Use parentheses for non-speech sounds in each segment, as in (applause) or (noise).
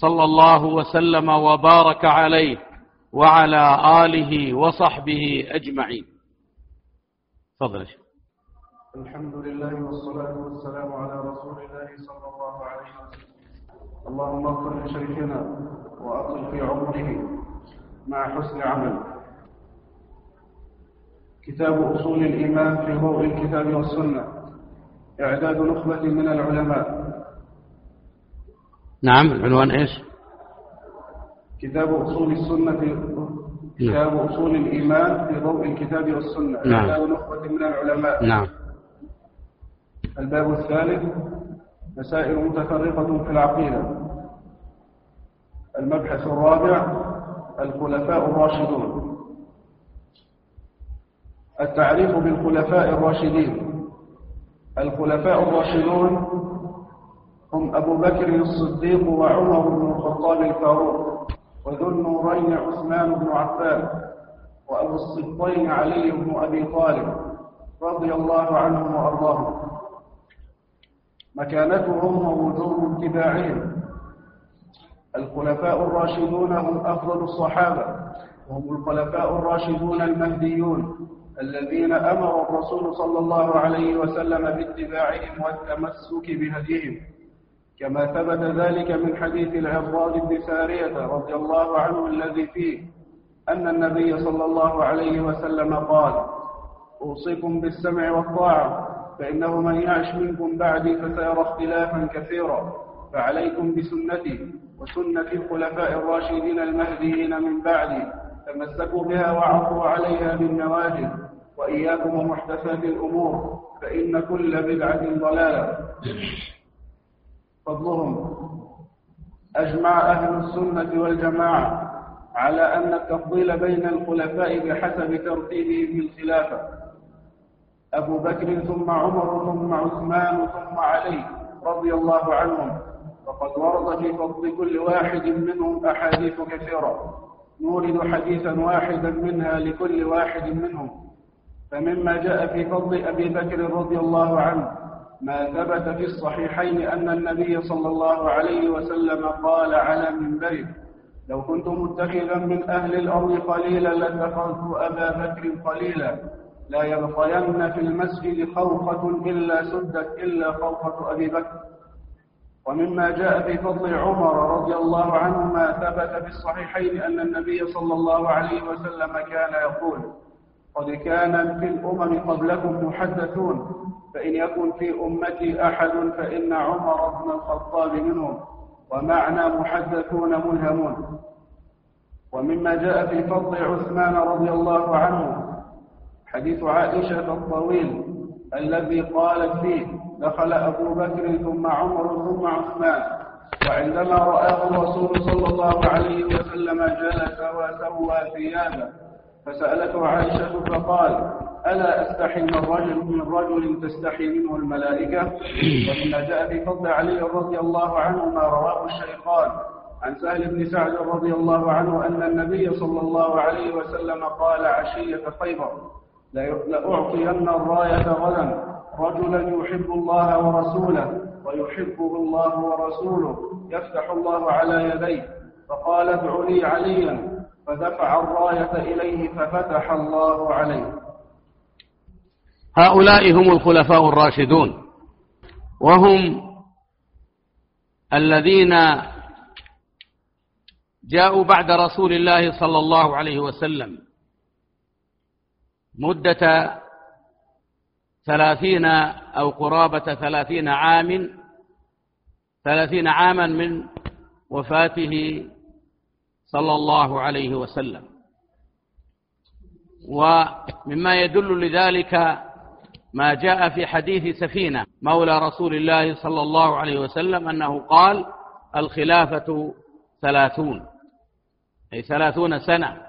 صلى الله وسلم وبارك عليه وعلى آله وصحبه أجمعين. تفضل الحمد لله والصلاة والسلام على رسول الله صلى الله عليه وسلم. اللهم اغفر لشيخنا وأطل في عمره مع حسن عمل كتاب أصول الإيمان في ضوء الكتاب والسنة. إعداد نخبة من العلماء. نعم العنوان إيش؟ كتاب أصول السنة في كتاب أصول الإيمان في ضوء الكتاب والسنة. نعم. نخبة من العلماء. نعم. الباب الثالث مسائل متفرقة في العقيدة. المبحث الرابع الخلفاء الراشدون. التعريف بالخلفاء الراشدين. الخلفاء الراشدون هم أبو بكر الصديق وعمر بن الخطاب الفاروق وذو النورين عثمان بن عفان وأبو الصدقين علي بن أبي طالب رضي الله عنهم وأرضاهم. مكانتهم ووجوب اتباعهم. الخلفاء الراشدون هم أفضل الصحابة. وهم الخلفاء الراشدون المهديون الذين أمر الرسول صلى الله عليه وسلم باتباعهم والتمسك بهديهم. كما ثبت ذلك من حديث العرضاد بن سارية رضي الله عنه الذي فيه أن النبي صلى الله عليه وسلم قال أوصيكم بالسمع والطاعة فإنه من يعش منكم بعدي فسيرى اختلافا كثيرا فعليكم بسنتي وسنة الخلفاء الراشدين المهديين من بعدي تمسكوا بها وعضوا عليها بالنواجذ وإياكم ومحدثات الأمور فإن كل بدعة ضلالة. فضلهم. أجمع أهل السنة والجماعة على أن التفضيل بين الخلفاء بحسب ترتيبه في الخلافة أبو بكر ثم عمر ثم عثمان ثم علي رضي الله عنهم. وقد ورد في فضل كل واحد منهم أحاديث كثيرة. نورد حديثا واحدا منها لكل واحد منهم. فمما جاء في فضل أبي بكر رضي الله عنه ما ثبت في الصحيحين أن النبي صلى الله عليه وسلم قال على منبره لو كنت متخذا من أهل الأرض قليلا لاتخذت أبا بكر قليلا لا يبقين في المسجد خوفة إلا سدت إلا خوفة أبي بكر. ومما جاء في فضل عمر رضي الله عنه ما ثبت في الصحيحين أن النبي صلى الله عليه وسلم كان يقول قد كان في الأمم قبلكم محدثون فإن يكن في أمتي أحد فإن عمر بن الخطاب منهم ومعنى محدثون ملهمون. ومما جاء في فضل عثمان رضي الله عنه حديث عائشة الطويل الذي قالت فيه دخل أبو بكر ثم عمر ثم عثمان وعندما رآه الرسول صلى الله عليه وسلم جلس وسوى ثيابه فسألته عائشة فقال ألا أستحي من رجل من رجل تستحي منه الملائكة؟ ومما جاء في فضل علي رضي الله عنه ما رواه الشيخان. عن سهل بن سعد رضي الله عنه أن النبي صلى الله عليه وسلم قال عشية خيبر لأعطين الراية غدا. رجلا يحب الله ورسوله ويحبه الله ورسوله يفتح الله على يديه. فقال ادع لي عليا. فدفع الراية إليه ففتح الله عليه. هؤلاء هم الخلفاء الراشدون وهم الذين جاءوا بعد رسول الله صلى الله عليه وسلم مدة ثلاثين أو قرابة ثلاثين عام ثلاثين عاما من وفاته صلى الله عليه وسلم. ومما يدل لذلك ما جاء في حديث سفينة مولى رسول الله صلى الله عليه وسلم أنه قال الخلافة ثلاثون أي ثلاثون سنة.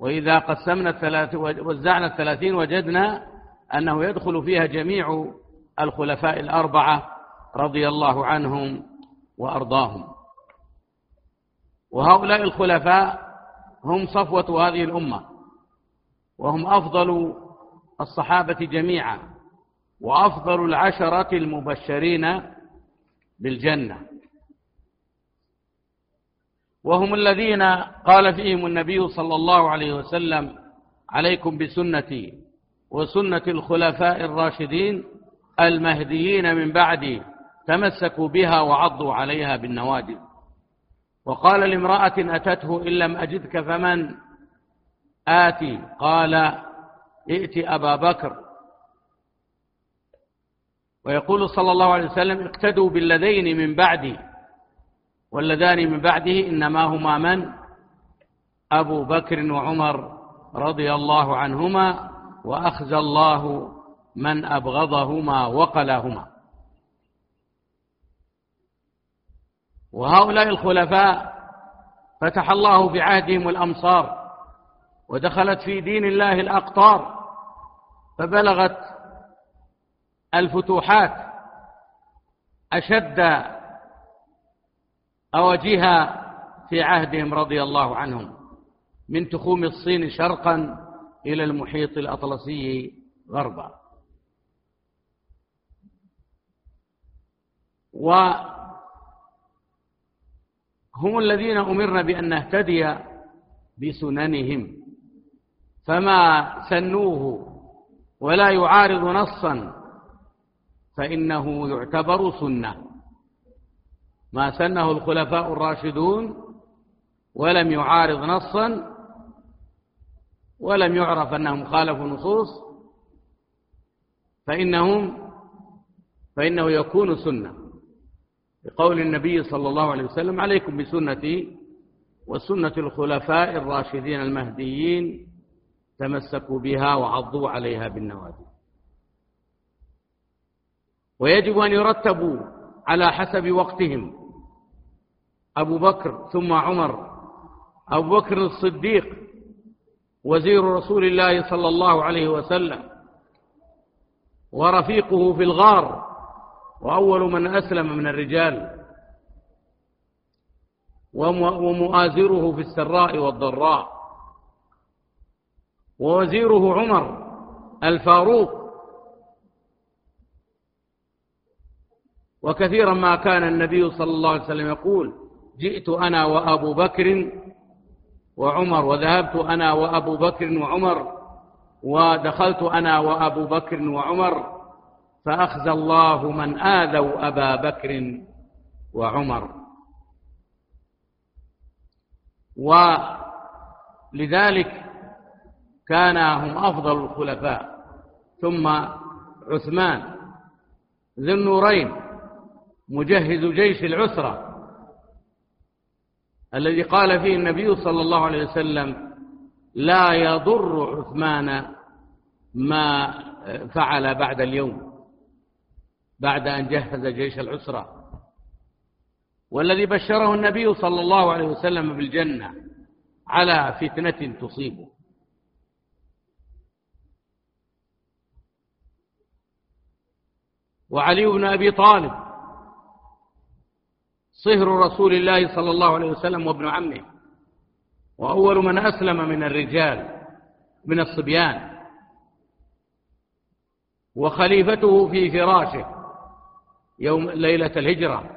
وإذا قسمنا الثلاث وزعنا الثلاثين وجدنا أنه يدخل فيها جميع الخلفاء الأربعة رضي الله عنهم وأرضاهم. وهؤلاء الخلفاء هم صفوة هذه الأمة وهم أفضل الصحابة جميعا وأفضل العشرة المبشرين بالجنة. وهم الذين قال فيهم النبي صلى الله عليه وسلم عليكم بسنتي وسنة الخلفاء الراشدين المهديين من بعدي تمسكوا بها وعضوا عليها بالنواجذ. وقال لامرأة أتته إن لم أجدك فمن؟ آتي. قال ائت أبا بكر. ويقول صلى الله عليه وسلم اقتدوا بالذين من بعدي. واللذان من بعده إنما هما من؟ أبو بكر وعمر رضي الله عنهما وأخزى الله من أبغضهما وقلاهما. وهؤلاء الخلفاء فتح الله بعهدهم الأمصار ودخلت في دين الله الأقطار فبلغت الفتوحات أشد أوجها في عهدهم رضي الله عنهم من تخوم الصين شرقا إلى المحيط الأطلسي غربا. وهم الذين أمرنا بأن نهتدي بسننهم. فما سنوه ولا يعارض نصا فإنه يعتبر سنة. ما سنه الخلفاء الراشدون ولم يعارض نصا ولم يعرف أنهم خالفوا نصوص فإنهم فإنه يكون سنة. بقول النبي صلى الله عليه وسلم عليكم بسنتي وسنة الخلفاء الراشدين المهديين تمسكوا بها وعضوا عليها بالنوادي. ويجب أن يرتبوا على حسب وقتهم. أبو بكر ثم عمر أبو بكر الصديق وزير رسول الله صلى الله عليه وسلم ورفيقه في الغار وأول من أسلم من الرجال ومؤازره في السراء والضراء. ووزيره عمر الفاروق. وكثيرا ما كان النبي صلى الله عليه وسلم يقول جئت أنا وأبو بكر وعمر وذهبت أنا وأبو بكر وعمر ودخلت أنا وأبو بكر وعمر فأخزى الله من آذوا أبا بكر وعمر. ولذلك كان هم أفضل الخلفاء ثم عثمان ذو النورين مجهز جيش العسرة الذي قال فيه النبي صلى الله عليه وسلم لا يضر عثمان ما فعل بعد اليوم. بعد أن جهز جيش العسرة. والذي بشره النبي صلى الله عليه وسلم بالجنة على فتنة تصيبه. وعلي بن أبي طالب صهر رسول الله صلى الله عليه وسلم وابن عمه وأول من أسلم من الرجال من الصبيان وخليفته في فراشه. يوم ليلة الهجرة.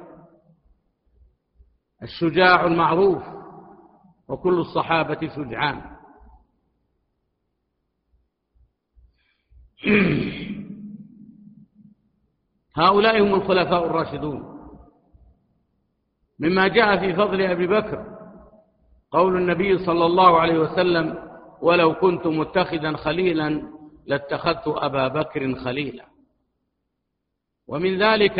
الشجاع المعروف وكل الصحابة شجعان. (clears throat) هؤلاء هم الخلفاء الراشدون. مما جاء في فضل أبي بكر قول النبي صلى الله عليه وسلم ولو كنت متخذا خليلا لاتخذت أبا بكر خليلا. ومن ذلك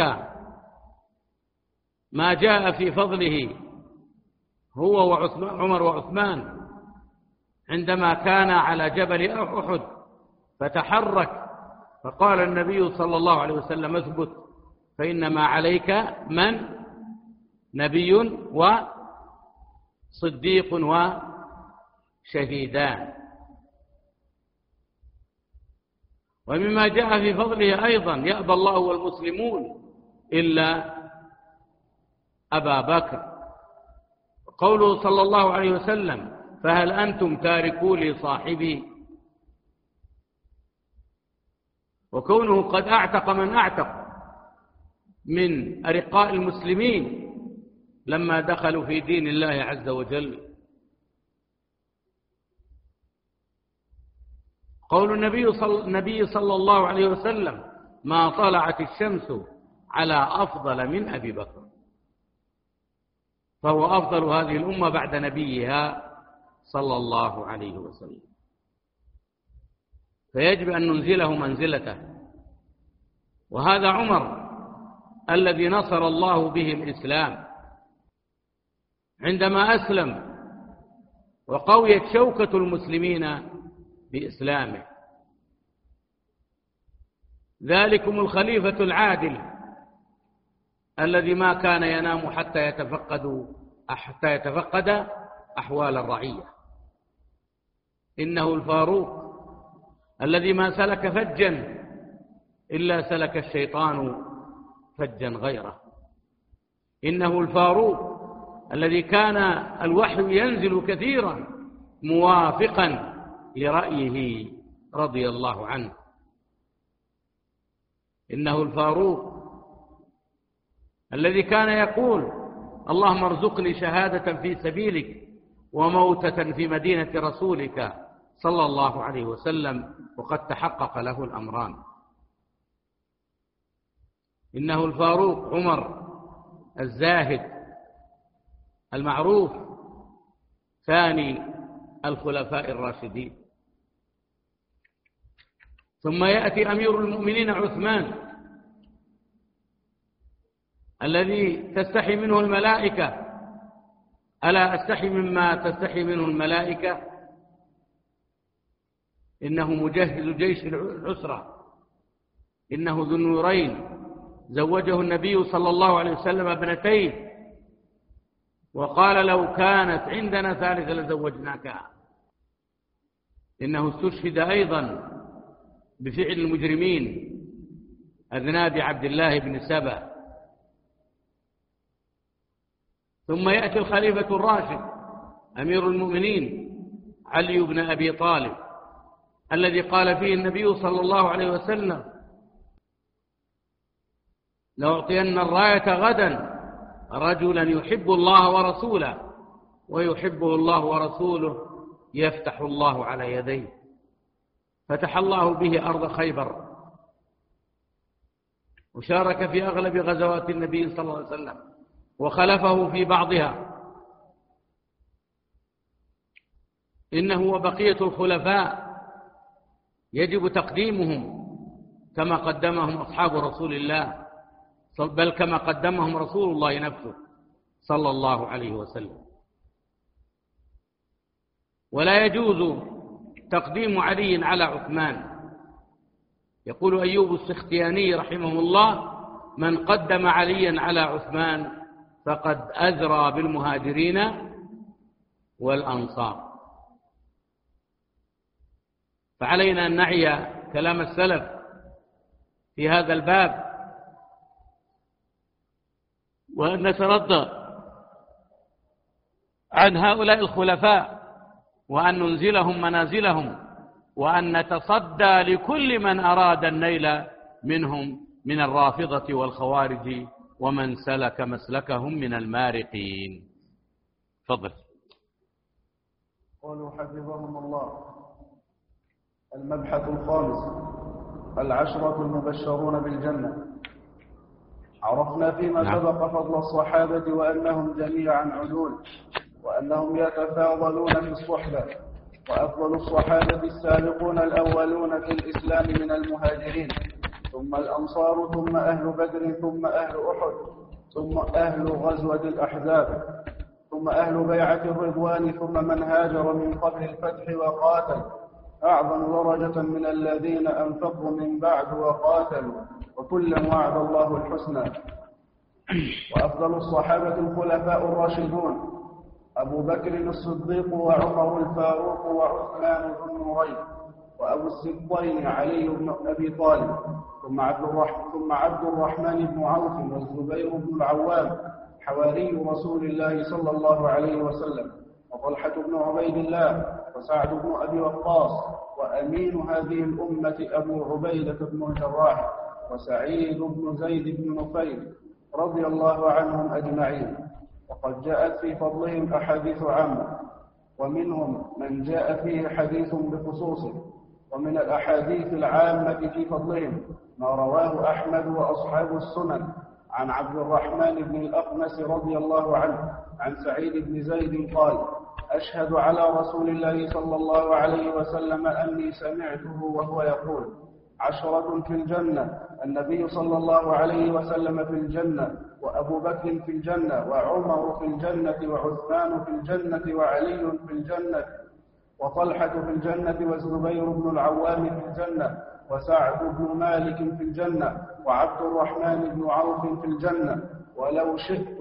ما جاء في فضله هو وعثمان عمر وعثمان عندما كان على جبل أحد فتحرك فقال النبي صلى الله عليه وسلم اثبت فإنما عليك من؟ نبي صديق وشهيدان ومما جاء في فضله أيضا يأبى الله والمسلمون إلا أبا بكر. قوله صلى الله عليه وسلم فهل أنتم تاركوا لي صاحبي؟ وكونه قد أعتق من أعتق من أرقاء المسلمين لما دخلوا في دين الله عز وجل. قول النبي صلى, النبي صلى الله عليه وسلم ما طلعت الشمس على أفضل من أبي بكر. فهو أفضل هذه الأمة بعد نبيها صلى الله عليه وسلم. فيجب أن ننزله منزلته. وهذا عمر الذي نصر الله به الإسلام. عندما أسلم وقويت شوكة المسلمين بإسلامه. ذلكم الخليفة العادل الذي ما كان ينام حتى يتفقد حتى يتفقد أحوال الرعية. إنه الفاروق الذي ما سلك فجا إلا سلك الشيطان فجا غيره. إنه الفاروق الذي كان الوحي ينزل كثيرا موافقا لرأيه رضي الله عنه. إنه الفاروق الذي كان يقول اللهم ارزقني شهادة في سبيلك وموتة في مدينة رسولك صلى الله عليه وسلم وقد تحقق له الأمران. إنه الفاروق عمر الزاهد المعروف ثاني الخلفاء الراشدين. ثم يأتي أمير المؤمنين عثمان الذي تستحي منه الملائكة. ألا أستحي مما تستحي منه الملائكة؟ إنه مجهز جيش العسرة. إنه ذو النورين. زوجه النبي صلى الله عليه وسلم ابنتين وقال لو كانت عندنا ثالثة لزوجناكها. إنه استشهد أيضا. بفعل المجرمين أذناب عبد الله بن سبأ. ثم يأتي الخليفة الراشد أمير المؤمنين علي بن أبي طالب الذي قال فيه النبي صلى الله عليه وسلم لأعطين الراية غدا رجلا يحب الله ورسوله ويحبه الله ورسوله يفتح الله على يديه. فتح الله به أرض خيبر وشارك في أغلب غزوات النبي صلى الله عليه وسلم وخلفه في بعضها. إنه وبقية الخلفاء يجب تقديمهم كما قدمهم أصحاب رسول الله بل كما قدمهم رسول الله نفسه صلى الله عليه وسلم. ولا يجوز تقديم علي على عثمان. يقول أيوب السختياني رحمه الله من قدم عليا على عثمان فقد أزرى بالمهاجرين والأنصار. فعلينا أن نعي كلام السلف في هذا الباب. وأن نترضى عن هؤلاء الخلفاء. وأن ننزلهم منازلهم وأن نتصدى لكل من أراد النيل منهم من الرافضة والخوارج ومن سلك مسلكهم من المارقين. فضل قالوا حفظهم الله. المبحث الخامس. العشرة المبشرون بالجنة. عرفنا فيما نعم. سبق فضل الصحابة وأنهم جميعا عدول. وأنهم يتفاضلون في الصحبة وأفضل الصحابة السابقون الأولون في الإسلام من المهاجرين ثم الأنصار ثم أهل بدر ثم أهل أحد ثم أهل غزوة الأحزاب ثم أهل بيعة الرضوان ثم من هاجر من قبل الفتح وقاتل. أعظم درجة من الذين أنفقوا من بعد وقاتلوا وكلا وعد الله الحسنى. وأفضل الصحابة الخلفاء الراشدون أبو بكر الصديق وعمر الفاروق وعثمان ذو النورين وأبو السبطين علي بن أبي طالب ثم عبد الرحمن ثم عبد الرحمن بن عوف والزبير بن العوام حواري رسول الله صلى الله عليه وسلم وطلحة بن عبيد الله وسعد بن أبي وقاص وأمين هذه الأمة أبو عبيدة بن الجراح وسعيد بن زيد بن نفيل رضي الله عنهم أجمعين. وقد جاءت في فضلهم أحاديث عامة ومنهم من جاء فيه حديث بخصوصه ومن الأحاديث العامة في فضلهم ما رواه أحمد وأصحاب السنن عن عبد الرحمن بن الأقنس رضي الله عنه عن سعيد بن زيد قال أشهد على رسول الله صلى الله عليه وسلم أني سمعته وهو يقول عشرة في الجنة النبي صلى الله عليه وسلم في الجنة وأبو بكر في الجنة وعمر في الجنة وعثمان في الجنة وعلي في الجنة وطلحة في الجنة والزبير بن العوام في الجنة وسعد بن مالك في الجنة وعبد الرحمن بن عوف في الجنة. ولو شئت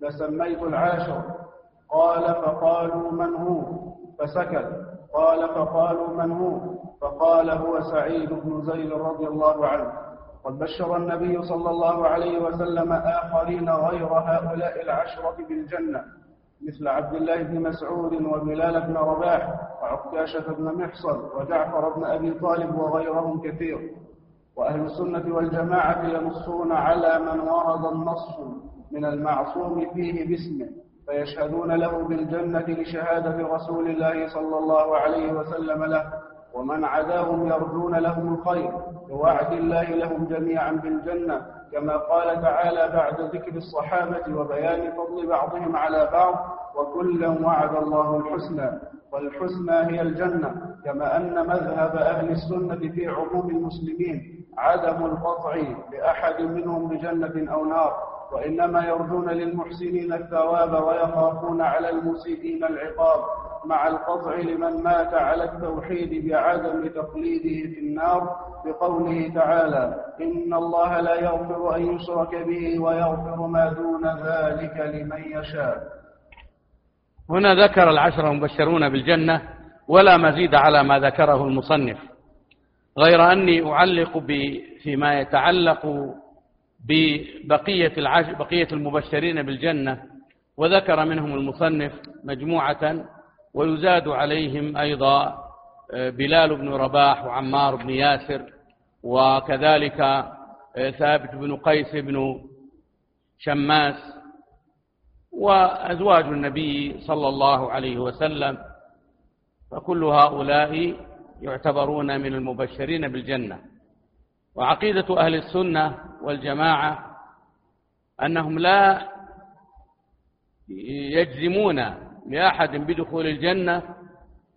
لسميت العاشر. قال فقالوا من هو؟ فسكت. قال فقالوا من هو؟ فقال هو سعيد بن زيد رضي الله عنه. قد بشر النبي صلى الله عليه وسلم آخرين غير هؤلاء العشرة بالجنة مثل عبد الله بن مسعود وبلال بن رباح وعكاشة بن محصن وجعفر بن أبي طالب وغيرهم كثير. وأهل السنة والجماعة ينصون على من ورد النص من المعصوم فيه باسمه فيشهدون له بالجنة لشهادة رسول الله صلى الله عليه وسلم له ومن عداهم يرجون لهم الخير. بوعد الله لهم جميعا بالجنة كما قال تعالى بعد ذكر الصحابة وبيان فضل بعضهم على بعض وكلا وعد الله الحسنى. والحسنى هي الجنة كما أن مذهب أهل السنة في عموم المسلمين عدم القطع لأحد منهم بجنة أو نار وإنما يرجون للمحسنين الثواب ويخافون على المسيئين العقاب. مع القطع لمن مات على التوحيد بعدم تقليده في النار بقوله تعالى إن الله لا يغفر أن يشرك به ويغفر ما دون ذلك لمن يشاء. هنا ذكر العشرة المبشرون بالجنة ولا مزيد على ما ذكره المصنف غير أني أعلق فيما يتعلق ببقية العشر بقية المبشرين بالجنة وذكر منهم المصنف مجموعة ويزاد عليهم أيضا آه، بلال بن رباح وعمار بن ياسر وكذلك آه، ثابت بن قيس بن شماس وأزواج النبي صلى الله عليه وسلم. فكل هؤلاء يعتبرون من المبشرين بالجنة. وعقيدة أهل السنة والجماعة أنهم لا يجزمون لأحد بدخول الجنة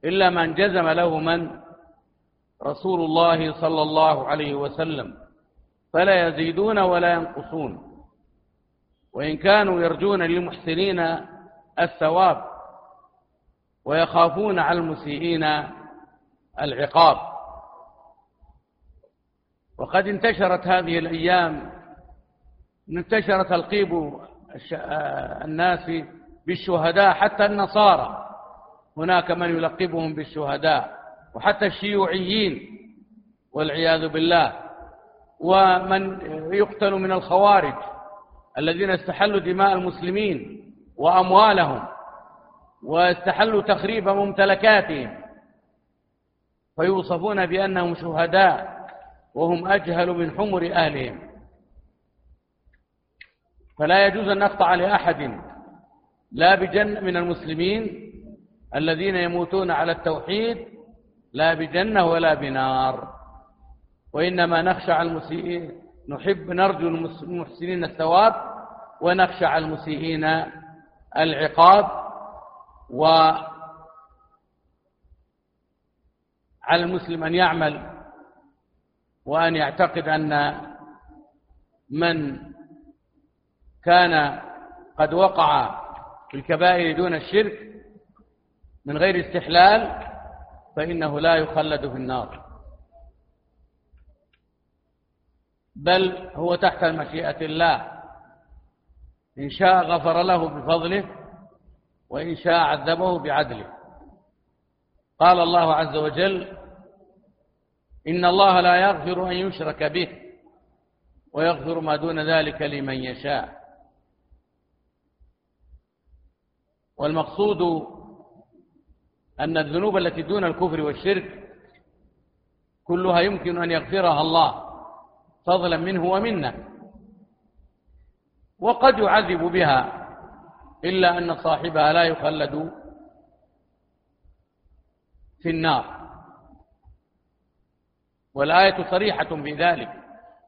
إلا من جزم له من؟ رسول الله صلى الله عليه وسلم. فلا يزيدون ولا ينقصون. وإن كانوا يرجون للمحسنين الثواب ويخافون على المسيئين العقاب. وقد انتشرت هذه الأيام انتشر تلقيب الناس بالشهداء حتى النصارى. هناك من يلقبهم بالشهداء وحتى الشيوعيين والعياذ بالله. ومن يقتل من الخوارج الذين استحلوا دماء المسلمين وأموالهم واستحلوا تخريب ممتلكاتهم. فيوصفون بأنهم شهداء وهم أجهل من حمر أهلهم. فلا يجوز أن نقطع لأحد لا بجنة من المسلمين الذين يموتون على التوحيد لا بجنة ولا بنار. وإنما نخشى على المسيئين نحب نرجو المحسنين الثواب ونخشى على المسيئين العقاب و على المسلم أن يعمل وأن يعتقد أن من كان قد وقع الكبائر دون الشرك من غير استحلال فإنه لا يخلد في النار. بل هو تحت مشيئة الله. إن شاء غفر له بفضله وإن شاء عذبه بعدله. قال الله عز وجل إن الله لا يغفر أن يشرك به ويغفر ما دون ذلك لمن يشاء. والمقصود أن الذنوب التي دون الكفر والشرك كلها يمكن أن يغفرها الله فضلا منه ومنا وقد يعذب بها إلا أن صاحبها لا يخلد في النار. والآية صريحة في ذلك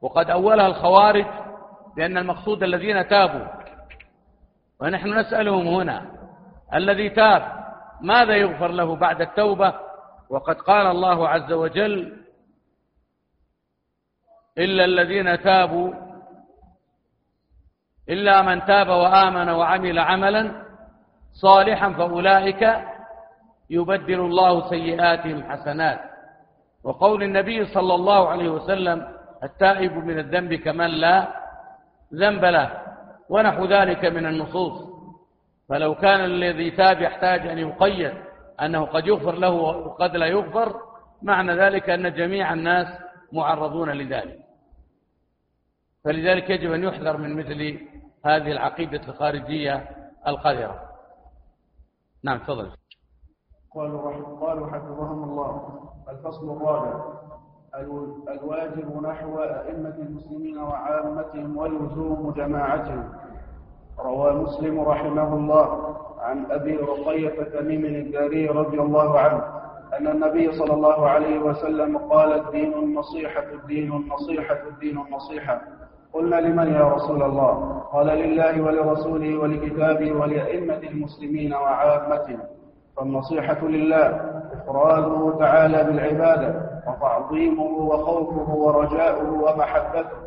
وقد أولها الخوارج بأن المقصود الذين تابوا ونحن نسألهم هنا الذي تاب ماذا يغفر له بعد التوبة؟ وقد قال الله عز وجل إلا الذين تابوا إلا من تاب وآمن وعمل عملا صالحا فأولئك يبدل الله سيئاتهم حسنات. وقول النبي صلى الله عليه وسلم التائب من الذنب كمن لا ذنب له ونحو ذلك من النصوص. فلو كان الذي تاب يحتاج أن يقيد أنه قد يغفر له وقد لا يغفر معنى ذلك أن جميع الناس معرضون لذلك. فلذلك يجب أن يحذر من مثل هذه العقيدة الخارجية القذرة. نعم تفضل. قالوا قالوا حفظهم الله. الفصل الرابع. الواجب نحو أئمة المسلمين وعامتهم ولزوم جماعتهم. روى مسلم رحمه الله عن أبي رقية تميم الداري رضي الله عنه أن النبي صلى الله عليه وسلم قال الدين النصيحة الدين النصيحة الدين النصيحة. قلنا لمن يا رسول الله؟ قال لله ولرسوله ولكتابه ولأئمة المسلمين وعامتهم. فالنصيحة لله إفراده تعالى بالعبادة وتعظيمه وخوفه ورجاؤه ومحبته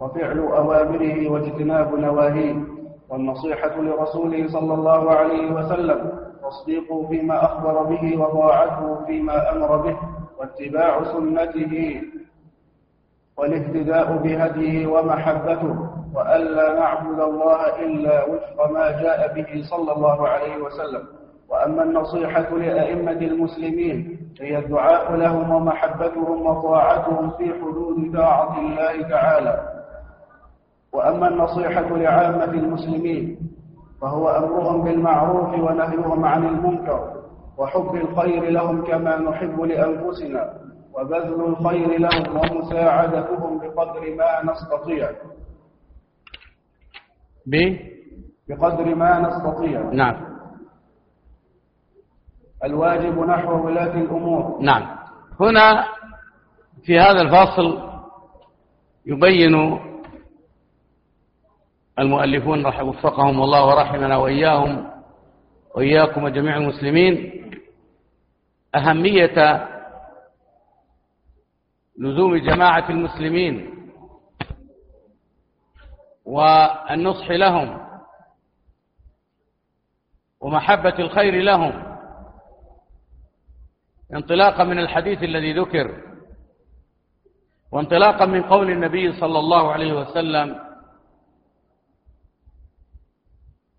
وفعل أوامره واجتناب نواهيه. والنصيحة لرسوله صلى الله عليه وسلم تصديقه فيما أخبر به وطاعته فيما أمر به واتباع سنته والاهتداء بهديه ومحبته وألا نعبد الله إلا وفق ما جاء به صلى الله عليه وسلم. وأما النصيحة لأئمة المسلمين هي الدعاء لهم ومحبتهم وطاعتهم في حدود طاعة الله تعالى. وأما النصيحة لعامة المسلمين فهو أمرهم بالمعروف ونهيهم عن المنكر وحب الخير لهم كما نحب لأنفسنا وبذل الخير لهم ومساعدتهم بقدر ما نستطيع. بقدر ما نستطيع. نعم. الواجب نحو ولاة الأمور. نعم. هنا في هذا الفاصل يبين المؤلفون رحمه وفقهم الله ورحمنا وإياهم وإياكم وجميع المسلمين أهمية لزوم جماعة المسلمين والنصح لهم ومحبة الخير لهم انطلاقا من الحديث الذي ذكر وانطلاقا من قول النبي صلى الله عليه وسلم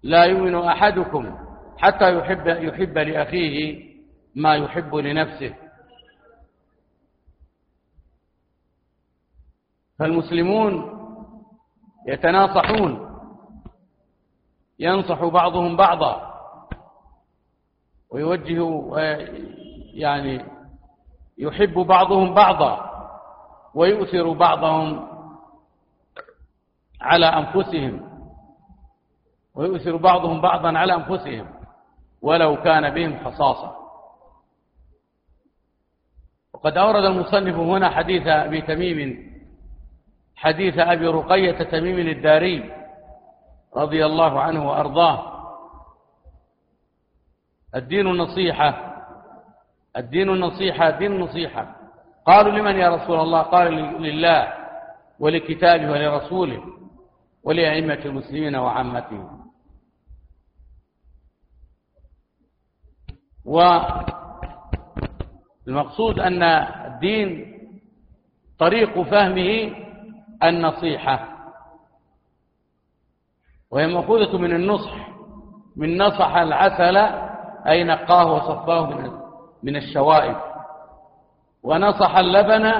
لا يؤمن أحدكم حتى يحب, يحب لأخيه ما يحب لنفسه. فالمسلمون يتناصحون ينصح بعضهم بعضا ويوجه يعني يحب بعضهم بعضا ويؤثر بعضهم على أنفسهم. ويؤثر بعضهم بعضا على أنفسهم ولو كان بهم خصاصة. وقد أورد المصنف هنا حديث أبي تميم حديث أبي رقية تميم الداري رضي الله عنه وأرضاه. الدين النصيحة الدين النصيحة دين النصيحة. قالوا لمن يا رسول الله؟ قال لله ولكتابه ولرسوله ولأئمة المسلمين وعامتهم. والمقصود أن الدين طريق فهمه النصيحة وهي مأخوذة من النصح من نصح العسل أي نقاه وصفاه من الشوائب ونصح اللبن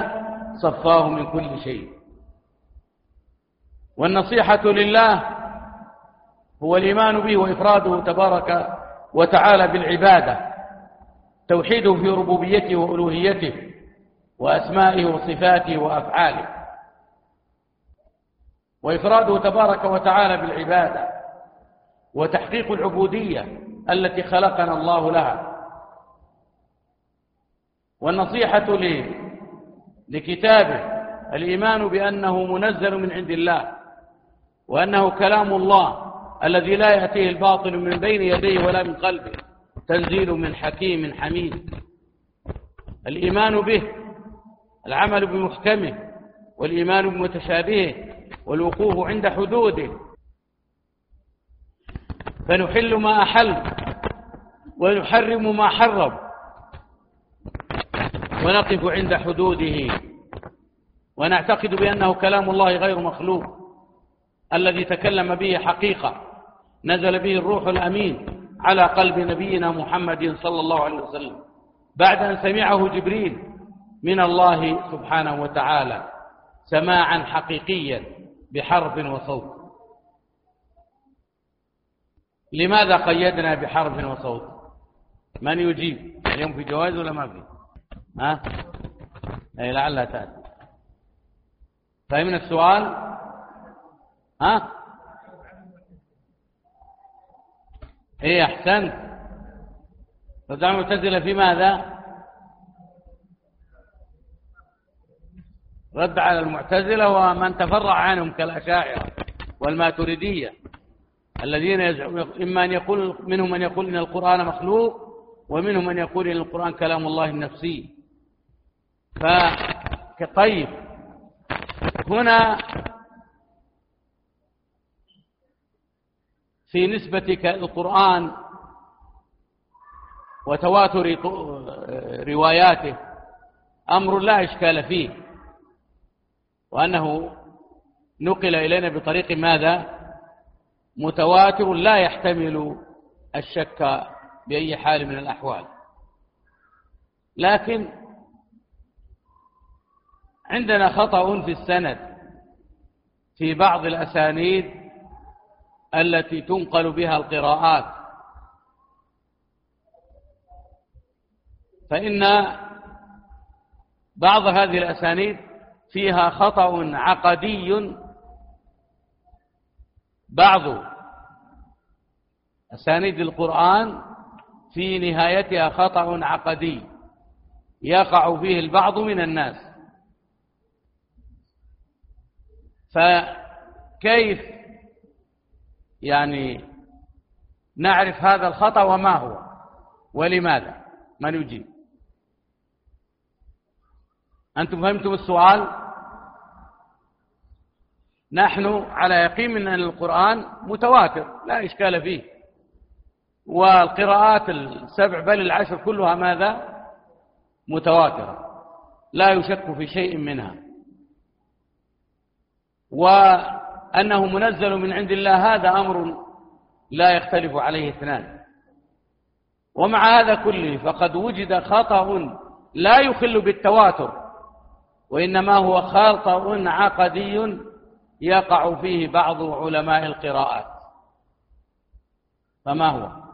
صفاه من كل شيء. والنصيحة لله هو الإيمان به وإفراده تبارك وتعالى بالعبادة. توحيده في ربوبيته وألوهيته وأسمائه وصفاته وأفعاله. وإفراده تبارك وتعالى بالعبادة وتحقيق العبودية التي خلقنا الله لها. والنصيحة لكتابه الإيمان بأنه منزل من عند الله وأنه كلام الله الذي لا يأتيه الباطل من بين يديه ولا من قلبه. تنزيل من حكيم حميد. الإيمان به العمل بمحكمه والإيمان بمتشابهه والوقوف عند حدوده. فنحل ما أحل ونحرم ما حرم ونقف عند حدوده. ونعتقد بأنه كلام الله غير مخلوق الذي تكلم به حقيقة نزل به الروح الأمين. على قلب نبينا محمد صلى الله عليه وسلم. بعد أن سمعه جبريل من الله سبحانه وتعالى سماعا حقيقيا بحرف وصوت. لماذا قيدنا بحرف وصوت؟ من يجيب؟ اليوم في جواز ولا ما في؟ ها؟ أي لعلها تأتي. فهمنا السؤال؟ ها؟ إيه أحسنت. رد المعتزلة في ماذا؟ رد على المعتزلة ومن تفرع عنهم كالأشاعرة والماتريدية الذين يزعم إما أن يقول منهم من يقول إن القرآن مخلوق ومنهم من يقول إن القرآن كلام الله النفسي. فطيب هنا في نسبة القرآن وتواتر رواياته أمر لا إشكال فيه وأنه نقل إلينا بطريق ماذا؟ متواتر لا يحتمل الشك بأي حال من الأحوال. لكن عندنا خطأ في السند في بعض الأسانيد التي تنقل بها القراءات. فإن بعض هذه الأسانيد فيها خطأ عقدي. بعض أسانيد القرآن في نهايتها خطأ عقدي يقع فيه البعض من الناس. فكيف يعني نعرف هذا الخطأ وما هو ولماذا؟ من يجيب؟ أنتم فهمتم السؤال؟ نحن على يقين من أن القرآن متواتر لا إشكال فيه. والقراءات السبع بل العشر كلها ماذا؟ متواترة لا يشك في شيء منها. وأنه منزل من عند الله هذا أمر لا يختلف عليه اثنان. ومع هذا كله فقد وجد خطأ لا يخل بالتواتر وإنما هو خطأ عقدي يقع فيه بعض علماء القراءات. فما هو؟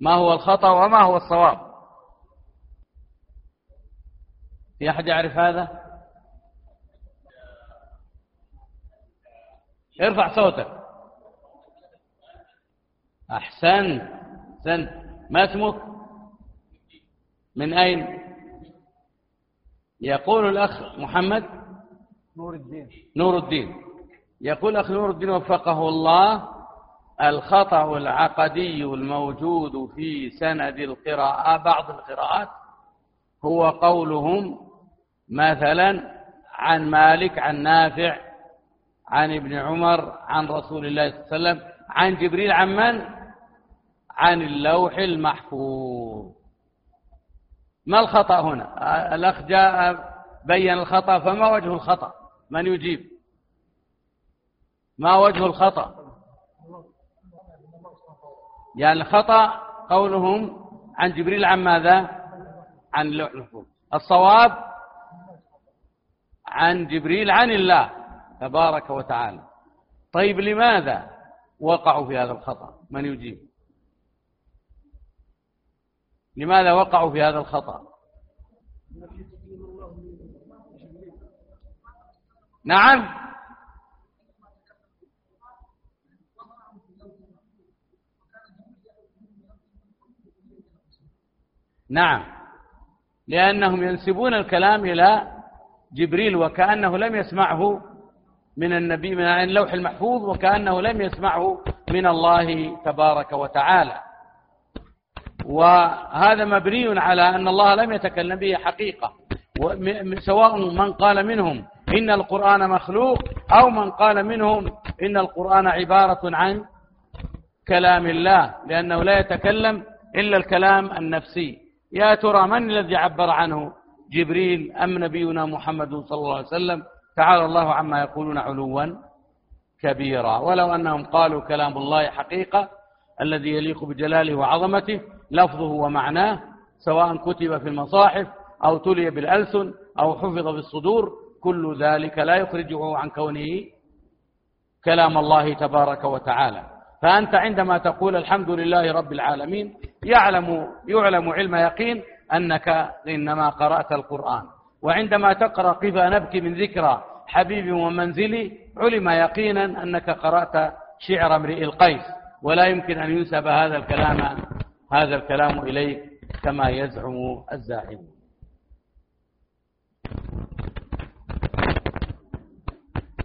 ما هو الخطأ وما هو الصواب؟ في أحد يعرف هذا؟ ارفع صوتك. أحسن أحسنت. ما اسمك؟ من أين؟ يقول الأخ محمد؟ نور الدين. نور الدين. يقول أخ نور الدين وفقه الله الخطأ العقدي الموجود في سند القراءة بعض القراءات هو قولهم مثلا عن مالك عن نافع عن ابن عمر عن رسول الله صلى الله عليه وسلم عن جبريل عن من؟ عن اللوح المحفوظ. ما الخطأ هنا؟ الأخ جاء بين الخطأ فما وجه الخطأ؟ من يجيب؟ ما وجه الخطأ؟ يعني الخطأ قولهم عن جبريل عن ماذا؟ عن اللوح المحفوظ. الصواب عن جبريل عن الله. تبارك وتعالى. طيب لماذا وقعوا في هذا الخطأ؟ من يجيب؟ لماذا وقعوا في هذا الخطأ؟ نعم. نعم. لأنهم ينسبون الكلام إلى جبريل وكأنه لم يسمعه من النبي من اللوح المحفوظ وكأنه لم يسمعه من الله تبارك وتعالى. وهذا مبني على أن الله لم يتكلم به حقيقة. سواء من قال منهم إن القرآن مخلوق أو من قال منهم إن القرآن عبارة عن كلام الله لأنه لا يتكلم إلا الكلام النفسي. يا ترى من الذي عبر عنه؟ جبريل أم نبينا محمد صلى الله عليه وسلم؟ تعالى الله عما يقولون علوا كبيرا. ولو أنهم قالوا كلام الله حقيقة الذي يليق بجلاله وعظمته لفظه ومعناه سواء كتب في المصاحف أو تلي بالألسن أو حفظ في الصدور كل ذلك لا يخرجه عن كونه كلام الله تبارك وتعالى. فأنت عندما تقول الحمد لله رب العالمين يعلم يعلم علم يقين أنك إنما قرأت القرآن. وعندما تقرأ قفا نبكي من ذكرى حبيبي ومنزلي علم يقينا أنك قرأت شعر امرئ القيس ولا يمكن أن ينسب هذا الكلام هذا الكلام إليك كما يزعم الزاعم.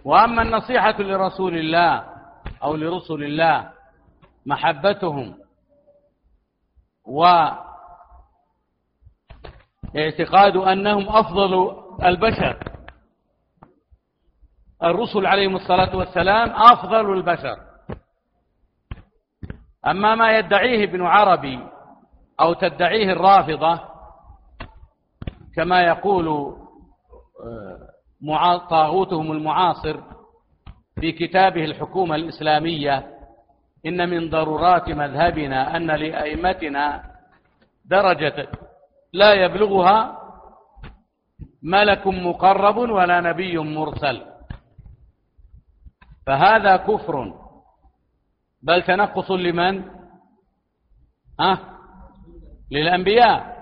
وأما النصيحة لرسول الله أو لرسل الله محبتهم واعتقاد أنهم أفضل البشر. الرسل عليهم الصلاة والسلام أفضل البشر. أما ما يدعيه ابن عربي أو تدعيه الرافضة كما يقول آه، طاغوتهم المعاصر في كتابه الحكومة الإسلامية إن من ضرورات مذهبنا أن لأئمتنا درجة لا يبلغها ملك مقرب ولا نبي مرسل. فهذا كفر. بل تنقص لمن؟ أه؟ للأنبياء.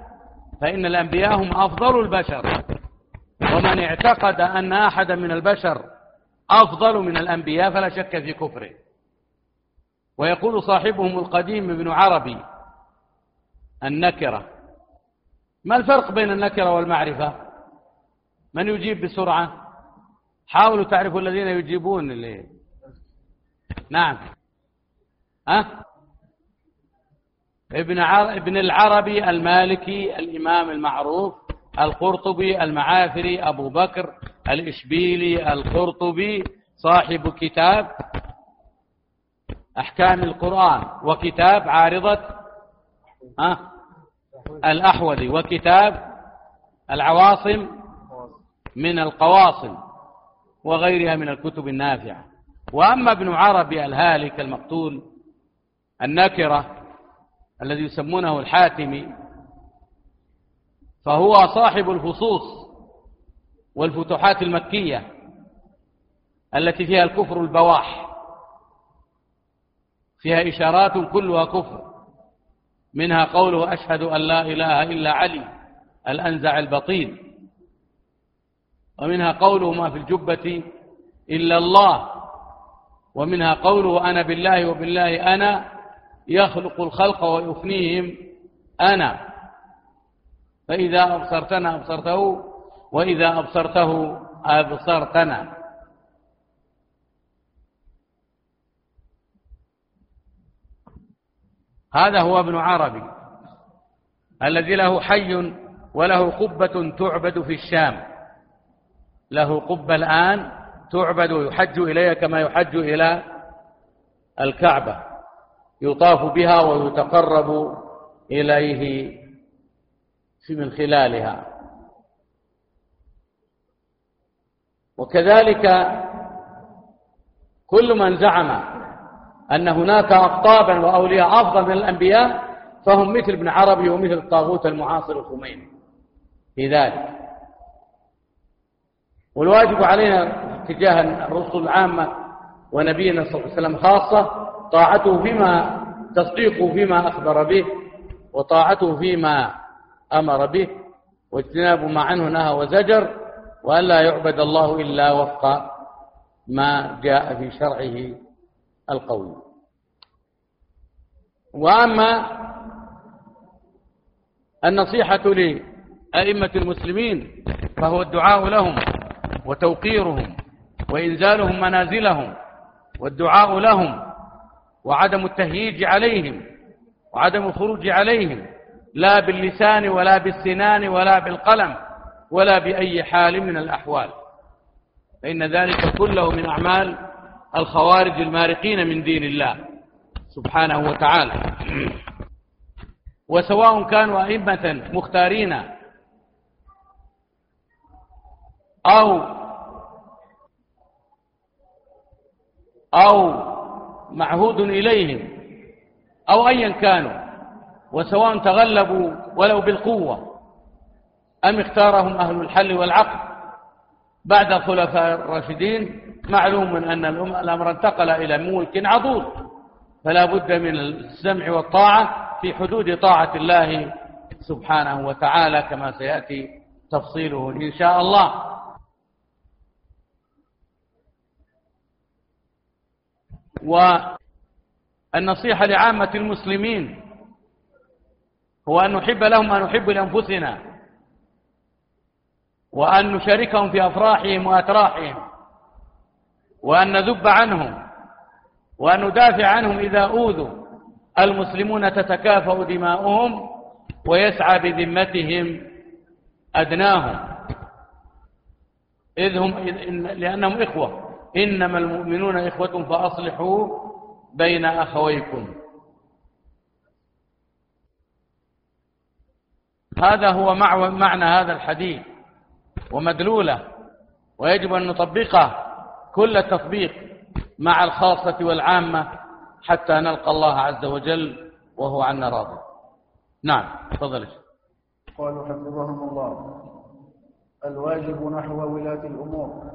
فإن الأنبياء هم أفضل البشر. ومن اعتقد أن أحدا من البشر أفضل من الأنبياء فلا شك في كفره. ويقول صاحبهم القديم ابن عربي النكرة. ما الفرق بين النكرة والمعرفة؟ من يجيب بسرعة؟ حاولوا تعرفوا الذين يجيبون اللي نعم. أه؟ ابن ابن العربي المالكي الإمام المعروف القرطبي المعافري أبو بكر الإشبيلي القرطبي صاحب كتاب أحكام القرآن وكتاب عارضة أه الأحوذي وكتاب العواصم من القواصم. وغيرها من الكتب النافعة. وأما ابن عربي الهالك المقتول النكرة الذي يسمونه الحاتمي فهو صاحب الفصوص والفتوحات المكية التي فيها الكفر البواح فيها إشارات كلها كفر منها قوله أشهد أن لا إله إلا علي الأنزع البطين ومنها قوله ما في الجبة إلا الله ومنها قوله أنا بالله وبالله أنا يخلق الخلق ويفنيهم أنا. فإذا أبصرتنا أبصرته وإذا أبصرته أبصرتنا. هذا هو ابن عربي الذي له حي وله قبة تعبد في الشام. له قبة الآن تعبد ويحج إليها كما يحج إلى الكعبة. يطاف بها ويتقرب إليه من خلالها. وكذلك كل من زعم أن هناك أقطابا وأولياء أفضل من الأنبياء فهم مثل ابن عربي ومثل الطاغوت المعاصر الخميني. في ذلك والواجب علينا تجاه الرسل العامة ونبينا صلى الله عليه وسلم خاصة طاعته فيما تصديقه فيما أخبر به وطاعته فيما أمر به واجتناب ما عنه نهى وزجر وأن لا يعبد الله إلا وفق ما جاء في شرعه القوي وأما النصيحة لأئمة المسلمين فهو الدعاء لهم. وتوقيرهم وإنزالهم منازلهم والدعاء لهم وعدم التهييج عليهم وعدم الخروج عليهم لا باللسان ولا بالسنان ولا بالقلم ولا بأي حال من الأحوال. فإن ذلك كله من أعمال الخوارج المارقين من دين الله سبحانه وتعالى. وسواء كانوا أئمة مختارين أو أو معهود إليهم أو أيا كانوا وسواء تغلبوا ولو بالقوة أم اختارهم أهل الحل والعقد بعد الخلفاء الراشدين معلوم أن الأمر انتقل إلى ملك عضوض فلا بد من السمع والطاعة في حدود طاعة الله سبحانه وتعالى كما سيأتي تفصيله إن شاء الله. والنصيحة لعامة المسلمين هو أن نحب لهم ما نحب لأنفسنا وأن نشاركهم في أفراحهم وأتراحهم وأن نذب عنهم وأن ندافع عنهم إذا أوذوا المسلمون تتكافأ دماؤهم ويسعى بذمتهم أدناهم إذ هم لأنهم إخوة إنما المؤمنون إخوة فأصلحوا بين أخويكم. هذا هو معنى هذا الحديث ومدلوله ويجب أن نطبقه كل التطبيق مع الخاصة والعامة حتى نلقى الله عز وجل وهو عنا راضي. نعم تفضل. قالوا حفظهم الله. الواجب نحو ولاة الأمور.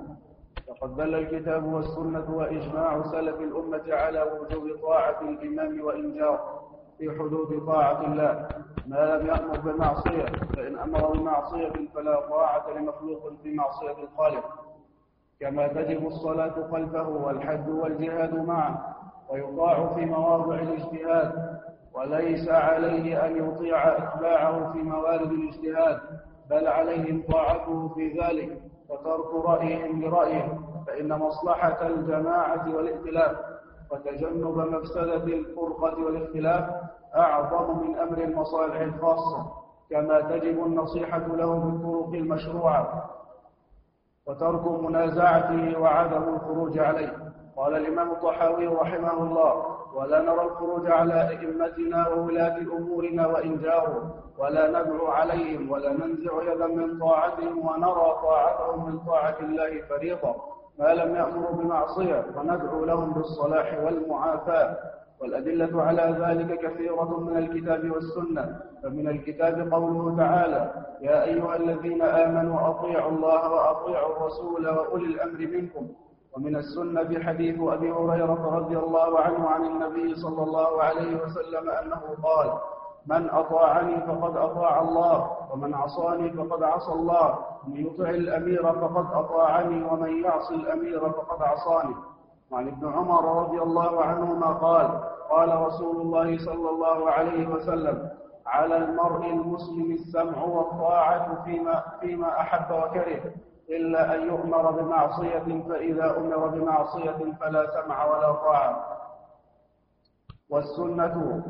فقد دل الكتاب والسنة وإجماع سلف الأمة على وجوب طاعة الإمام وإنجار في حدود طاعة الله. ما لم يأمر بمعصية فإن أمر بمعصية فلا طاعة لمخلوق في معصية الخالق. كما تجب الصلاة خلفه والحج والجهاد معه ويطاع في مواضع الاجتهاد وليس عليه أن يطيع أتباعه في موارد الاجتهاد بل عليهم طاعته في ذلك. وترك رأيهم لرأيه فإن مصلحة الجماعة والائتلاف وتجنب مفسدة الفرقة والاختلاف أعظم من أمر المصالح الخاصة كما تجب النصيحة له بالطرق المشروعة وترك منازعته وعدم الخروج عليه. قال الإمام الطحاوي رحمه الله ولا نرى الخروج على أئمتنا وولاة أمورنا وإن جاروا ولا ندعو عليهم ولا ننزع يدا من طاعتهم ونرى طاعتهم من طاعة الله فريضة. ما لم يأمروا بمعصية وندعو لهم بالصلاح والمعافاة. والأدلة على ذلك كثيرة من الكتاب والسنة. فمن الكتاب قوله تعالى يا أيها الذين آمنوا أطيعوا الله وأطيعوا الرسول وأولي الأمر منكم. ومن السنة حديث أبي هريرة رضي الله عنه عن النبي صلى الله عليه وسلم أنه قال من أطاعني فقد أطاع الله ومن عصاني فقد عصى الله من يطع الأمير فقد أطاعني ومن يعصي الأمير فقد عصاني. وعن ابن عمر رضي الله عنهما قال قال رسول الله صلى الله عليه وسلم على المرء المسلم السمع والطاعة فيما, فيما أحب وكره إلا أن يؤمر بمعصية فإذا أمر بمعصية فلا سمع ولا طاعة. والسنة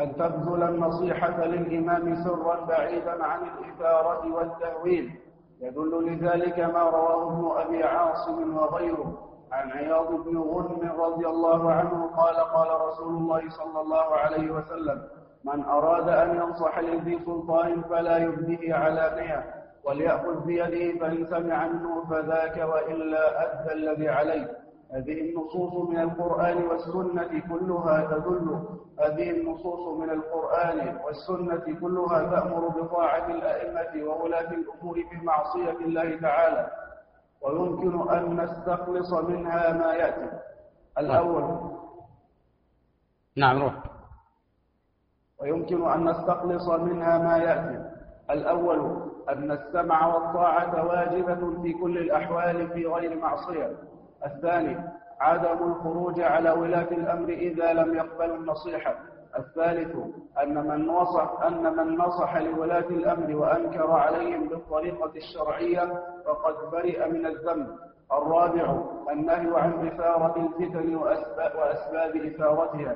أن تبذل النصيحة للإمام سرا بعيدا عن الإثارة والتهويل يدل لذلك ما رواه ابن أبي عاصم وغيره عن عياض بن غنم رضي الله عنه قال قال رسول الله صلى الله عليه وسلم من أراد أن ينصح لذي سلطان فلا يبديه علانية وليأخذ بيده فإن سمع منه فذاك وإلا أدى الذي عليه. هذه النصوص من القرآن والسنة كلها تدل هذه النصوص من القرآن والسنة كلها تأمر بطاعة الأئمة وولاة الأمور بمعصية الله تعالى. ويمكن أن نستخلص منها ما يأتي. الأول. نعم روح. ويمكن أن نستخلص منها ما يأتي. الأول. أن السمع والطاعة واجبة في كل الأحوال في غير معصية. الثاني عدم الخروج على ولاة الأمر إذا لم يقبلوا النصيحة. الثالث أن من نصح أن من نصح لولاة الأمر وأنكر عليهم بالطريقة الشرعية فقد برئ من الذنب. الرابع النهي عن إثارة الفتن وأسباب إثارتها.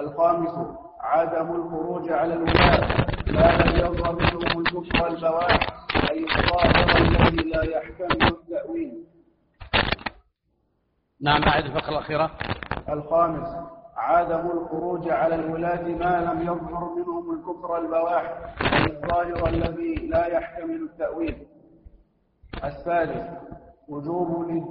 الخامس عدم الخروج على الولاة. لا بل يظهر منهم الكفر والبواح أي الظاهر الذي لا يحتمل التأويل نعم أعد الفقرة الأخيرة. الخامس عدم الخروج على الولاة ما لم يظهر منهم الكفر البواح الظاهر الذي لا يحتمل التأويل. الثالث وجوب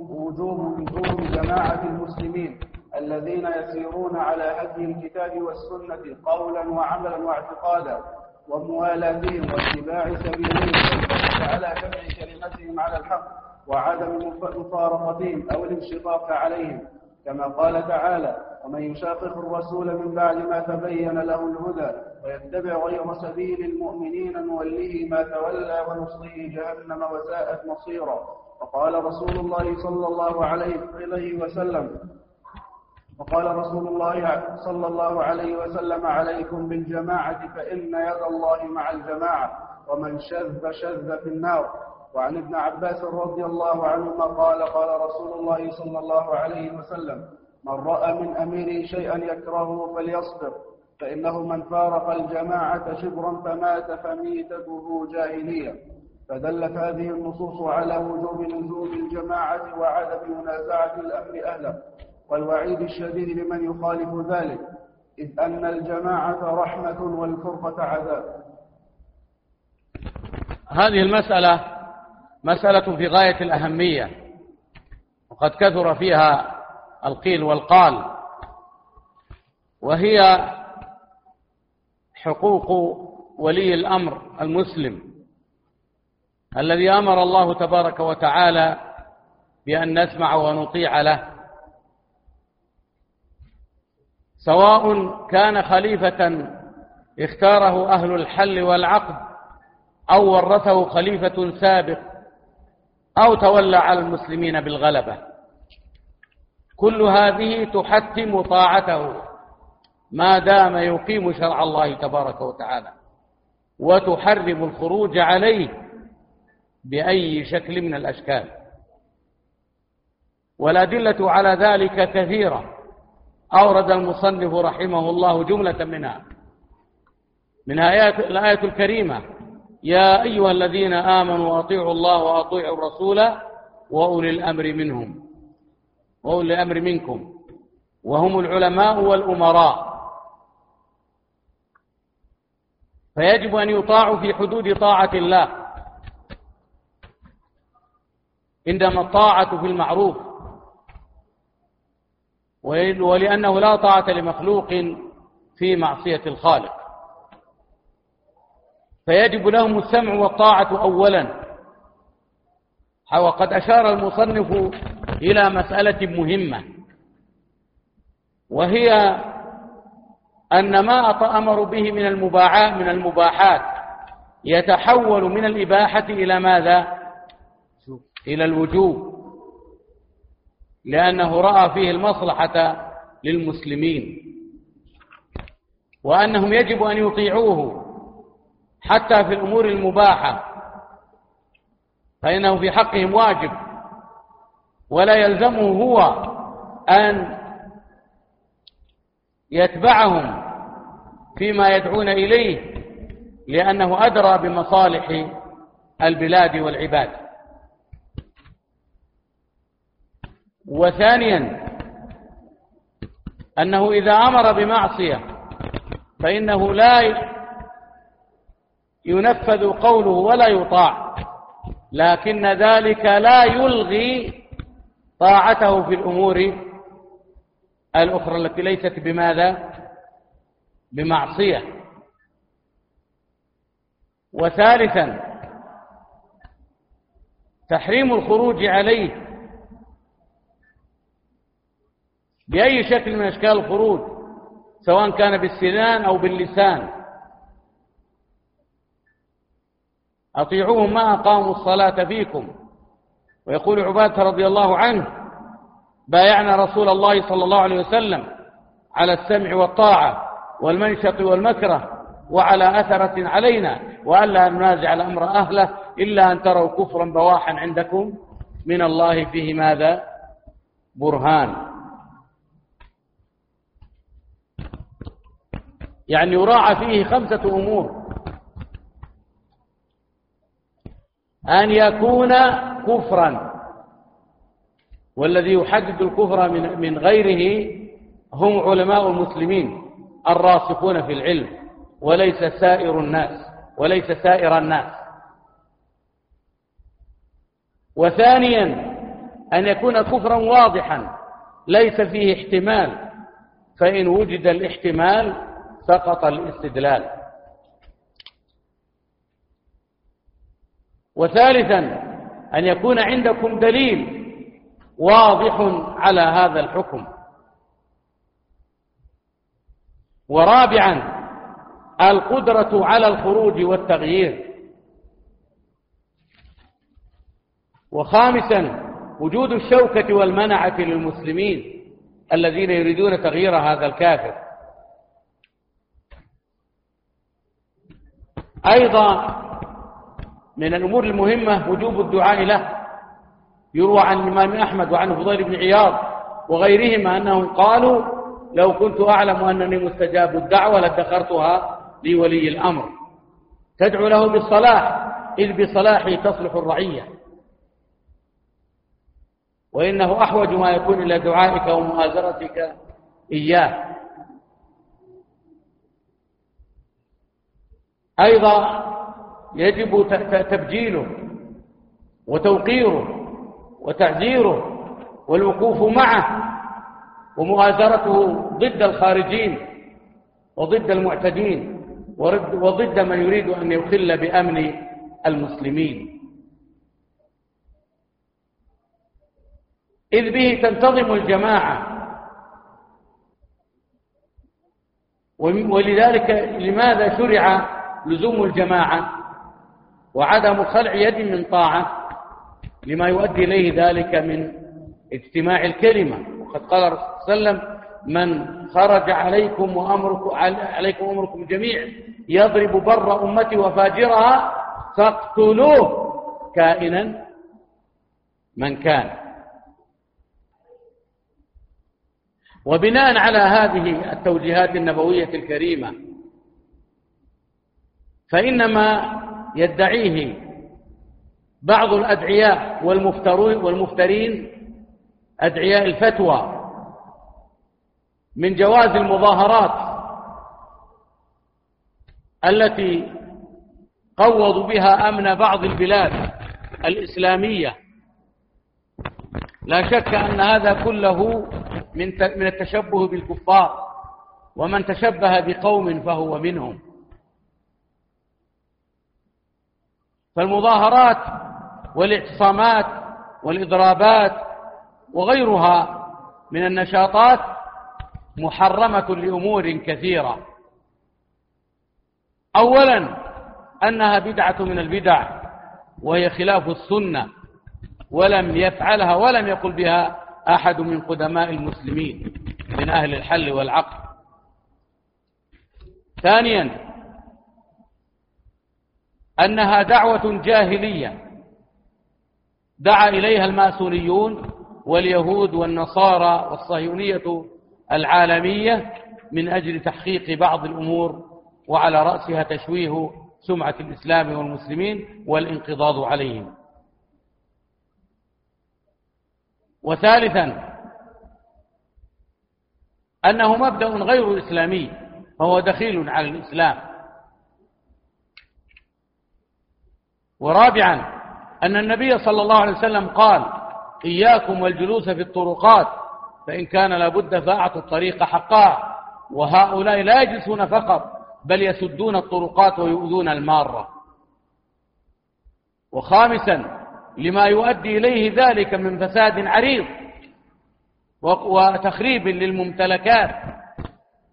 وجوب لزوم جماعة المسلمين الذين يسيرون على هدي الكتاب والسنة قولا وعملا واعتقادا. وموالاتهم واتباع سبيلهم على جمع كلمتهم على الحق وعدم مفارقتهم أو الانشقاق عليهم. كما قال تعالى ومن يشاقق الرسول من بعد ما تبين له الهدى ويتبع غير سبيل المؤمنين نوليه ما تولى ونصليه جهنم وساءت مصيرا. وقال رسول الله صلى الله عليه وسلم وقال رسول الله صلى الله عليه وسلم عليكم بالجماعة فإن يد الله مع الجماعة ومن شذ شذ في النار. وعن ابن عباس رضي الله عنهما قال قال رسول الله صلى الله عليه وسلم من رأى من أميره شيئا يكرهه فليصبر فإنه من فارق الجماعة شبرا فمات فميتته جاهلية. فدلت هذه النصوص على وجوب نزول الجماعة وعدم منازعة الأمر أهله. والوعيد الشديد لمن يخالف ذلك إذ أن الجماعة رحمة والفرقة عذاب. هذه المسألة مسألة في غاية الأهمية وقد كثر فيها القيل والقال وهي حقوق ولي الأمر المسلم الذي أمر الله تبارك وتعالى بأن نسمع ونطيع له. سواء كان خليفة اختاره أهل الحل والعقد أو ورثه خليفة سابق أو تولى على المسلمين بالغلبة. كل هذه تحتم طاعته ما دام يقيم شرع الله تبارك وتعالى وتحرم الخروج عليه بأي شكل من الأشكال. والأدلة على ذلك كثيرة. أورد المصنف رحمه الله جملة منها. من آيات الآية الكريمة يا أيها الذين آمنوا أطيعوا الله وأطيعوا الرسول وأولي الأمر منهم. وأولي الأمر منكم. وهم العلماء والأمراء. فيجب أن يطاعوا في حدود طاعة الله. عندما الطاعة في المعروف ولأنه لا طاعة لمخلوق في معصية الخالق. فيجب لهم السمع والطاعة أولا. وقد أشار المصنف إلى مسألة مهمة وهي أن ما أمر به من المباحات من المباحات يتحول من الإباحة إلى ماذا؟ إلى الوجوب. لأنه رأى فيه المصلحة للمسلمين وأنهم يجب أن يطيعوه حتى في الأمور المباحة فإنه في حقهم واجب ولا يلزمه هو أن يتبعهم فيما يدعون إليه لأنه أدرى بمصالح البلاد والعباد. وثانيا أنه إذا أمر بمعصية فإنه لا ينفذ قوله ولا يطاع لكن ذلك لا يلغي طاعته في الأمور الأخرى التي ليست بماذا؟ بمعصية. وثالثا تحريم الخروج عليه بأي شكل من أشكال الخروج سواء كان بالسنان أو باللسان. أطيعوهم ما أقاموا الصلاة فيكم. ويقول عبادة رضي الله عنه بايعنا رسول الله صلى الله عليه وسلم على السمع والطاعة والمنشط والمكره وعلى أثرة علينا وألا ننازع الأمر أهله إلا أن تروا كفرا بواحا عندكم. من الله فيه ماذا؟ برهان. يعني يراعى فيه خمسة أمور. أن يكون كفرا والذي يحدد الكفر من من غيره هم علماء المسلمين الراسخون في العلم وليس سائر الناس وليس سائر الناس. وثانيا أن يكون كفرا واضحا ليس فيه احتمال. فإن وجد الاحتمال سقط الاستدلال. وثالثا أن يكون عندكم دليل واضح على هذا الحكم. ورابعا القدرة على الخروج والتغيير. وخامسا وجود الشوكة والمنعة للمسلمين الذين يريدون تغيير هذا الكافر. أيضا من الأمور المهمة وجوب الدعاء له. يروى عن الإمام أحمد وعن فضيل بن عياض وغيرهما أنهم قالوا لو كنت أعلم أنني مستجاب الدعوة لادخرتها لولي الأمر. تدعو له بالصلاح إذ بصلاحه تصلح الرعية. وإنه أحوج ما يكون إلى دعائك ومؤازرتك إياه. أيضا يجب تبجيله وتوقيره وتعزيره والوقوف معه ومؤازرته ضد الخارجين وضد المعتدين وضد من يريد أن يخل بأمن المسلمين. إذ به تنتظم الجماعة. ولذلك لماذا شرع لزوم الجماعة وعدم خلع يد من طاعة لما يؤدي إليه ذلك من اجتماع الكلمة. وقد قال صلى الله عليه وسلم من خرج عليكم وأمركم عليكم أمركم جميع يضرب بر أمتي وفاجرها فاقتلوه كائنا من كان. وبناء على هذه التوجيهات النبوية الكريمة فإنما يدعيه بعض الأدعياء والمفترين أدعياء الفتوى من جواز المظاهرات التي قوضوا بها أمن بعض البلاد الإسلامية. لا شك أن هذا كله من من التشبه بالكفار ومن تشبه بقوم فهو منهم. فالمظاهرات والاعتصامات والإضرابات وغيرها من النشاطات محرمة لأمور كثيرة. أولا أنها بدعة من البدع وهي خلاف السنة ولم يفعلها ولم يقل بها أحد من قدماء المسلمين من أهل الحل والعقل. ثانيا أنها دعوة جاهلية. دعا إليها الماسونيون واليهود والنصارى والصهيونية العالمية من أجل تحقيق بعض الأمور وعلى رأسها تشويه سمعة الإسلام والمسلمين والانقضاض عليهم. وثالثا أنه مبدأ غير إسلامي فهو دخيل على الإسلام. ورابعا أن النبي صلى الله عليه وسلم قال إياكم والجلوس في الطرقات فإن كان لابد فأعطوا الطريق حقها وهؤلاء لا يجلسون فقط بل يسدون الطرقات ويؤذون المارة. وخامسا لما يؤدي إليه ذلك من فساد عريض وتخريب للممتلكات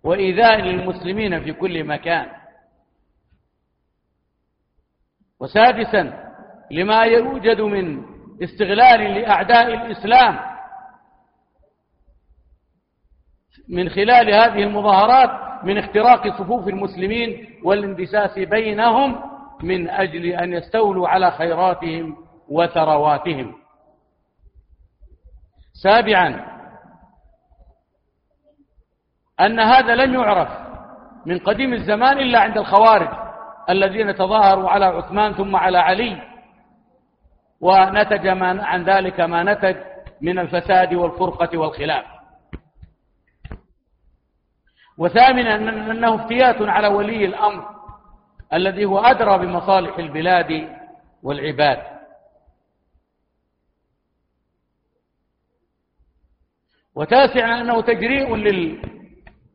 وإيذاء للمسلمين في كل مكان. وسادسا لما يوجد من استغلال لأعداء الإسلام من خلال هذه المظاهرات من اختراق صفوف المسلمين والاندساس بينهم من أجل أن يستولوا على خيراتهم وثرواتهم. سابعا أن هذا لم يعرف من قديم الزمان إلا عند الخوارج. الذين تظاهروا على عثمان ثم على علي. ونتج عن ذلك ما نتج من الفساد والفرقة والخلاف. وثامنا أنه افتيات على ولي الأمر الذي هو أدرى بمصالح البلاد والعباد. وتاسعا أنه تجريء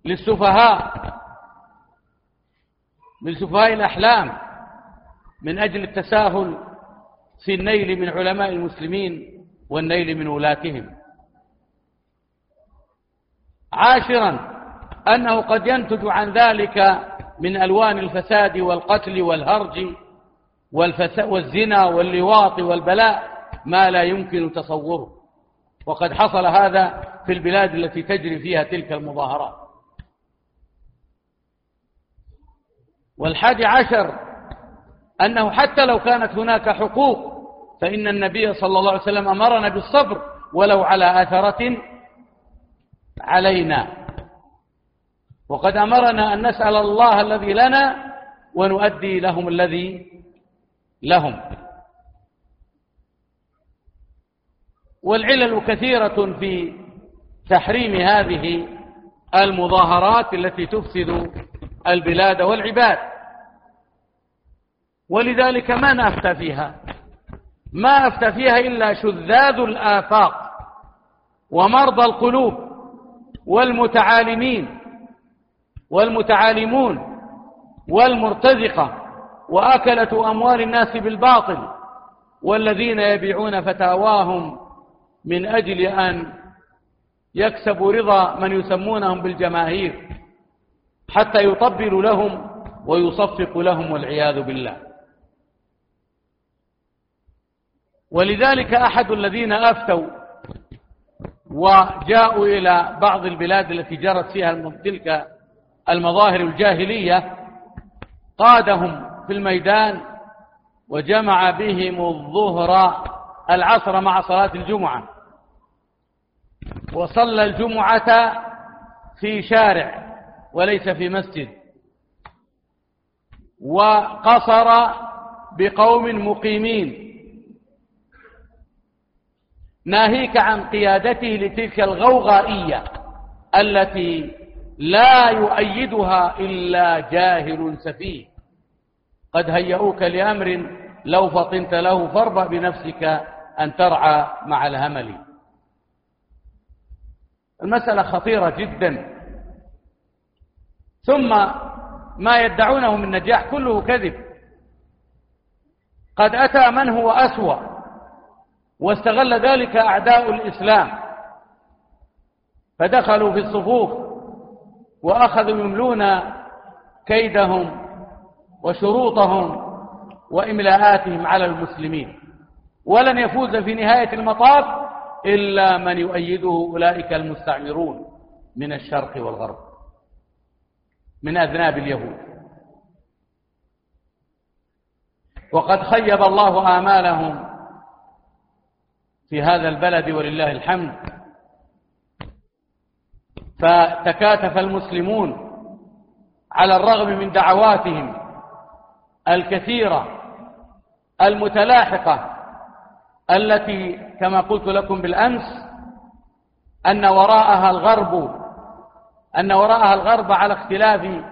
للسفهاء من سفهاء الأحلام من أجل التساهل في النيل من علماء المسلمين والنيل من ولاتهم. عاشرا أنه قد ينتج عن ذلك من ألوان الفساد والقتل والهرج والزنا واللواط والبلاء ما لا يمكن تصوره. وقد حصل هذا في البلاد التي تجري فيها تلك المظاهرات. والحادي عشر أنه حتى لو كانت هناك حقوق فإن النبي صلى الله عليه وسلم أمرنا بالصبر ولو على أثرة علينا. وقد أمرنا أن نسأل الله الذي لنا ونؤدي لهم الذي لهم. والعلل كثيرة في تحريم هذه المظاهرات التي تفسد البلاد والعباد. ولذلك ما نفتى فيها؟ ما أفتى فيها إلا شذاذ الآفاق ومرضى القلوب والمتعالمين والمتعالمون والمرتزقة وأكلة أموال الناس بالباطل والذين يبيعون فتاواهم من أجل أن يكسبوا رضا من يسمونهم بالجماهير. حتى يطبل لهم ويصفق لهم والعياذ بالله. ولذلك أحد الذين أفتوا وجاءوا إلى بعض البلاد التي جرت فيها تلك المظاهر الجاهلية قادهم في الميدان وجمع بهم الظهر العصر مع صلاة الجمعة. وصلى الجمعة في شارع. وليس في مسجد. وقصر بقوم مقيمين. ناهيك عن قيادته لتلك الغوغائية التي لا يؤيدها إلا جاهل سفيه. قد هيئوك لأمر لو فطنت له فاربأ بنفسك أن ترعى مع الهمل. المسألة خطيرة جدا. ثم ما يدعونه من نجاح كله كذب. قد أتى من هو أسوأ واستغل ذلك أعداء الإسلام. فدخلوا في الصفوف وأخذوا يملون كيدهم وشروطهم وإملاءاتهم على المسلمين. ولن يفوز في نهاية المطاف إلا من يؤيده أولئك المستعمرون من الشرق والغرب. من أذناب اليهود. وقد خيب الله آمالهم في هذا البلد ولله الحمد. فتكاتف المسلمون على الرغم من دعواتهم الكثيرة المتلاحقة التي كما قلت لكم بالأمس أن وراءها الغرب أن وراءها الغرب على اختلاف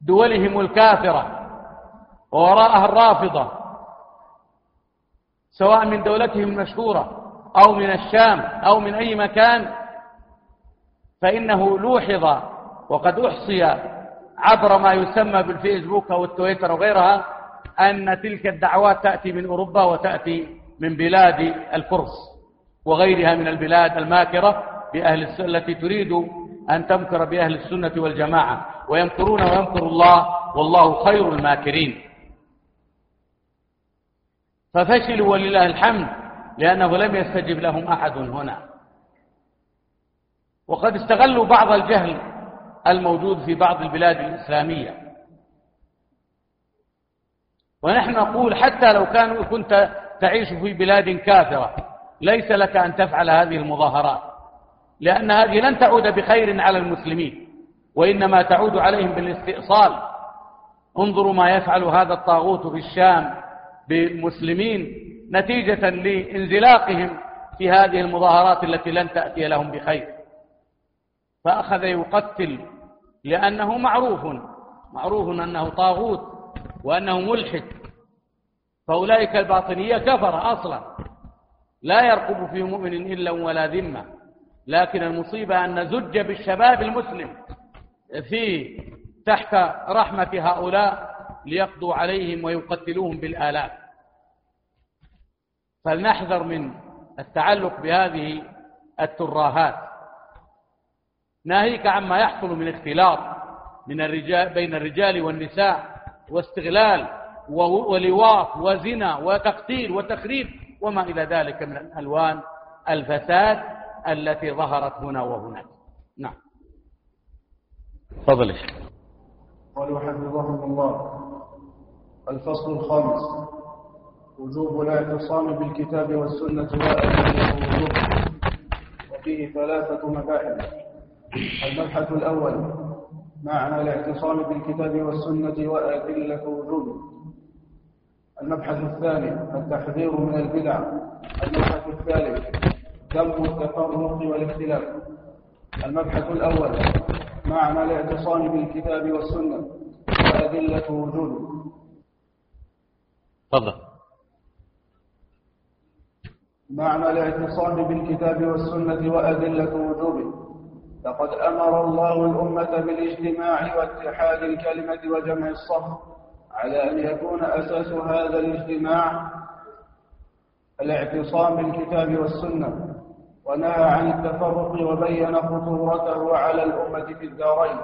دولهم الكافرة ووراءها الرافضة سواء من دولتهم المشهورة أو من الشام أو من أي مكان فإنه لوحظ وقد أحصي عبر ما يسمى بالفيسبوك أو التويتر وغيرها أن تلك الدعوات تأتي من أوروبا وتأتي من بلاد الفرس وغيرها من البلاد الماكرة بأهل التي تريد أن تمكر بأهل السنة والجماعة ويمكرون ويمكر الله والله خير الماكرين. ففشلوا ولله الحمد لأنه لم يستجب لهم أحد هنا. وقد استغلوا بعض الجهل الموجود في بعض البلاد الإسلامية. ونحن نقول حتى لو كان كنت تعيش في بلاد كافرة ليس لك أن تفعل هذه المظاهرات. لأن هذه لن تعود بخير على المسلمين وإنما تعود عليهم بالاستئصال. انظروا ما يفعل هذا الطاغوت في الشام بالمسلمين نتيجة لانزلاقهم في هذه المظاهرات التي لن تأتي لهم بخير. فأخذ يقتل لأنه معروف معروف أنه طاغوت وأنه ملحد. فأولئك الباطنية كفر أصلا لا يرقب في مؤمن إلا ولا ذمة. لكن المصيبة أن زج بالشباب المسلم في تحت رحمة هؤلاء ليقضوا عليهم ويقتلوهم بالآلاف فلنحذر من التعلق بهذه التراهات ناهيك عما يحصل من اختلاط من الرجال بين الرجال والنساء واستغلال ولواط وزنا وتقتيل وتخريب وما إلى ذلك من ألوان الفساد التي ظهرت هنا وهناك. نعم. تفضل قالوا حفظهم الله. الفصل الخامس. وجوب الاعتصام بالكتاب والسنة وأدلة الوجوب وفيه ثلاثة مباحث المبحث الأول. معنى الاعتصام بالكتاب والسنة وأدلة وجوبه المبحث الثاني. التحذير من البدع. المبحث الثالث. ذم التفرق والاختلاف. المبحث الأول معنى الاعتصام بالكتاب والسنة وأدلة وجوده. تفضل. معنى الاعتصام بالكتاب والسنة وأدلة وجوبه لقد أمر الله الأمة بالاجتماع واتحاد الكلمة وجمع الصف على أن يكون أساس هذا الاجتماع الاعتصام بالكتاب والسنة. ونهى عن التفرق وبين خطورته على الأمة في الدارين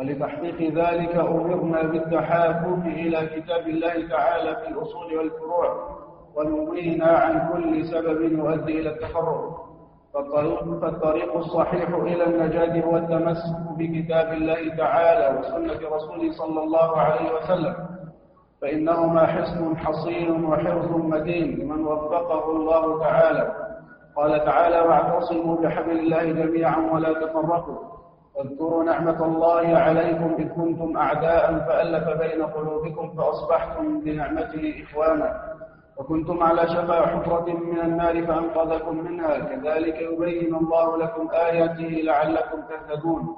ولتحقيق ذلك أمرنا بالتحاكم إلى كتاب الله تعالى في الأصول والفروع ونهينا عن كل سبب يؤدي إلى التفرق. فالطريق, الصحيح إلى النجاة هو التمسك بكتاب الله تعالى وسنة رسوله صلى الله عليه وسلم. فإنهما حصن حصين وحرز متين لمن وفقه الله تعالى. قال تعالى واعتصموا بحبل الله جميعا ولا تفرقوا. واذكروا نعمة الله عليكم إذ كنتم أعداء فألف بين قلوبكم فأصبحتم بنعمته إخوانا. وكنتم على شفا حفرة من النار فأنقذكم منها. كذلك يبين الله لكم آياته لعلكم تهتدون.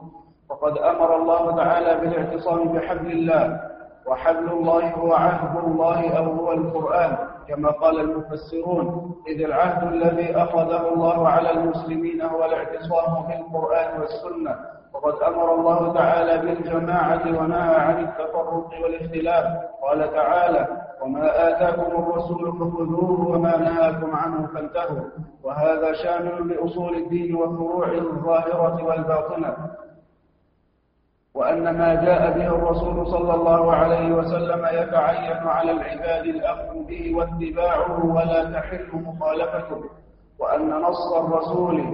وقد أمر الله تعالى بالاعتصام بحبل الله. وحبل الله هو عهد الله أو هو القرآن. كما قال المفسرون إذ العهد الذي أخذه الله على المسلمين هو الاعتصام بالقرآن والسنة وقد أمر الله تعالى بالجماعة ونهى عن التفرق والاختلاف. قال تعالى وما آتاكم الرسول فخذوه وما نهاكم عنه فانتهوا. وهذا شامل لأصول الدين وفروع الظاهرة والباطنة. وأن ما جاء به الرسول صلى الله عليه وسلم يتعين على العباد الأخذ به واتباعه ولا تحل مخالفته وأن نص الرسول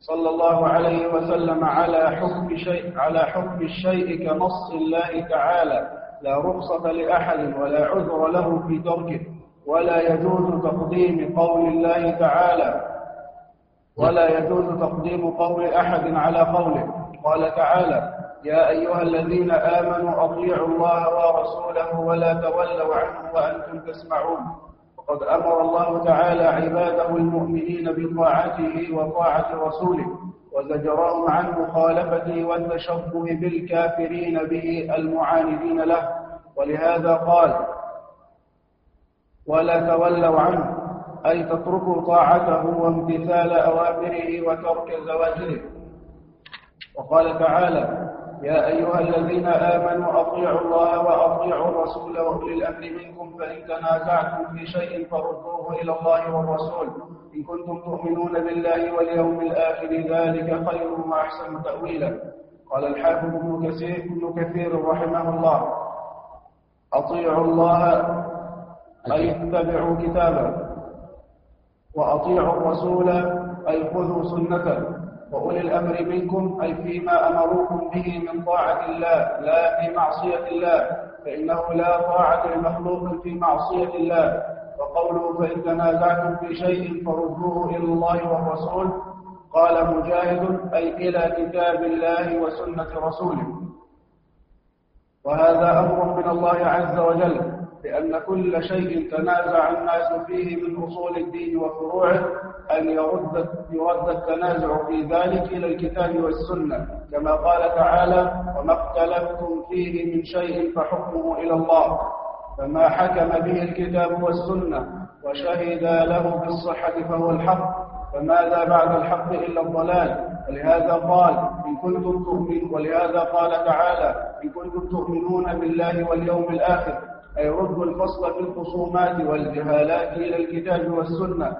صلى الله عليه وسلم على حكم شيء على حكم الشيء كنص الله تعالى لا رخصة لأحد ولا عذر له في تركه ولا يجوز تقديم قول الله تعالى ولا يجوز تقديم قول أحد على قوله قال تعالى يا أيها الذين آمنوا أطيعوا الله ورسوله ولا تولوا عنه وأنتم تسمعون. وقد أمر الله تعالى عباده المؤمنين بطاعته وطاعة رسوله وزجرهم عن مخالفته والتشبه بالكافرين به المعاندين له. ولهذا قال ولا تولوا عنه أي تتركوا طاعته وامتثال أوامره وترك زواجره. وقال تعالى يا أيها الذين آمنوا أطيعوا الله وأطيعوا الرسول وأولي الأمر منكم فإن تنازعتم في شيء فردوه إلى الله والرسول. إن كنتم تؤمنون بالله واليوم الآخر ذلك خير وأحسن تأويلا. قال الحافظ ابن كثير, ابن كثير رحمه الله. أطيعوا الله أي اتبعوا كتابه. وأطيعوا الرسول أي خذوا سنته. وأولي الأمر منكم أي فيما أمروكم به من طاعة الله لا في معصية الله فإنه لا طاعة لمخلوق في معصية الله. وقوله فإن تنازعتم في شيء فردوه إلى الله والرسول قال مجاهد أي إلى كتاب الله وسنة رسوله. وهذا أمر من الله عز وجل. لأن كل شيء تنازع الناس فيه من أصول الدين وفروعه أن يرد, يرد التنازع في ذلك إلى الكتاب والسنة كما قال تعالى وما اختلفتم فيه من شيء فحكمه إلى الله فما حكم به الكتاب والسنة وشهد له بالصحة فهو الحق فماذا بعد الحق إلا الضلال؟ ولهذا قال إن كنتم تؤمن ولهذا قال تعالى إن كنتم تؤمنون بالله واليوم الآخر أي ردوا الفصل في الخصومات والجهالات إلى الكتاب والسنة.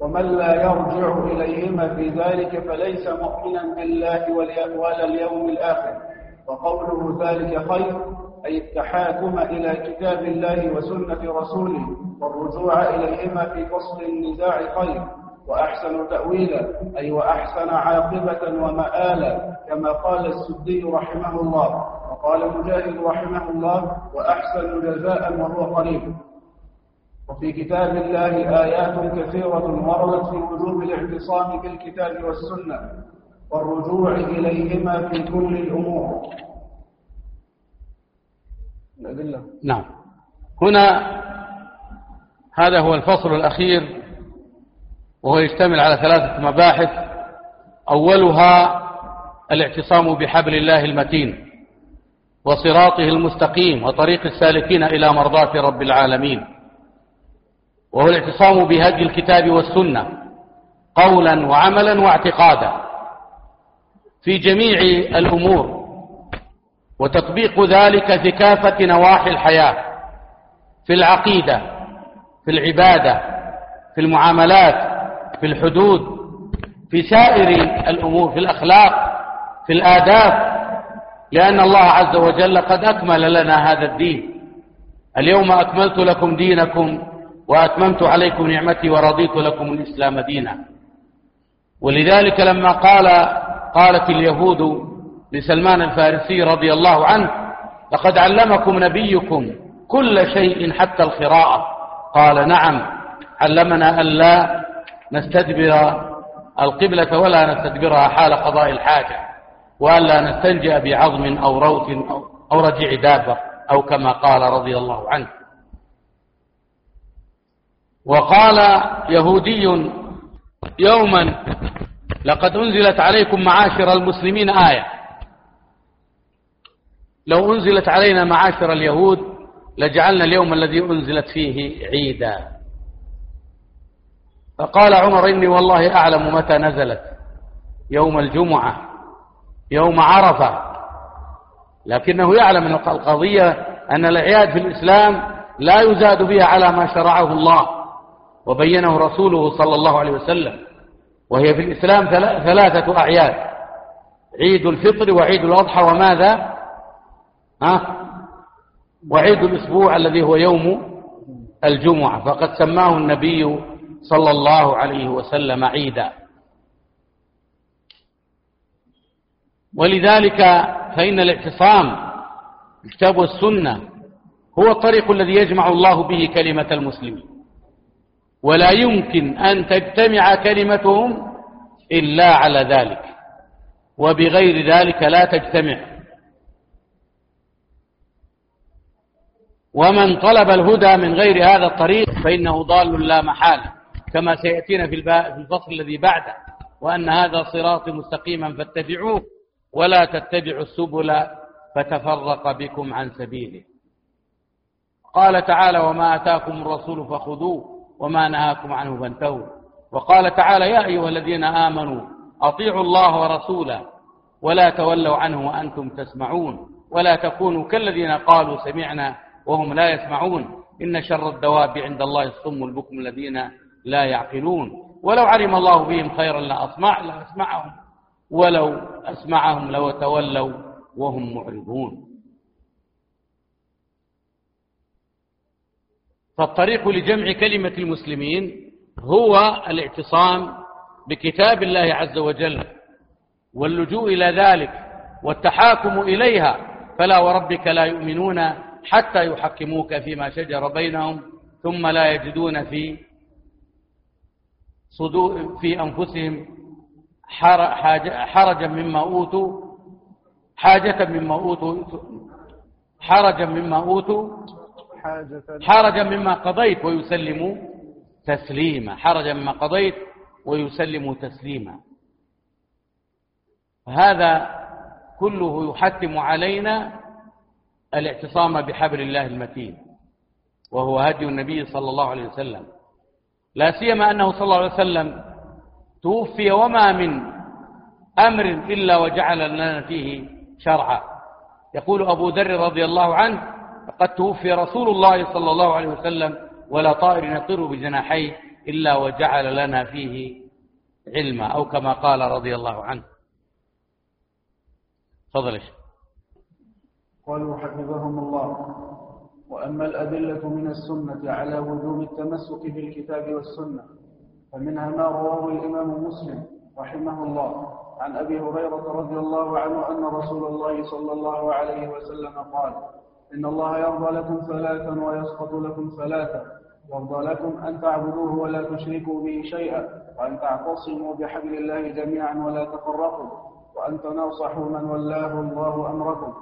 ومن لا يرجع إليهما في ذلك فليس مؤمنا بالله ولا اليوم الآخر. وقوله ذلك خير أي التحاكم إلى كتاب الله وسنة رسوله والرجوع إليهما في فصل النزاع خير. وأحسن تأويلا أي وأحسن عاقبة ومآلا كما قال السدي رحمه الله وقال مجاهد رحمه الله وأحسن جزاء وهو قريب وفي كتاب الله آيات كثيرة وردت في وجوب الاعتصام بالكتاب والسنة والرجوع إليهما في كل الأمور. الأدلة نعم. هنا هذا هو الفصل الأخير. وهو يشتمل على ثلاثة مباحث. أولها الاعتصام بحبل الله المتين وصراطه المستقيم وطريق السالكين إلى مرضاة رب العالمين. وهو الاعتصام بهدي الكتاب والسنة قولا وعملا واعتقادا في جميع الأمور. وتطبيق ذلك في كافة نواحي الحياة في العقيدة في العبادة في المعاملات في الحدود في سائر الأمور في الأخلاق في الآداب لأن الله عز وجل قد أكمل لنا هذا الدين. اليوم أكملت لكم دينكم وأتممت عليكم نعمتي ورضيت لكم الإسلام دينا. ولذلك لما قال قالت اليهود لسلمان الفارسي رضي الله عنه لقد علمكم نبيكم كل شيء حتى القراءة. قال نعم علمنا أن لا نستدبر القبلة ولا نستدبرها حال قضاء الحاجة وأن لا نستنجأ بعظم أو روث أو رجع دابة أو كما قال رضي الله عنه. وقال يهودي يوما لقد أنزلت عليكم معاشر المسلمين آية. لو أنزلت علينا معاشر اليهود لجعلنا اليوم الذي أنزلت فيه عيدا. فقال عمر إني والله أعلم متى نزلت. يوم الجمعة يوم عرفة. لكنه يعلم أن القضية أن الأعياد في الإسلام لا يزاد بها على ما شرعه الله وبينه رسوله صلى الله عليه وسلم. وهي في الإسلام ثلاثة أعياد. عيد الفطر وعيد الأضحى وماذا؟ ها؟ وعيد الأسبوع الذي هو يوم الجمعة. فقد سماه النبي صلى الله عليه وسلم عيدا. ولذلك فإن الاعتصام الكتاب والسنة هو الطريق الذي يجمع الله به كلمة المسلمين. ولا يمكن أن تجتمع كلمتهم إلا على ذلك. وبغير ذلك لا تجتمع. ومن طلب الهدى من غير هذا الطريق فإنه ضال لا محالة. كما سيأتينا في الفصل الذي بعده وأن هذا صراط مستقيما فاتبعوه ولا تتبعوا السبل فتفرق بكم عن سبيله. قال تعالى وما أتاكم الرسول فخذوه وما نهاكم عنه فانتهوا. وقال تعالى يا أيها الذين آمنوا أطيعوا الله ورسوله ولا تولوا عنه وأنتم تسمعون ولا تكونوا كالذين قالوا سمعنا وهم لا يسمعون. إن شر الدواب عند الله الصم البكم الذين لا يعقلون. ولو علم الله بهم خيرا لأسمع لأسمعهم ولو أسمعهم لو تولوا وهم معرضون. فالطريق لجمع كلمة المسلمين هو الاعتصام بكتاب الله عز وجل واللجوء إلى ذلك والتحاكم إليها. فلا وربك لا يؤمنون حتى يحكموك فيما شجر بينهم ثم لا يجدون في صدور في أنفسهم حرجا مما أوتوا حاجة مما أوتوا حرجا مما أوتوا حرجا مما قضيت ويسلموا تسليما حرجا مما قضيت ويسلموا تسليما. هذا كله يحتم علينا الاعتصام بحبل الله المتين وهو هدي النبي صلى الله عليه وسلم. لا سيما أنه صلى الله عليه وسلم توفي وما من أمر إلا وجعل لنا فيه شرعا. يقول أبو ذر رضي الله عنه قد توفي رسول الله صلى الله عليه وسلم ولا طائر يطير بجناحيه إلا وجعل لنا فيه علما. أو كما قال رضي الله عنه. تفضل قالوا حفظهم الله. وأما الأدلة من السنة على وجوب التمسك بالكتاب والسنة فمنها ما رواه الإمام مسلم رحمه الله عن أبي هريرة رضي الله عنه أن رسول الله صلى الله عليه وسلم قال إن الله يرضى لكم ثلاثا ويسقط لكم ثلاثا يرضى لكم أن تعبدوه ولا تشركوا به شيئا وأن تعتصموا بحبل الله جميعا ولا تفرقوا وأن تناصحوا من ولاه الله أمركم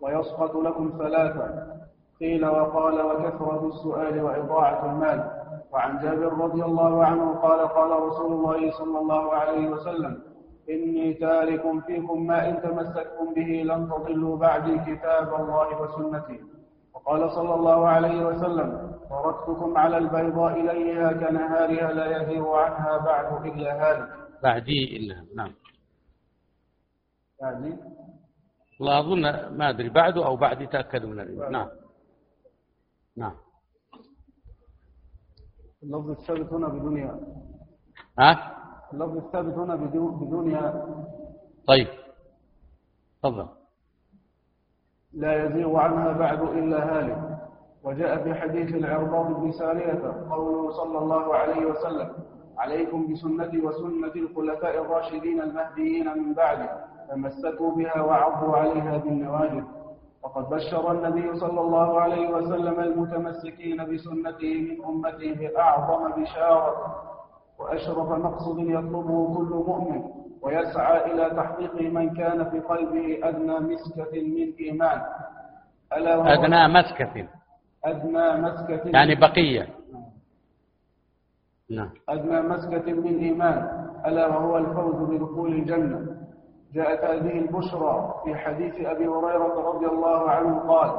ويسقط لكم ثلاثا قيل وقال وكثرة السؤال وإضاعة المال. وعن جابر رضي الله عنه قال قال رسول الله صلى الله عليه وسلم إني تارك فيكم ما إن تمسكتم به لن تضلوا بعدي كتاب الله وسنتي. وقال صلى الله عليه وسلم تركتكم على البيضاء ليلها كنهارها لا يزيغ عنها بعد إلا هالك. بعدي إلا نعم. بعدي؟ لا أظن ما أدري بعده أو بعد تأكدوا من الرواية نعم. نعم. اللفظ الثابت هنا بدنيا ها؟ اللفظ الثابت هنا بدون ياء طيب. تفضل. لا يزيغ عنها بعد إلا هالك. وجاء في حديث العرباض بن سارية قوله صلى الله عليه وسلم عليكم بسنتي وسنة الخلفاء الراشدين المهديين من بعدي تمسكوا بها وعضوا عليها بالنواجذ. وقد بشر النبي صلى الله عليه وسلم المتمسكين بسنته من أمته بأعظم بشارة وأشرف مقصد يطلبه كل مؤمن ويسعى إلى تحقيق من كان في قلبه أدنى مسكة من إيمان. ألا أدنى مسكة. أدنى مسكة. يعني بقية. نعم. أدنى مسكة من إيمان. ألا وهو الفوز بدخول الجنة. جاءت هذه البشرى في حديث أبي هريرة رضي الله عنه قال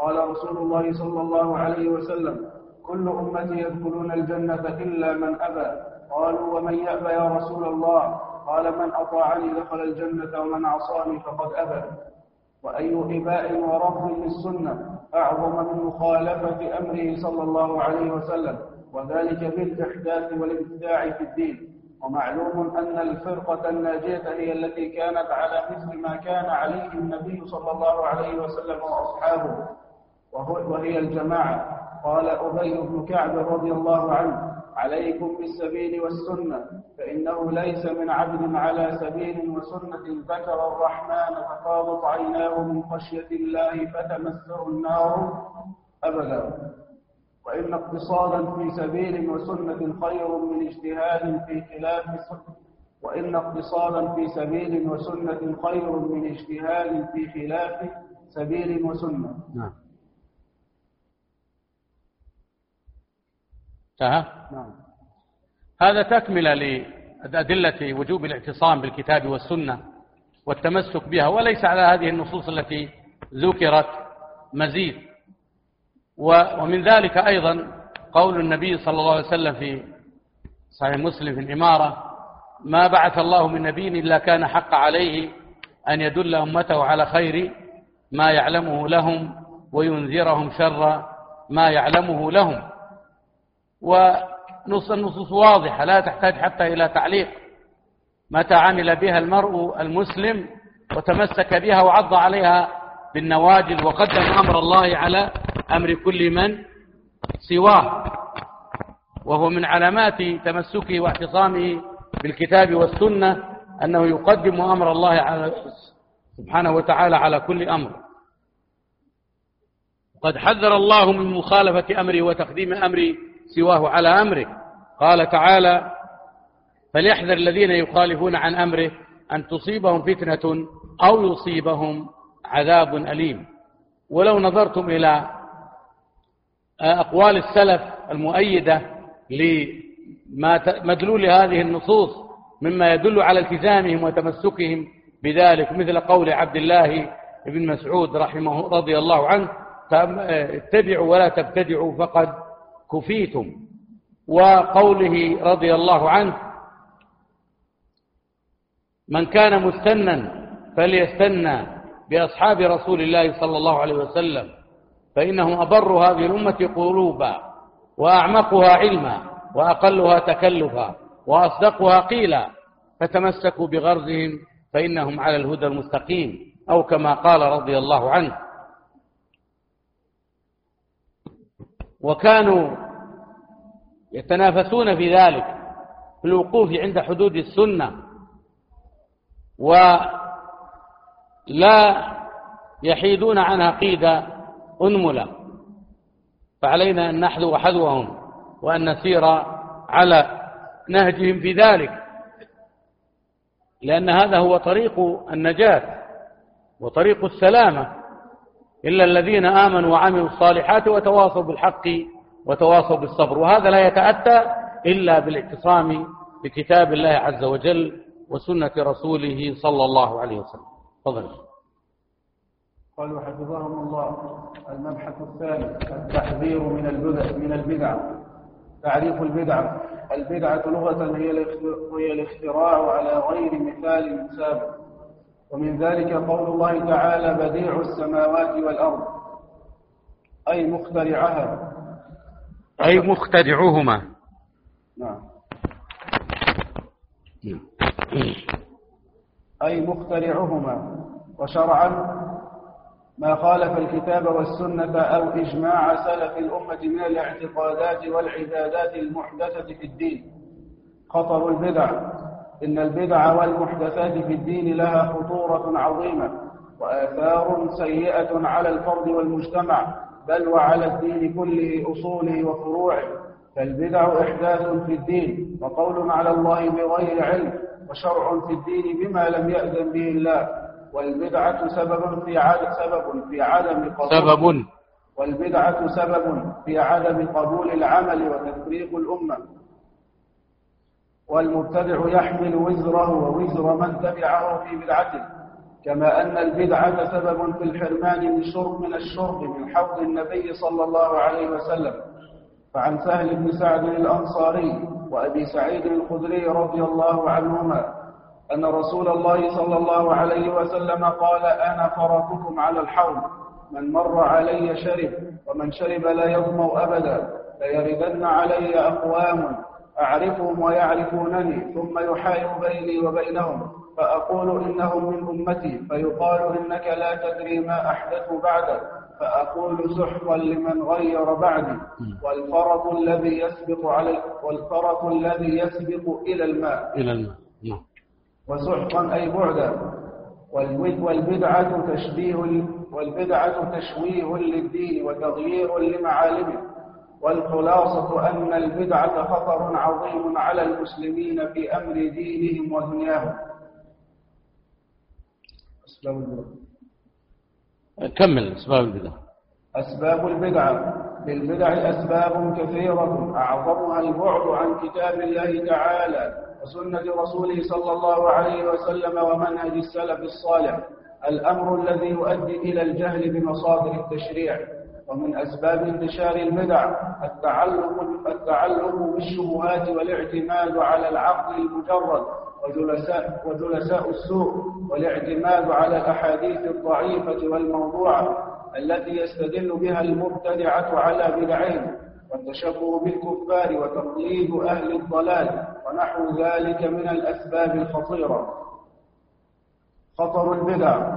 قال رسول الله صلى الله عليه وسلم كل أمتي يدخلون الجنة إلا من أبى. قالوا ومن يأبى يا رسول الله؟ قال من أطاعني دخل الجنة ومن عصاني فقد أبى. وأي إباء ورفض للسنة أعظم من مخالفة أمره صلى الله عليه وسلم وذلك بالإحداث والابتداع في الدين. ومعلوم أن الفرقة الناجية هي التي كانت على مثل ما كان عليه النبي صلى الله عليه وسلم وأصحابه وهي الجماعة. قال أبي بن كعب رضي الله عنه عليكم بالسبيل والسنة فإنه ليس من عبد على سبيل وسنة ذكر الرحمن ففاضت عيناه من خشية الله فتمسه النار. أبدا وإن اقتصادا في سبيل وسنة خير من اجتهاد في خلاف سنة وإن اقتصادا في سبيل وسنة خير من اجتهاد في خلاف سبيل وسنة. نعم. انتهى؟ نعم. هذا تكملة لأدلة وجوب الاعتصام بالكتاب والسنة والتمسك بها وليس على هذه النصوص التي ذكرت مزيد. ومن ذلك أيضا قول النبي صلى الله عليه وسلم في صحيح مسلم في الإمارة ما بعث الله من نبي إلا كان حق عليه أن يدل أمته على خير ما يعلمه لهم وينذرهم شر ما يعلمه لهم. ونص النصوص واضحة لا تحتاج حتى إلى تعليق. متى عمل بها المرء المسلم وتمسك بها وعض عليها بالنواجذ وقدم أمر الله على أمر كل من سواه وهو من علامات تمسكه واعتصامه بالكتاب والسنة أنه يقدم أمر الله على سبحانه وتعالى على كل أمر. قد حذر الله من مخالفة أمره وتقديم أمر سواه على أمره. قال تعالى فليحذر الذين يخالفون عن أمره أن تصيبهم فتنة أو يصيبهم عذاب أليم. ولو نظرتم إلى أقوال السلف المؤيدة لمدلول هذه النصوص مما يدل على التزامهم وتمسكهم بذلك مثل قول عبد الله بن مسعود رحمه رضي الله عنه اتبعوا ولا تبتدعوا فقد كفيتم. وقوله رضي الله عنه من كان مستنا فليستنى بأصحاب رسول الله صلى الله عليه وسلم فإنهم أبر هذه الأمة قلوبا وأعمقها علما وأقلها تكلفا وأصدقها قيلا فتمسكوا بغرزهم فإنهم على الهدى المستقيم أو كما قال رضي الله عنه. وكانوا يتنافسون في ذلك في الوقوف عند حدود السنة ولا يحيدون عنها قيد أنملة فعلينا أن نحذو حذوهم وأن نسير على نهجهم في ذلك. لأن هذا هو طريق النجاة وطريق السلامة. إلا الذين آمنوا وعملوا الصالحات وتواصوا بالحق وتواصوا بالصبر. وهذا لا يتأتى إلا بالاعتصام بكتاب الله عز وجل وسنة رسوله صلى الله عليه وسلم. تفضل. قالوا حفظهم الله. المبحث الثالث التحذير من البدع من البدع. تعريف البدعة البدعة لغة هي الاختراع على غير مثال سابق. ومن ذلك قول الله تعالى بديع السماوات والأرض. أي مخترعها. أي مخترعهما. نعم. أي مخترعهما. وشرعا ما خالف الكتاب والسنة أو إجماع سلف الأمة من الاعتقادات والعبادات المحدثة في الدين. خطر البدع. إن البدع والمحدثات في الدين لها خطورة عظيمة وآثار سيئة على الفرد والمجتمع بل وعلى الدين كله أصوله وفروعه. فالبدع إحداث في الدين وقول على الله بغير علم وشرع في الدين بما لم يأذن به الله. والبدعة سبب في عدم سبب في عدم قبول. سبب. والبدعة سبب في عدم قبول العمل وتفريق الأمة. والمبتدع يحمل وزره ووزر من تبعه في بدعته كما أن البدعة سبب في الحرمان من شرب من الشرب من حوض النبي صلى الله عليه وسلم. فعن سهل بن سعد الأنصاري وأبي سعيد الخدري رضي الله عنهما أن رسول الله صلى الله عليه وسلم قال أنا فرطكم على الحوض من مر علي شرب ومن شرب لا يظمأ أبدا. ليردن علي أقوام. أعرفهم ويعرفونني ثم يحايل بيني وبينهم. فأقول إنهم من أمتي. فيقال إنك لا تدري ما أحدثوا بعدك. فأقول سحقا لمن غير بعدي. والفرط الذي يسبق علي والفرط الذي يسبق إلى الماء. إلى الماء. نعم. وسحقا أي بعدا. والبدعة تشبيه والبدعة تشويه للدين وتغيير لمعالمه. والخلاصة أن البدعة خطر عظيم على المسلمين في أمر دينهم ودنياهم. أسباب البدعة. كمل أسباب البدعة. أسباب البدعة. للبدع أسباب كثيرة. أعظمها البعد عن كتاب الله تعالى. وسنة رسوله صلى الله عليه وسلم ومنهج السلف الصالح. الأمر الذي يؤدي إلى الجهل بمصادر التشريع ومن أسباب انتشار البدع التعلق التعلق بالشبهات والاعتماد على العقل المجرد وجلساء, وجلساء السوء والاعتماد على الأحاديث الضعيفة والموضوعة التي يستدل بها المبتدعة على بدعهم والتشبه بالكفار وتقليد أهل الضلال ونحو ذلك من الأسباب الخطيرة. خطر البدع.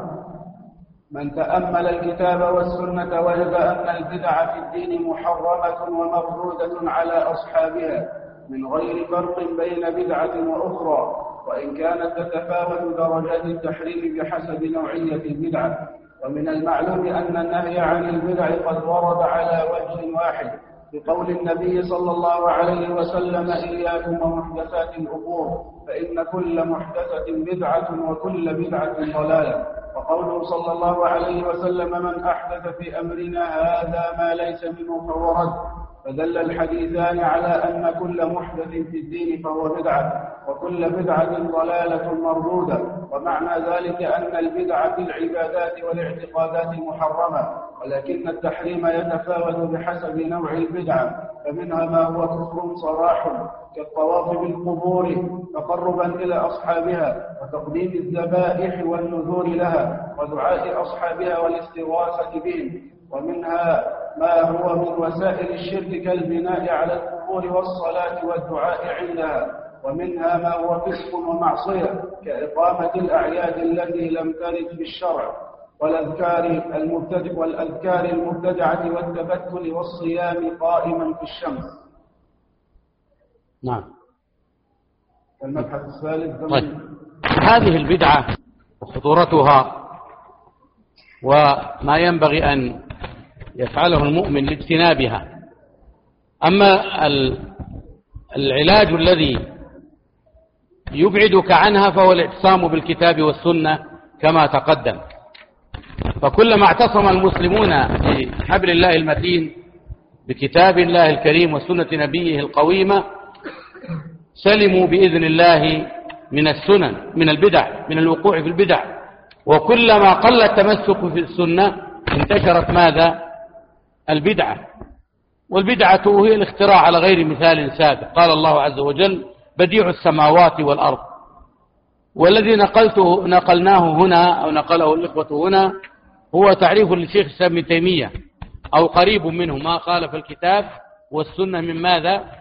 من تأمل الكتاب والسنة وجد أن البدع في الدين محرمة ومردودة على أصحابها من غير فرق بين بدعة وأخرى وإن كانت تتفاوت درجات التحريم بحسب نوعية البدعة ومن المعلوم أن النهي عن البدع قد ورد على وجه واحد. بقول النبي صلى الله عليه وسلم إياكم ومحدثات الأمور فإن كل محدثة بدعة وكل بدعة ضلالة. وقوله صلى الله عليه وسلم من أحدث في أمرنا هذا ما ليس منه فهو رد. فدل الحديثان على أن كل محدث في الدين فهو بدعة وكل بدعة ضلالة مردودة. ومعنى ذلك أن البدعة في العبادات والاعتقادات محرمة. ولكن التحريم يتفاوت بحسب نوع البدعة فمنها ما هو كفر صراح كالطواف بالقبور تقربا إلى أصحابها وتقديم الذبائح والنذور لها ودعاء أصحابها والاستغاثة بهم. ومنها ما هو من وسائل الشرك كالبناء على القبور والصلاة والدعاء عندها. ومنها ما هو فسق ومعصية كإقامة الأعياد التي لم ترد في الشرع والأذكار المبتدع والأذكار المبتدعة والتبتل والصيام قائما في الشمس. نعم. المبحث الثالث طيب. هذه البدعة وخطورتها وما ينبغي أن يفعله المؤمن لاجتنابها. أما العلاج الذي يبعدك عنها فهو الاعتصام بالكتاب والسنة كما تقدم. فكلما اعتصم المسلمون بحبل الله المتين بكتاب الله الكريم وسنة نبيه القويمة سلموا بإذن الله من السنن من البدع من الوقوع في البدع. وكلما قل التمسك في السنة انتشرت ماذا؟ البدعة. والبدعة هي الاختراع على غير مثال سابق. قال الله عز وجل بديع السماوات والأرض. والذي نقلته نقلناه هنا أو نقله الإخوة هنا هو تعريف للشيخ الإسلام ابن تيمية أو قريب منه ما قال في الكتاب والسنة من ماذا؟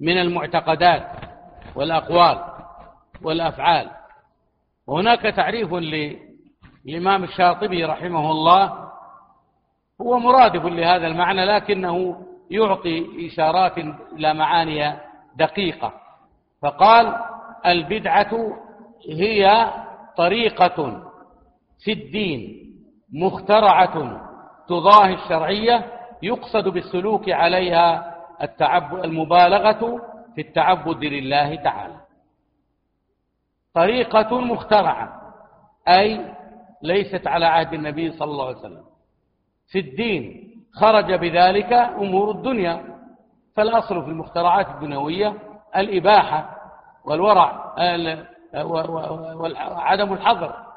من المعتقدات والأقوال والأفعال. وهناك تعريف للإمام الشاطبي رحمه الله. هو مرادف لهذا المعنى لكنه يعطي إشارات إلى معاني دقيقة. فقال البدعة هي طريقة في الدين مخترعة تضاهي الشرعية يقصد بالسلوك عليها التعب المبالغة في التعبد لله تعالى. طريقة مخترعة أي ليست على عهد النبي صلى الله عليه وسلم. في الدين خرج بذلك أمور الدنيا فالأصل في المخترعات الدنيوية الإباحة والورع وعدم الحظر.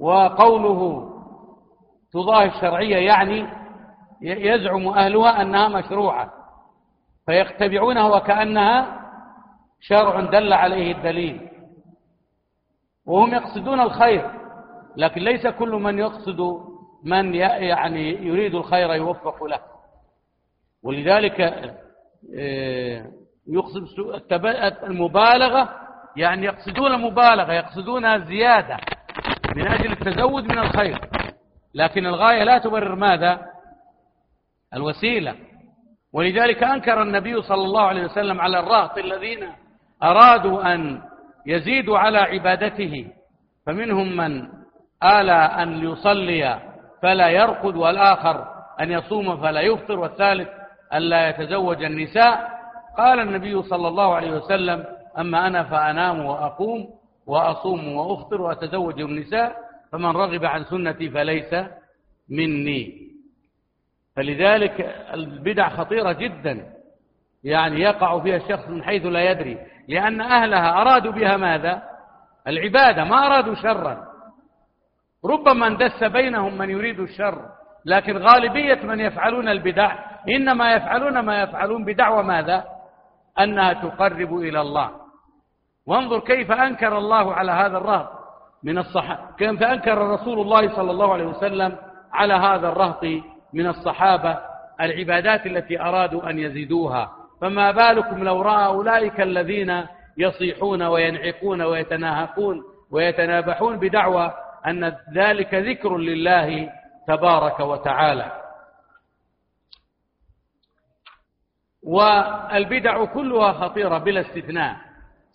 وقوله تضاهي الشرعية يعني يزعم أهلها أنها مشروعة فيختبعونها وكأنها شرع دل عليه الدليل. وهم يقصدون الخير لكن ليس كل من يقصد من يعني يريد الخير يوفق له. ولذلك آه، يقصد المبالغة يعني يقصدون المبالغة يقصدون الزيادة من أجل التزود من الخير. لكن الغاية لا تبرر ماذا؟ الوسيلة. ولذلك أنكر النبي صلى الله عليه وسلم على الرهط الذين أرادوا أن يزيدوا على عبادته. فمنهم من آل أن يصلي فلا يرقد والآخر أن يصوم فلا يفطر والثالث أن لا يتزوج النساء. قال النبي صلى الله عليه وسلم أما أنا فأنام وأقوم وأصوم وأفطر وأتزوج النساء فمن رغب عن سنتي فليس مني. فلذلك البدع خطيرة جدا. يعني يقع فيها الشخص من حيث لا يدري. لأن أهلها أرادوا بها ماذا؟ العبادة ما أرادوا شرا. ربما اندس بينهم من يريد الشر لكن غالبية من يفعلون البدع إنما يفعلون ما يفعلون بدعوى ماذا؟ أنها تقرب إلى الله. وانظر كيف أنكر الله على هذا الرهط من الصحابة كيف أنكر رسول الله صلى الله عليه وسلم على هذا الرهط من الصحابة العبادات التي أرادوا أن يزيدوها. فما بالكم لو رأى أولئك الذين يصيحون وينعقون ويتناهقون ويتنابحون بدعوى أن ذلك ذكر لله تبارك وتعالى. والبدع كلها خطيرة بلا استثناء.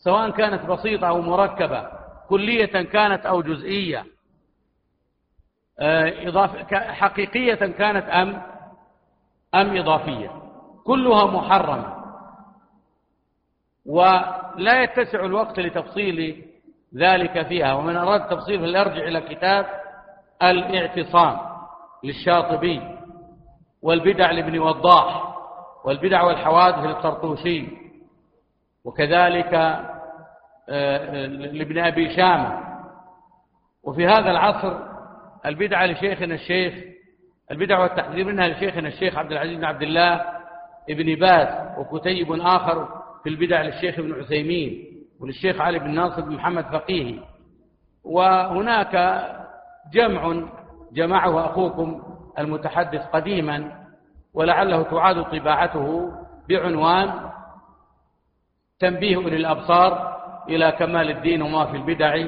سواء كانت بسيطة أو مركبة كلية كانت أو جزئية. حقيقية كانت أم أم إضافية. كلها محرمة. ولا يتسع الوقت لتفصيل ذلك فيها. ومن أراد تفصيل فليرجع إلى كتاب الاعتصام للشاطبي والبدع لابن وضاح والبدع والحوادث للطرطوشي. وكذلك آه، لابن أبي شامة. وفي هذا العصر البدعة لشيخنا الشيخ البدع والتحذير منها لشيخنا الشيخ عبد العزيز بن عبد الله ابن باز وكتيب آخر في البدع للشيخ ابن عثيمين وللشيخ علي بن ناصر بن محمد فقيه. وهناك جمع جمعه أخوكم المتحدث قديما ولعله تعاد طباعته بعنوان تنبيه أولي الأبصار إلى كمال الدين وما في البدع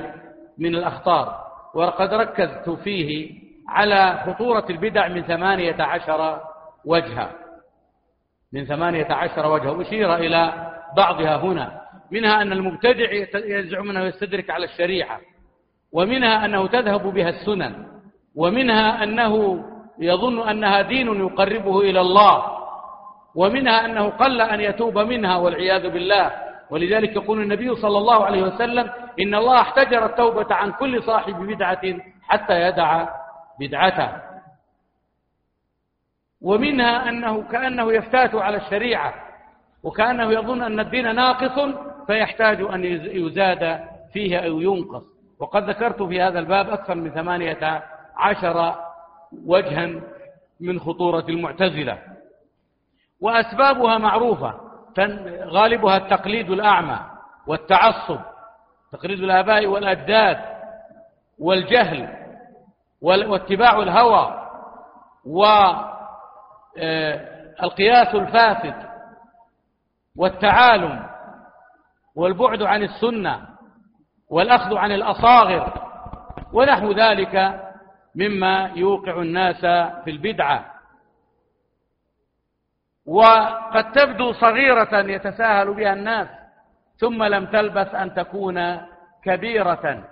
من الأخطار. وقد ركزت فيه على خطورة البدع من ثمانية عشر وجها. من ثمانية عشر وجها. أشير إلى بعضها هنا. منها أن المبتدع يزعم أنه يستدرك على الشريعة. ومنها أنه تذهب بها السنن. ومنها أنه يظن أنها دين يقربه إلى الله. ومنها أنه قل أن يتوب منها والعياذ بالله. ولذلك يقول النبي صلى الله عليه وسلم إن الله احتجر التوبة عن كل صاحب بدعة حتى يدع بدعته. ومنها أنه كأنه يفتات على الشريعة وكأنه يظن أن الدين ناقص فيحتاج أن يزاد فيه أو ينقص. وقد ذكرت في هذا الباب أكثر من ثمانية عشر وجها من خطورة المعتزلة. وأسبابها معروفة. غالبها التقليد الأعمى والتعصب تقليد الآباء والأجداد والجهل واتباع الهوى والقياس الفاسد والتعالم والبعد عن السنة والأخذ عن الأصاغر ونحو ذلك مما يوقع الناس في البدعة. وقد تبدو صغيرة يتساهل بها الناس ثم لم تلبث أن تكون كبيرة.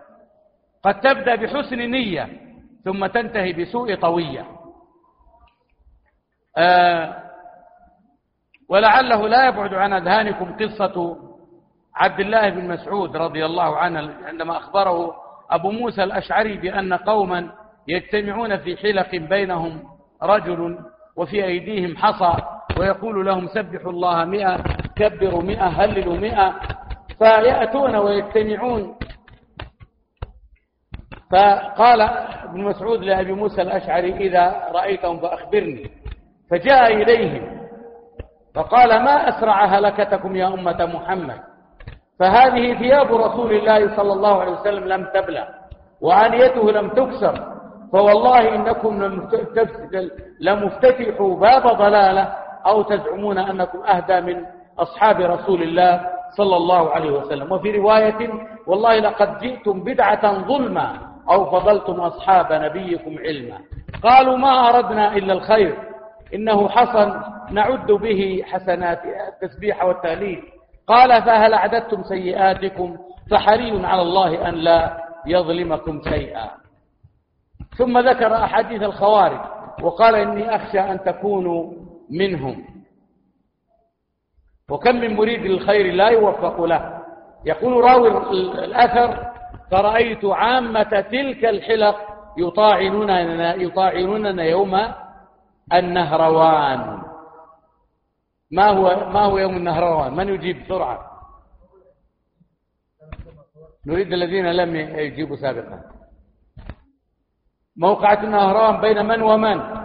قد تبدأ بحسن نية ثم تنتهي بسوء طوية. آه ولعله لا يبعد عن أذهانكم قصة عبد الله بن مسعود رضي الله عنه عندما أخبره أبو موسى الأشعري بأن قوما يجتمعون في حلق بينهم رجل وفي أيديهم حصى ويقول لهم سبحوا الله مئة كبروا مئة هللوا مئة. فيأتون ويجتمعون. فقال ابن مسعود لأبي موسى الأشعري إذا رأيتهم فأخبرني. فجاء إليهم. فقال ما أسرع هلكتكم يا أمة محمد؟ فهذه ثياب رسول الله صلى الله عليه وسلم لم تبلى وعانيته لم تكسر. فوالله إنكم لمفتتحوا باب ضلالة أو تزعمون أنكم أهدى من أصحاب رسول الله صلى الله عليه وسلم. وفي رواية والله لقد جئتم بدعة ظلما أو فضلتم أصحاب نبيكم علما. قالوا ما أردنا إلا الخير. إنه حصن. نعد به حسنات التسبيح والتهليل قال فهل أعددتم سيئاتكم؟ فحري على الله أن لا يظلمكم شيئا. ثم ذكر أحاديث الخوارج. وقال إني أخشى أن تكونوا منهم. وكم من مريد للخير لا يوفق له. يقول راوي الأثر فرأيت عامة تلك الحلق يطاعنوننا, يطاعنوننا يوم النهروان. ما هو ما هو يوم النهروان؟ من يجيب بسرعة نريد الذين لم يجيبوا سابقا. موقعة النهران بين من ومن؟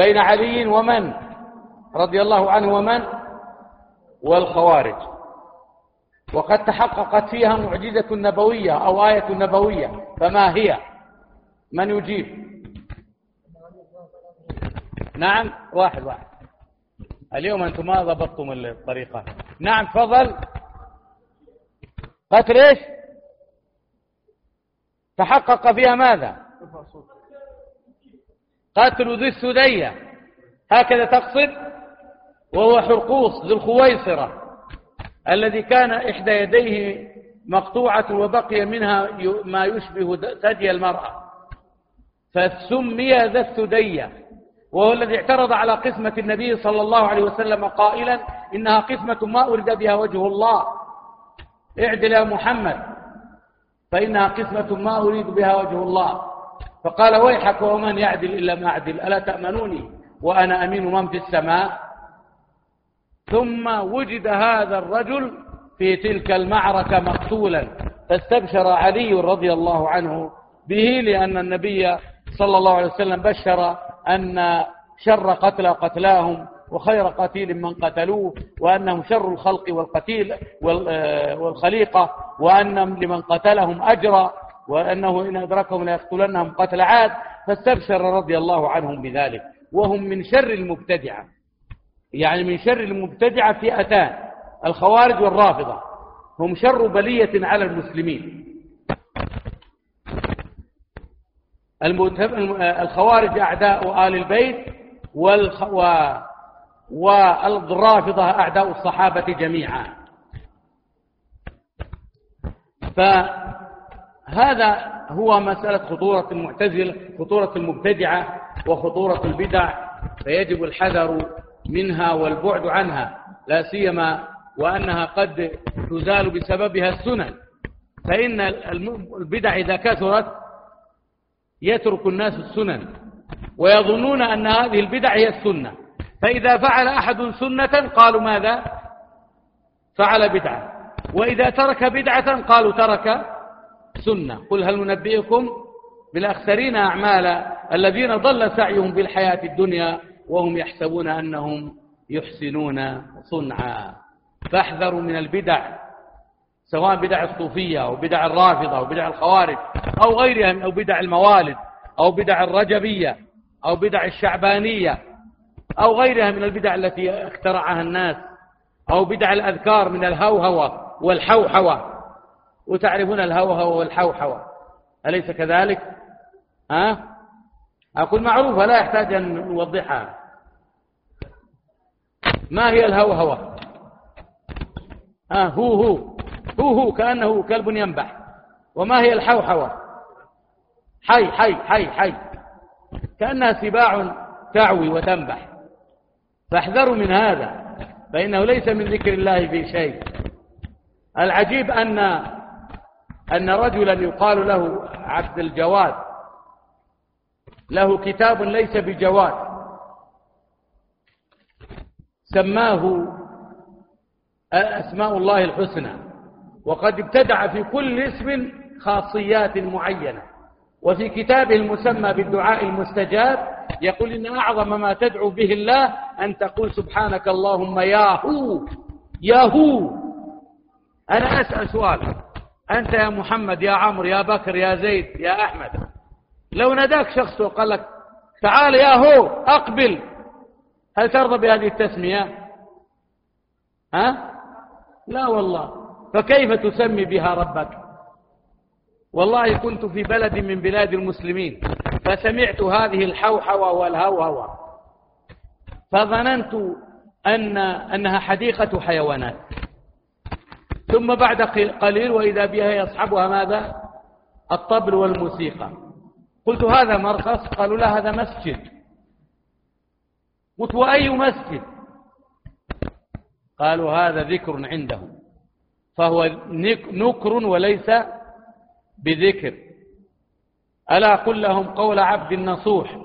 بين علي ومن؟ رضي الله عنه ومن؟ والخوارج. وقد تحققت فيها معجزة نبوية أو آية نبوية. فما هي؟ من يجيب؟ نعم واحد واحد. اليوم أنتم ما ضبطتم الطريقة. نعم تفضل. قتل إيش؟ تحقق فيها ماذا؟ قتل ذي السدية. هكذا تقصد؟ وهو حرقوس ذو الخويصرة الذي كان إحدى يديه مقطوعة وبقي منها ما يشبه ثدي المرأة. فسمي ذا السدية. وهو الذي اعترض على قسمة النبي صلى الله عليه وسلم قائلا إنها قسمة ما أرد بها وجه الله. اعدل يا محمد فإنها قسمة ما أريد بها وجه الله. فقال ويحك ومن يعدل إلا ما أعدل. ألا تأمنوني وأنا أمين من في السماء؟ ثم وجد هذا الرجل في تلك المعركة مقتولا. فاستبشر علي رضي الله عنه به لأن النبي صلى الله عليه وسلم بشر أن شر قتل قتلاهم وخير قتيل من قتلوه وأنهم شر الخلق والقتيل والخليقة وأن لمن قتلهم أجرا. وأنه إن أدركهم ليقتلنهم قتل عاد فاستبشر رضي الله عنهم بذلك. وهم من شر المبتدعة. يعني من شر المبتدعة فئتان الخوارج والرافضة. هم شر بلية على المسلمين. الخوارج أعداء آل البيت. والرافضة أعداء الصحابة جميعا. فهذا هو مسألة خطورة المعتزلة خطورة المبتدعة وخطورة البدع. فيجب الحذر منها والبعد عنها لا سيما وأنها قد تزال بسببها السنن. فإن البدع إذا كثرت يترك الناس السنن ويظنون أن هذه البدع هي السنة. فإذا فعل أحد سنة قالوا ماذا؟ فعل بدعة. وإذا ترك بدعة قالوا ترك سنة. قل هل ننبئكم بالأخسرين أعمالا الذين ضل سعيهم بالحياة الدنيا وهم يحسبون أنهم يحسنون صنعا. فاحذروا من البدع سواء بدع الصوفية أو بدع الرافضة أو بدع الخوارج أو غيرها أو بدع الموالد أو بدع الرجبية أو بدع الشعبانية أو غيرها من البدع التي اخترعها الناس أو بدع الأذكار من الهوهوة والحوحوة. وتعرفون الهوهوة والحوحوة. أليس كذلك؟ ها؟ أقول معروفة لا يحتاج أن نوضحها. ما هي الهوهوة؟ ها هو هو هو هو كأنه كلب ينبح. وما هي الحوحوة؟ حي حي حي حي. كأنها سباع تعوي وتنبح. فاحذروا من هذا فإنه ليس من ذكر الله في شيء. العجيب أن أن رجلا يقال له عبد الجواد له كتاب ليس بجواد سماه أسماء الله الحسنى وقد ابتدع في كل اسم خاصيات معينة وفي كتابه المسمى بالدعاء المستجاب يقول إن أعظم ما تدعو به الله أن تقول سبحانك اللهم يا هو يا هو أنا أسأل سؤال أنت يا محمد يا عمرو يا بكر يا زيد يا أحمد. لو ناداك شخص وقال لك تعال يا هو أقبل. هل ترضى بهذه التسمية؟ ها؟ لا والله. فكيف تسمي بها ربك؟ والله كنت في بلد من بلاد المسلمين فسمعت هذه الحوحوة والهوهوة فظننت أن أنها حديقة حيوانات. ثم بعد قليل وإذا بها يصحبها ماذا؟ الطبل والموسيقى. قلت هذا مرخص؟ قالوا لا هذا مسجد. قلت وأي مسجد؟ قالوا هذا ذكر عندهم. فهو نكر وليس بذكر. ألا قل لهم قول عبد النصوح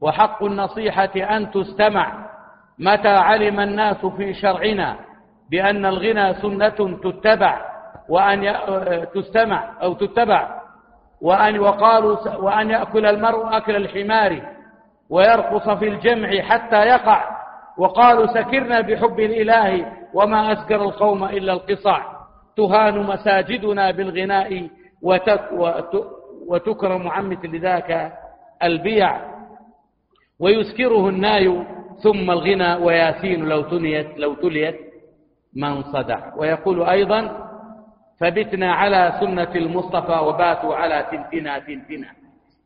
وحق النصيحة أن تستمع متى علم الناس في شرعنا؟ بأن الغنى سنة تتبع وأن تستمع أو تتبع وأن وقالوا وأن يأكل المرء أكل الحمار ويرقص في الجمع حتى يقع وقالوا سكرنا بحب الإله وما أسكر القوم إلا القصع تهان مساجدنا بالغناء وتكرم عن مثل ذاك البيع ويسكره الناي ثم الغنى وياسين لو تنيت لو تليت من صدع. ويقول أيضا فبتنا على سنة المصطفى وباتوا على تنتنا تنتنا.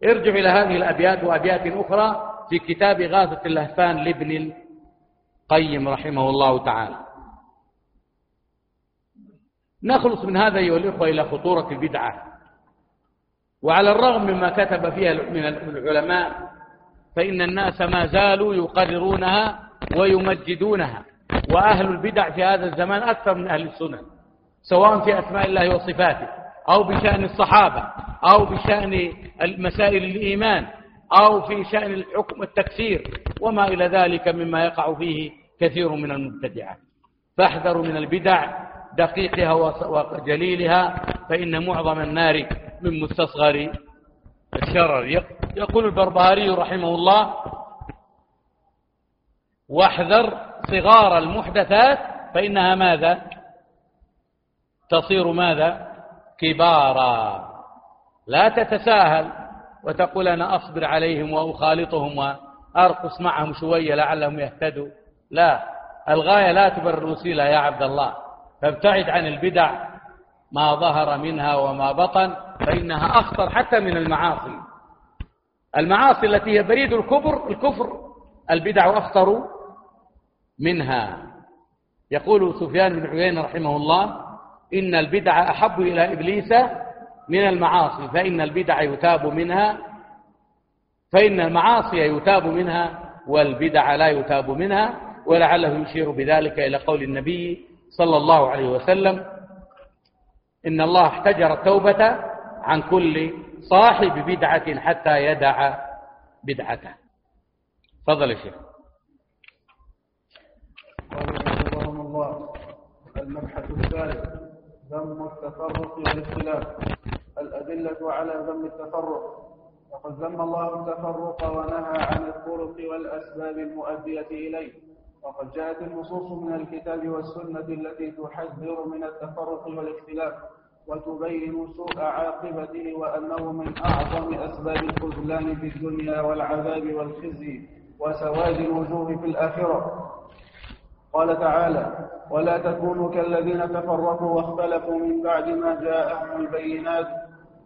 ارجع إلى هذه الأبيات وأبيات أخرى في كتاب غاثة اللهفان لابن القيم رحمه الله تعالى. نخلص من هذا أيها الإخوة إلى خطورة البدعة. وعلى الرغم مما كتب فيها من العلماء فإن الناس ما زالوا يقررونها ويمجدونها. وأهل البدع في هذا الزمان أكثر من أهل السنن سواء في أسماء الله وصفاته أو بشأن الصحابة أو بشأن مسائل الإيمان أو في شأن الحكم التكسير وما إلى ذلك مما يقع فيه كثير من المبتدعات فاحذروا من البدع دقيقها وجليلها فإن معظم النار من مستصغر الشرر. يقول البربهاري رحمه الله واحذر صغار المحدثات فإنها ماذا؟ تصير ماذا؟ كبارا. لا تتساهل وتقول أنا أصبر عليهم وأخالطهم وأرقص معهم شوية لعلهم يهتدوا. لا الغاية لا تبرر الوسيلة يا عبد الله. فابتعد عن البدع ما ظهر منها وما بطن فإنها أخطر حتى من المعاصي. المعاصي التي هي بريد الكبر الكفر البدع أخطر منها. يقول سفيان بن عيينة رحمه الله إن البدع أحب إلى إبليس من المعاصي فإن البدع يتاب منها فإن المعاصي يتاب منها والبدع لا يتاب منها ولعله يشير بذلك إلى قول النبي صلى الله عليه وسلم إن الله احتجر التوبة عن كل صاحب بدعة حتى يدع بدعته. تفضل يا شيخ. قال الله المبحث الثالث ذم التفرق والاختلاف الأدلة على ذم التفرق وقد ذم الله التفرق ونهى عن الطرق والأسباب المؤدية إليه. وقد جاءت النصوص من الكتاب والسنة التي تحذر من التفرق والاختلاف وتبين سوء عاقبته وأنه من أعظم أسباب الخذلان في الدنيا والعذاب والخزي وسواد الوجوه في الآخرة. قال تعالى ولا تكونوا كالذين تفرقوا واختلفوا من بعد ما جاءهم البينات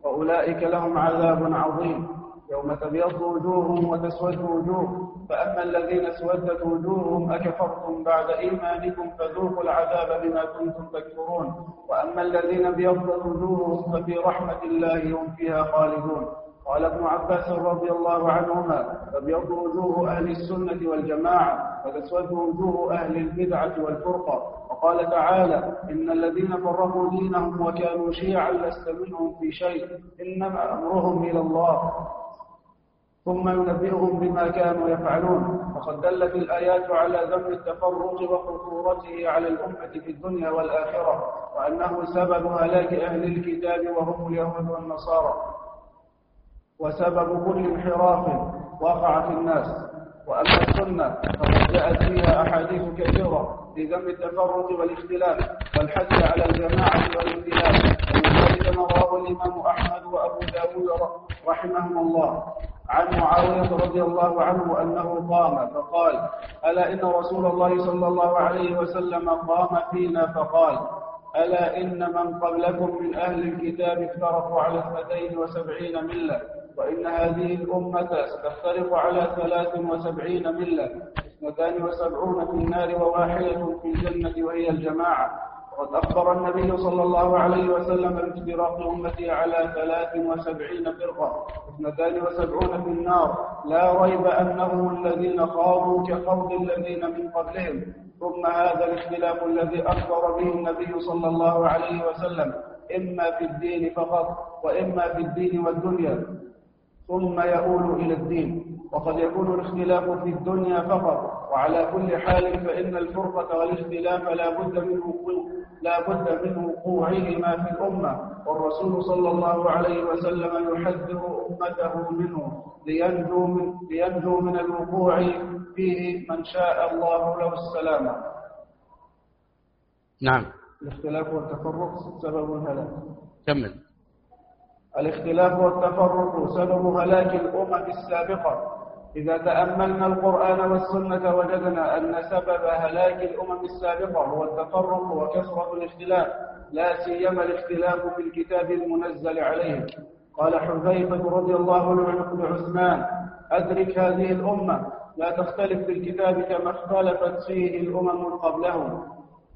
وأولئك لهم عذاب عظيم. يوم تبيض وجوههم وتسود وجوه فأما الذين اسودت وجوههم أكفرتم بعد إيمانكم فذوقوا العذاب بما كنتم تكفرون. وأما الذين ابيضت وجوههم ففي رحمة الله هم فيها خالدون. قال ابن عباس رضي الله عنهما تبيض وجوه أهل السنة والجماعة وتسود وجوه أهل البدعة والفرقة. وقال تعالى إن الذين فرقوا دينهم وكانوا شيعا لست منهم في شيء إنما أمرهم إلى الله. ثم ينبئهم بما كانوا يفعلون. وقد دلت الآيات على ذم التفرق وخطورته على الأمة في الدنيا والآخرة وأنه سبب هلاك أهل الكتاب وهم اليهود والنصارى. وسبب كل انحراف وقع في الناس. وأما السنة فقد جاءت فيها أحاديث كثيرة في ذم التفرق والاختلاف والحث على الجماعة والائتلاف ومن ذلك ما رواه الإمام أحمد وأبو داود رحمهم الله. عن معاوية رضي الله عنه أنه قام فقال ألا إن رسول الله صلى الله عليه وسلم قام فينا؟ فقال ألا إن من قبلكم من أهل الكتاب افترقوا على اثنتين وسبعين ملة. وإن هذه الأمة ستفترق على ثلاث وسبعين ملة اثنتان وسبعون في النار وواحدة في الجنة وهي الجماعة. وقد أخبر النبي صلى الله عليه وسلم بافتراق أمتي على ثلاث وسبعين فرقة اثنتان وسبعون في النار. لا ريب أنهم الذين خاضوا كخوض الذين من قبلهم. ثم هذا الاختلاف الذي أخبر به النبي صلى الله عليه وسلم إما في الدين فقط وإما في الدين والدنيا. ثم يؤول إلى الدين وقد يكون الاختلاف في الدنيا فقط. وعلى كل حال فإن الفرقة والاختلاف لا بد من لا بد من وقوعهما في الأمة. والرسول صلى الله عليه وسلم يحذر أمته منه لينجو من, لينجو من الوقوع فيه من شاء الله له السلامة نعم. الاختلاف والتفرق سبب الهلاك كمل. الاختلاف والتفرق سبب هلاك الأمم السابقة. إذا تأملنا القرآن والسنة وجدنا أن سبب هلاك الأمم السابقة هو التفرق وكثرة الاختلاف لا سيما الاختلاف في الكتاب المنزل عليهم قال حذيفة رضي الله عنه لعثمان أدرك هذه الأمة لا تختلف في الكتاب كما اختلفت فيه الأمم قبلهم.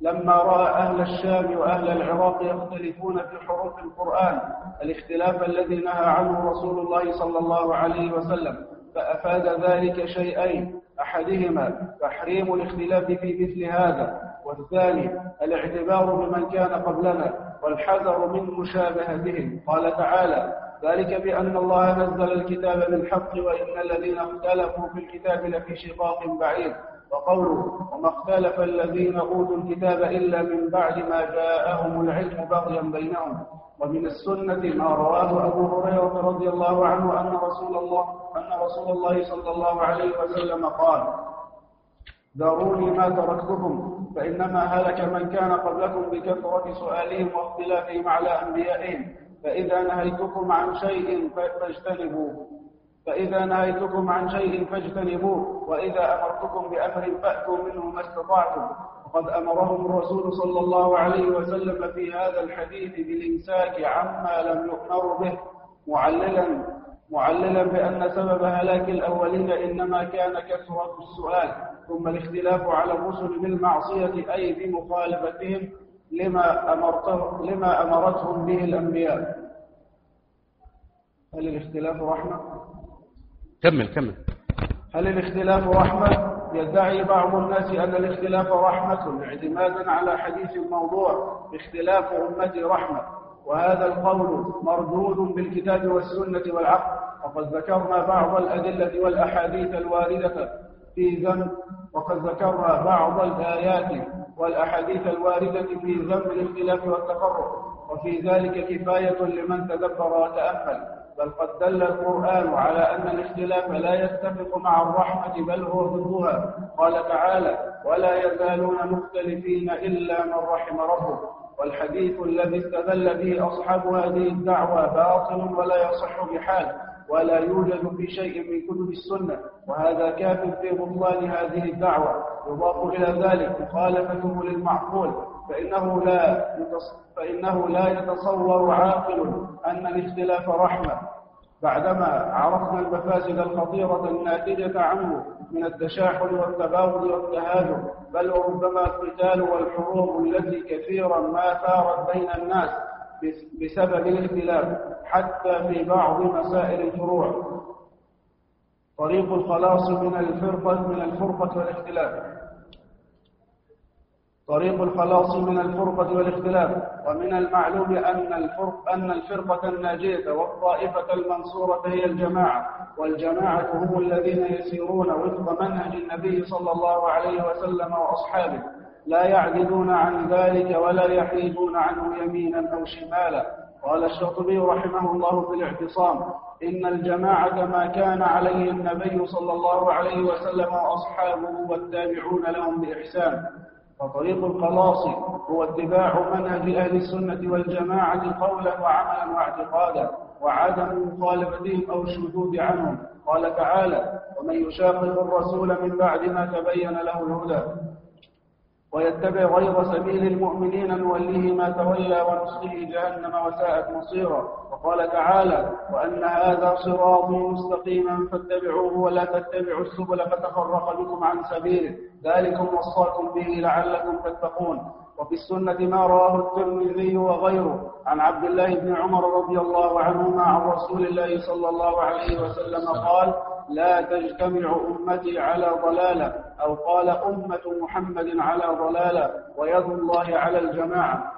لما رأى أهل الشام وأهل العراق يختلفون في حروف القرآن الاختلاف الذي نهى عنه رسول الله صلى الله عليه وسلم فأفاد ذلك شيئين أحدهما تحريم الاختلاف في مثل هذا والثاني الاعتبار بمن كان قبلنا والحذر من مشابهتهم. قال تعالى ذلك بأن الله نزل الكتاب بالحق وإن الذين اختلفوا في الكتاب لفي شقاق بعيد. وقوله وما اختلف الذين أوتوا الكتاب إلا من بعد ما جاءهم العلم بغيا بينهم. ومن السنة ما رواه أبو هريرة رضي الله عنه أن رسول الله أن رسول الله صلى الله عليه وسلم قال ذروني ما تركتكم فإنما هلك من كان قبلكم بكثرة سؤالهم واختلافهم على أنبيائهم فإذا نهيتكم عن شيء فاجتنبوه. فإذا نهيتكم عن شيء فاجتنبوه وإذا أمرتكم بأمر فأتوا منه ما استطعتم. وقد أمرهم الرسول صلى الله عليه وسلم في هذا الحديث بالإمساك عما لم يؤمروا به معللا معللا بأن سبب هلاك الأولين إنما كان كثرة السؤال. ثم الاختلاف على الرسل بالمعصية أي بمخالفتهم لما, أمرته لما أمرتهم به الأنبياء. هل الاختلاف رحمة؟ كمل كمل. هل الاختلاف رحمة؟ يدعي بعض الناس أن الاختلاف رحمة اعتمادا على حديث الموضوع اختلاف أمتي رحمة. وهذا القول مردود بالكتاب والسنة والعقل. وقد ذكرنا بعض الأدلة والأحاديث الواردة في ذنب. وقد ذكرنا بعض الآيات والأحاديث الواردة في ذنب الاختلاف والتفرق. وفي ذلك كفاية لمن تدبر وتأمل بل قد دل القرآن على أن الاختلاف لا يتفق مع الرحمة بل هو ضدها قال تعالى ولا يزالون مختلفين إلا من رحم ربك والحديث الذي استدل به أصحاب هذه الدعوة باطل ولا يصح بحال ولا يوجد في شيء من كتب السنة. وهذا كاف في بطلان هذه الدعوة. يضاف إلى ذلك مخالفته للمعقول. فإنه لا فإنه لا يتصور عاقل أن الاختلاف رحمة. بعدما عرفنا المفاسد الخطيرة الناتجة عنه من التشاحن والتباغض والتهاجم بل وربما القتال والحروب التي كثيرا ما ثارت بين الناس بسبب الاختلاف حتى في بعض مسائل الفروع. طريق الخلاص من الفرقة من الفرقة والاختلاف. طريق الخلاص من الفرقة والاختلاف ومن المعلوم أن الفرق أن الفرقة الناجية والطائفة المنصورة هي الجماعة والجماعة هم الذين يسيرون وفق منهج النبي صلى الله عليه وسلم وأصحابه لا يعدلون عن ذلك ولا يحيدون عنه يمينا أو شمالا. قال الشاطبي رحمه الله في الاعتصام إن الجماعة ما كان عليه النبي صلى الله عليه وسلم وأصحابه والتابعون لهم بإحسان. فطريق الخلاص هو اتباع منهج أهل السنة والجماعة قولا وعملا واعتقادا وعدم مخالفتهم أو الشذوذ عنهم. قال تعالى ومن يشاقق الرسول من بعد ما تبين له الهدى ويتبع غير سبيل المؤمنين نوليه ما تولى ونصله جهنم وساءت مصيرا. وقال تعالى وأن هذا صراطي مستقيما فاتبعوه ولا تتبعوا السبل فتفرق بكم عن سبيله. ذلكم وصاكم به لعلكم تتقون. وفي السنة ما رواه الترمذي وغيره. عن عبد الله بن عمر رضي الله عنهما عن رسول الله صلى الله عليه وسلم قال لا تجتمع أمتي على ضلالة أو قال أمة محمد على ضلالة ويد الله على الجماعة.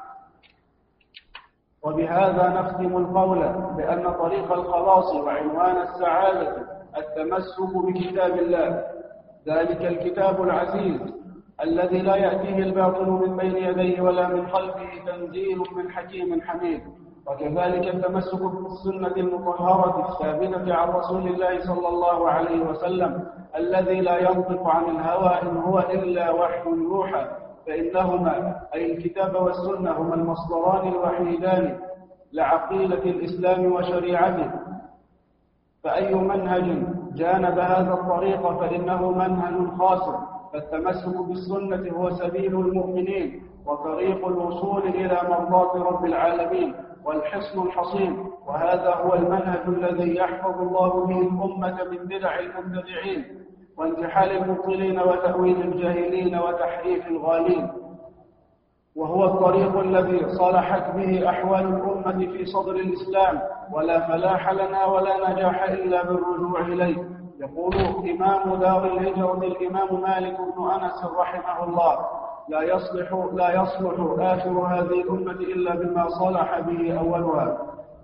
وبهذا نختم القول بأن طريق الخلاص وعنوان السعادة التمسك بكتاب الله. ذلك الكتاب العزيز الذي لا يأتيه الباطل من بين يديه ولا من خلفه تنزيل من حكيم حميد. وكذلك التمسك بالسنة المطهرة الثابتة عن رسول الله صلى الله عليه وسلم الذي لا ينطق عن الهوى إن هو إلا وحي يوحى فإنهما أي الكتاب والسنة هما المصدران الوحيدان لعقيدة الإسلام وشريعته. فأي منهج جانب هذا الطريق فإنه منهج خاسر فالتمسك بالسنة هو سبيل المؤمنين وطريق الوصول إلى مرضات رب العالمين. والحصن الحصين وهذا هو المنهج الذي يحفظ الله به الأمة من بدع المبتدعين وانتحال المبطلين وتأويل الجاهلين وتحريف الغالين. وهو الطريق الذي صلحت به أحوال الأمة في صدر الإسلام ولا فلاح لنا ولا نجاح إلا بالرجوع إليه. يقول إمام دار الهجرة الإمام مالك بن أنس رحمه الله لا يصلح لا يصلح آخر هذه الأمة إلا بما صلح به أولها.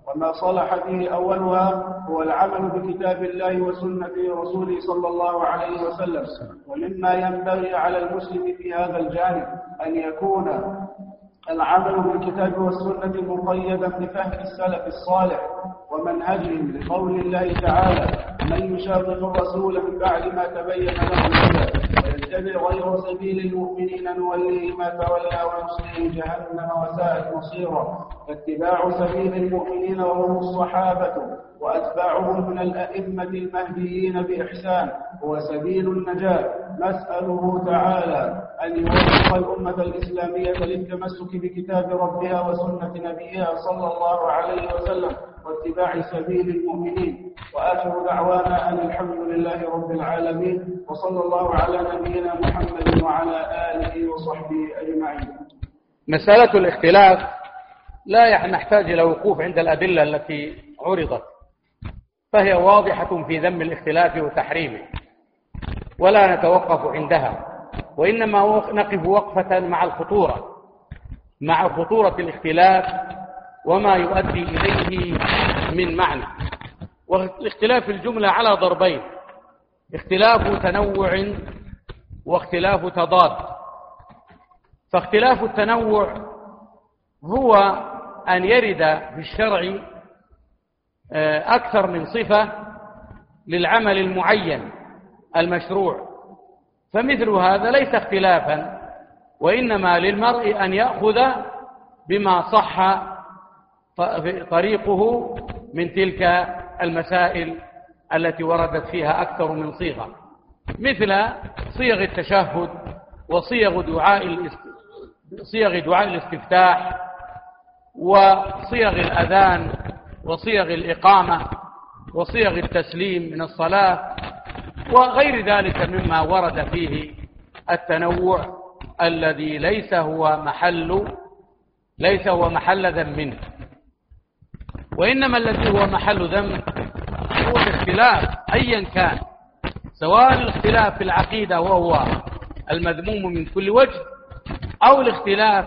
وما صلح به أولها هو العمل بكتاب الله وسنة رسوله صلى الله عليه وسلم. ومما ينبغي على المسلم في هذا الجانب أن يكون العمل بالكتاب والسنة مقيدا بفهم السلف الصالح ومنهجهم لقول الله تعالى من يشاقق الرسول من بعد ما تبين له الهدى ويتبع غير سبيل المؤمنين نوليه ما تولى ونصليه جهنم وساءت مصيرا. فاتباع سبيل المؤمنين وهم الصحابة وأتباعهم من الأئمة المهديين بإحسان. هو سبيل النجاة. نسأله تعالى أن يوفق الأمة الإسلامية للتمسك بكتاب ربها وسنة نبيها صلى الله عليه وسلم. واتباع سبيل المؤمنين. وآخر دعوانا أن الحمد لله رب العالمين وصلى الله على نبينا محمد وعلى آله وصحبه أجمعين. مسألة الاختلاف لا نحتاج إلى وقوف عند الأدلة التي عرضت فهي واضحة في ذم الاختلاف وتحريمه ولا نتوقف عندها وإنما نقف وقفة مع الخطورة مع خطورة الاختلاف وما يؤدي إليه من معنى. والاختلاف الجملة على ضربين. اختلاف تنوع واختلاف تضاد. فاختلاف التنوع هو أن يرد في الشرع آه، أكثر من صفة للعمل المعين المشروع. فمثل هذا ليس اختلافا وإنما للمرء أن يأخذ بما صح طريقه من تلك المسائل التي وردت فيها أكثر من صيغة مثل صيغ التشهد وصيغ دعاء صيغ دعاء الاستفتاح وصيغ الأذان وصيغ الإقامة وصيغ التسليم من الصلاة وغير ذلك مما ورد فيه التنوع الذي ليس هو محل ليس هو محل ذم وإنما الذي هو محل ذم هو الاختلاف أيا كان سواء الاختلاف في العقيدة وهو المذموم من كل وجه أو الاختلاف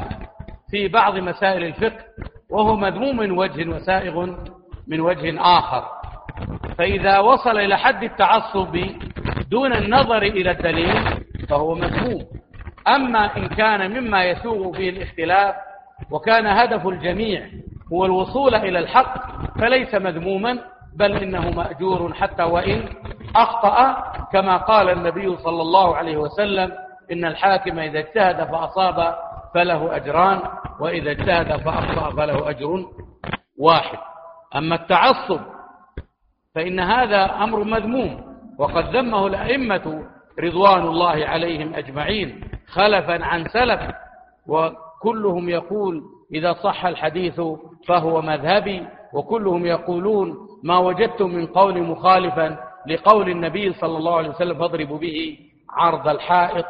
في بعض مسائل الفقه وهو مذموم من وجه وسائغ من وجه آخر. فإذا وصل إلى حد التعصب دون النظر إلى الدليل فهو مذموم. أما إن كان مما يسوغ فيه الاختلاف وكان هدف الجميع هو الوصول إلى الحق فليس مذموما بل إنه مأجور حتى وإن أخطأ كما قال النبي صلى الله عليه وسلم إن الحاكم إذا اجتهد فأصاب فله أجران وإذا اجتهد فأخطأ فله أجر واحد. أما التعصب فإن هذا أمر مذموم وقد ذمه الأئمة رضوان الله عليهم أجمعين خلفا عن سلف وكلهم يقول إذا صح الحديث فهو مذهبي وكلهم يقولون ما وجدتم من قول مخالفا لقول النبي صلى الله عليه وسلم فاضربوا به عرض الحائط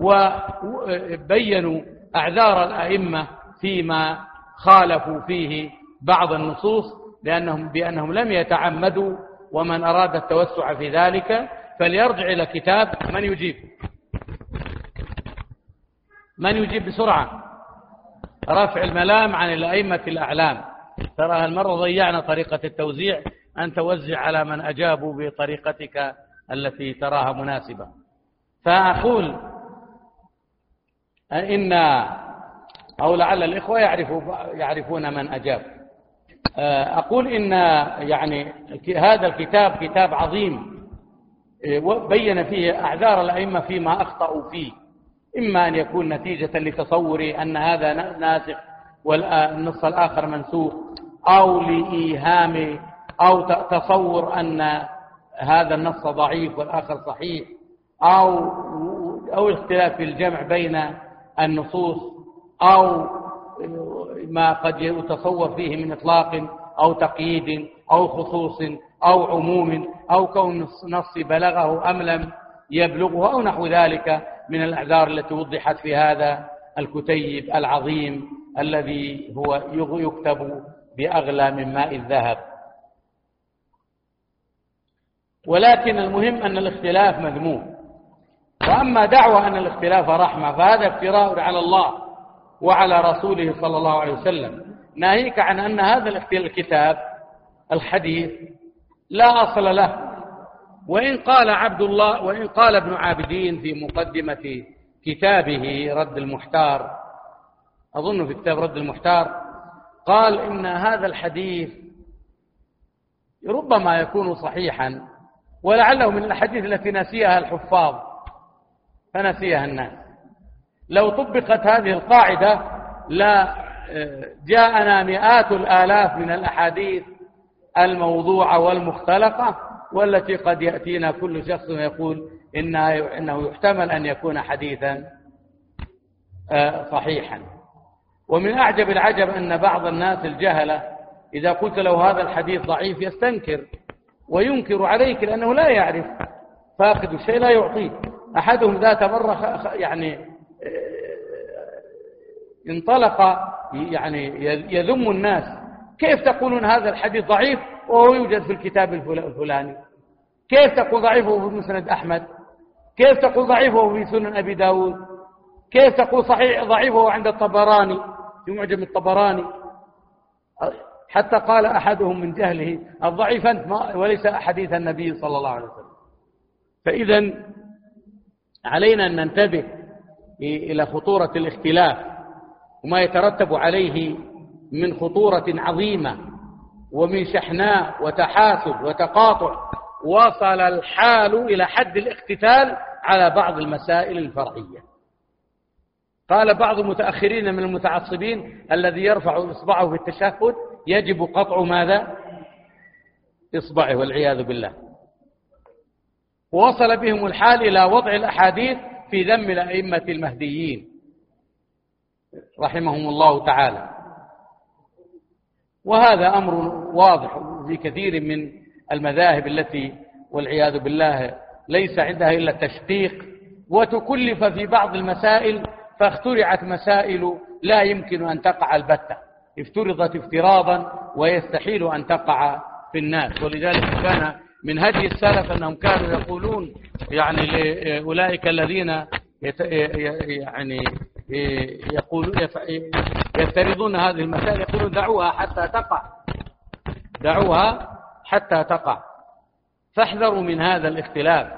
وبينوا أعذار الأئمة فيما خالفوا فيه بعض النصوص لأنهم بأنهم لم يتعمدوا ومن أراد التوسع في ذلك فليرجع إلى كتاب من يجيب؟ من يجيب بسرعة؟ رفع الملام عن الأئمة الأعلام. ترى هالمرة ضيعنا طريقة التوزيع. أن توزع على من أجابوا بطريقتك التي تراها مناسبة. فأقول إن أو لعل الإخوة يعرفوا يعرفون من أجاب. أقول إن يعني هذا الكتاب كتاب عظيم. بين فيه أعذار الأئمة فيما أخطأوا فيه. إما أن يكون نتيجة لتصور أن هذا ناسخ والنص الآخر منسوخ أو لإيهام أو تصور أن هذا النص ضعيف والآخر صحيح أو أو اختلاف في الجمع بين النصوص أو ما قد يتصور فيه من إطلاق أو تقييد أو خصوص أو عموم أو كون النص بلغه أم لم يبلغه أو نحو ذلك. من الأعذار التي وضحت في هذا الكتيب العظيم الذي هو يكتب بأغلى من ماء الذهب. ولكن المهم أن الاختلاف مذموم. وأما دعوة أن الاختلاف رحمة فهذا افتراء على الله وعلى رسوله صلى الله عليه وسلم. ناهيك عن أن هذا الكتاب الحديث لا أصل له. وإن قال عبد الله وإن قال ابن عابدين في مقدمة كتابه رد المحتار أظن في كتاب رد المحتار قال إن هذا الحديث ربما يكون صحيحا ولعله من الأحاديث التي نسيها الحفاظ فنسيها الناس. لو طبقت هذه القاعدة لا آه، جاءنا مئات الآلاف من الأحاديث الموضوعة والمختلقة والتي قد يأتينا كل شخص ويقول إنها إنه يحتمل أن يكون حديثا آه، صحيحا. ومن أعجب العجب أن بعض الناس الجهلة إذا قلت له هذا الحديث ضعيف يستنكر وينكر عليك لأنه لا يعرف فاقد الشيء لا يعطيه. أحدهم ذات مرة يعني آه، انطلق يعني يذم الناس. كيف تقولون هذا الحديث ضعيف؟ وهو يوجد في الكتاب الفلاني. كيف تقول ضعيفه في مسند أحمد؟ كيف تقول ضعيفه في سنن أبي داود؟ كيف تقول صحيح ضعيفه عند الطبراني في معجم الطبراني؟ حتى قال أحدهم من جهله الضعيف أنت وليس حديث النبي صلى الله عليه وسلم. فإذا علينا أن ننتبه إلى خطورة الاختلاف وما يترتب عليه من خطورة عظيمة. ومن شحناء وتحاسد وتقاطع. وصل الحال إلى حد الاقتتال على بعض المسائل الفرعية. قال بعض المتأخرين من المتعصبين الذي يرفع إصبعه في التشهد يجب قطع ماذا؟ إصبعه والعياذ بالله. ووصل بهم الحال إلى وضع الأحاديث في ذم الأئمة المهديين. رحمهم الله تعالى. وهذا أمر واضح في كثير من المذاهب التي والعياذ بالله ليس عندها إلا التشقيق وتكلف في بعض المسائل فاخترعت مسائل لا يمكن أن تقع البتة. افترضت افتراضا ويستحيل أن تقع في الناس. ولذلك كان من هدي السلف أنهم كانوا يقولون يعني لأولئك الذين يعني يقول يفترضون هذه المسائل يقولون دعوها حتى تقع. دعوها حتى تقع. فاحذروا من هذا الاختلاف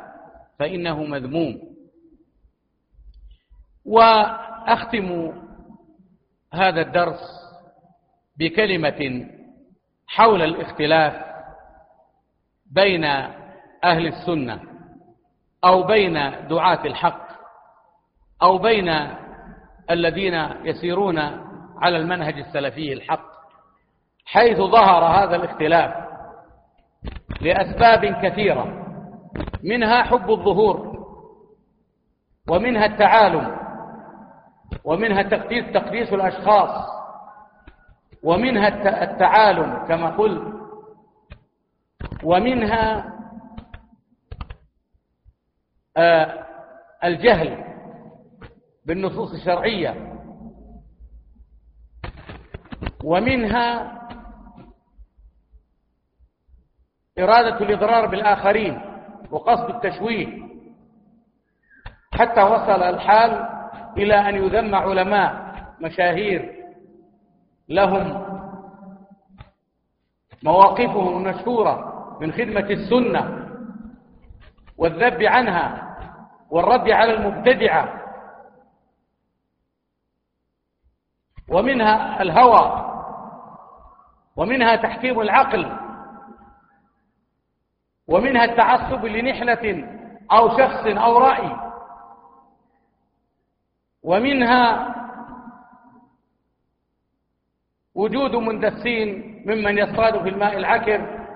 فإنه مذموم. وأختم هذا الدرس بكلمة حول الاختلاف بين أهل السنة أو بين دعاة الحق أو بين الذين يسيرون على المنهج السلفي الحق حيث ظهر هذا الاختلاف لأسباب كثيرة منها حب الظهور ومنها التعالم ومنها تقديس تقديس الأشخاص ومنها التعالم كما قلت ومنها آه، الجهل بالنصوص الشرعية. ومنها إرادة الإضرار بالآخرين وقصد التشويه. حتى وصل الحال إلى أن يذم علماء مشاهير لهم مواقفهم المشهورة من خدمة السنة والذب عنها والرد على المبتدعة. ومنها الهوى ومنها تحكيم العقل ومنها التعصب لنحلة أو شخص أو رأي ومنها وجود مندسين ممن يصطاد في الماء العكر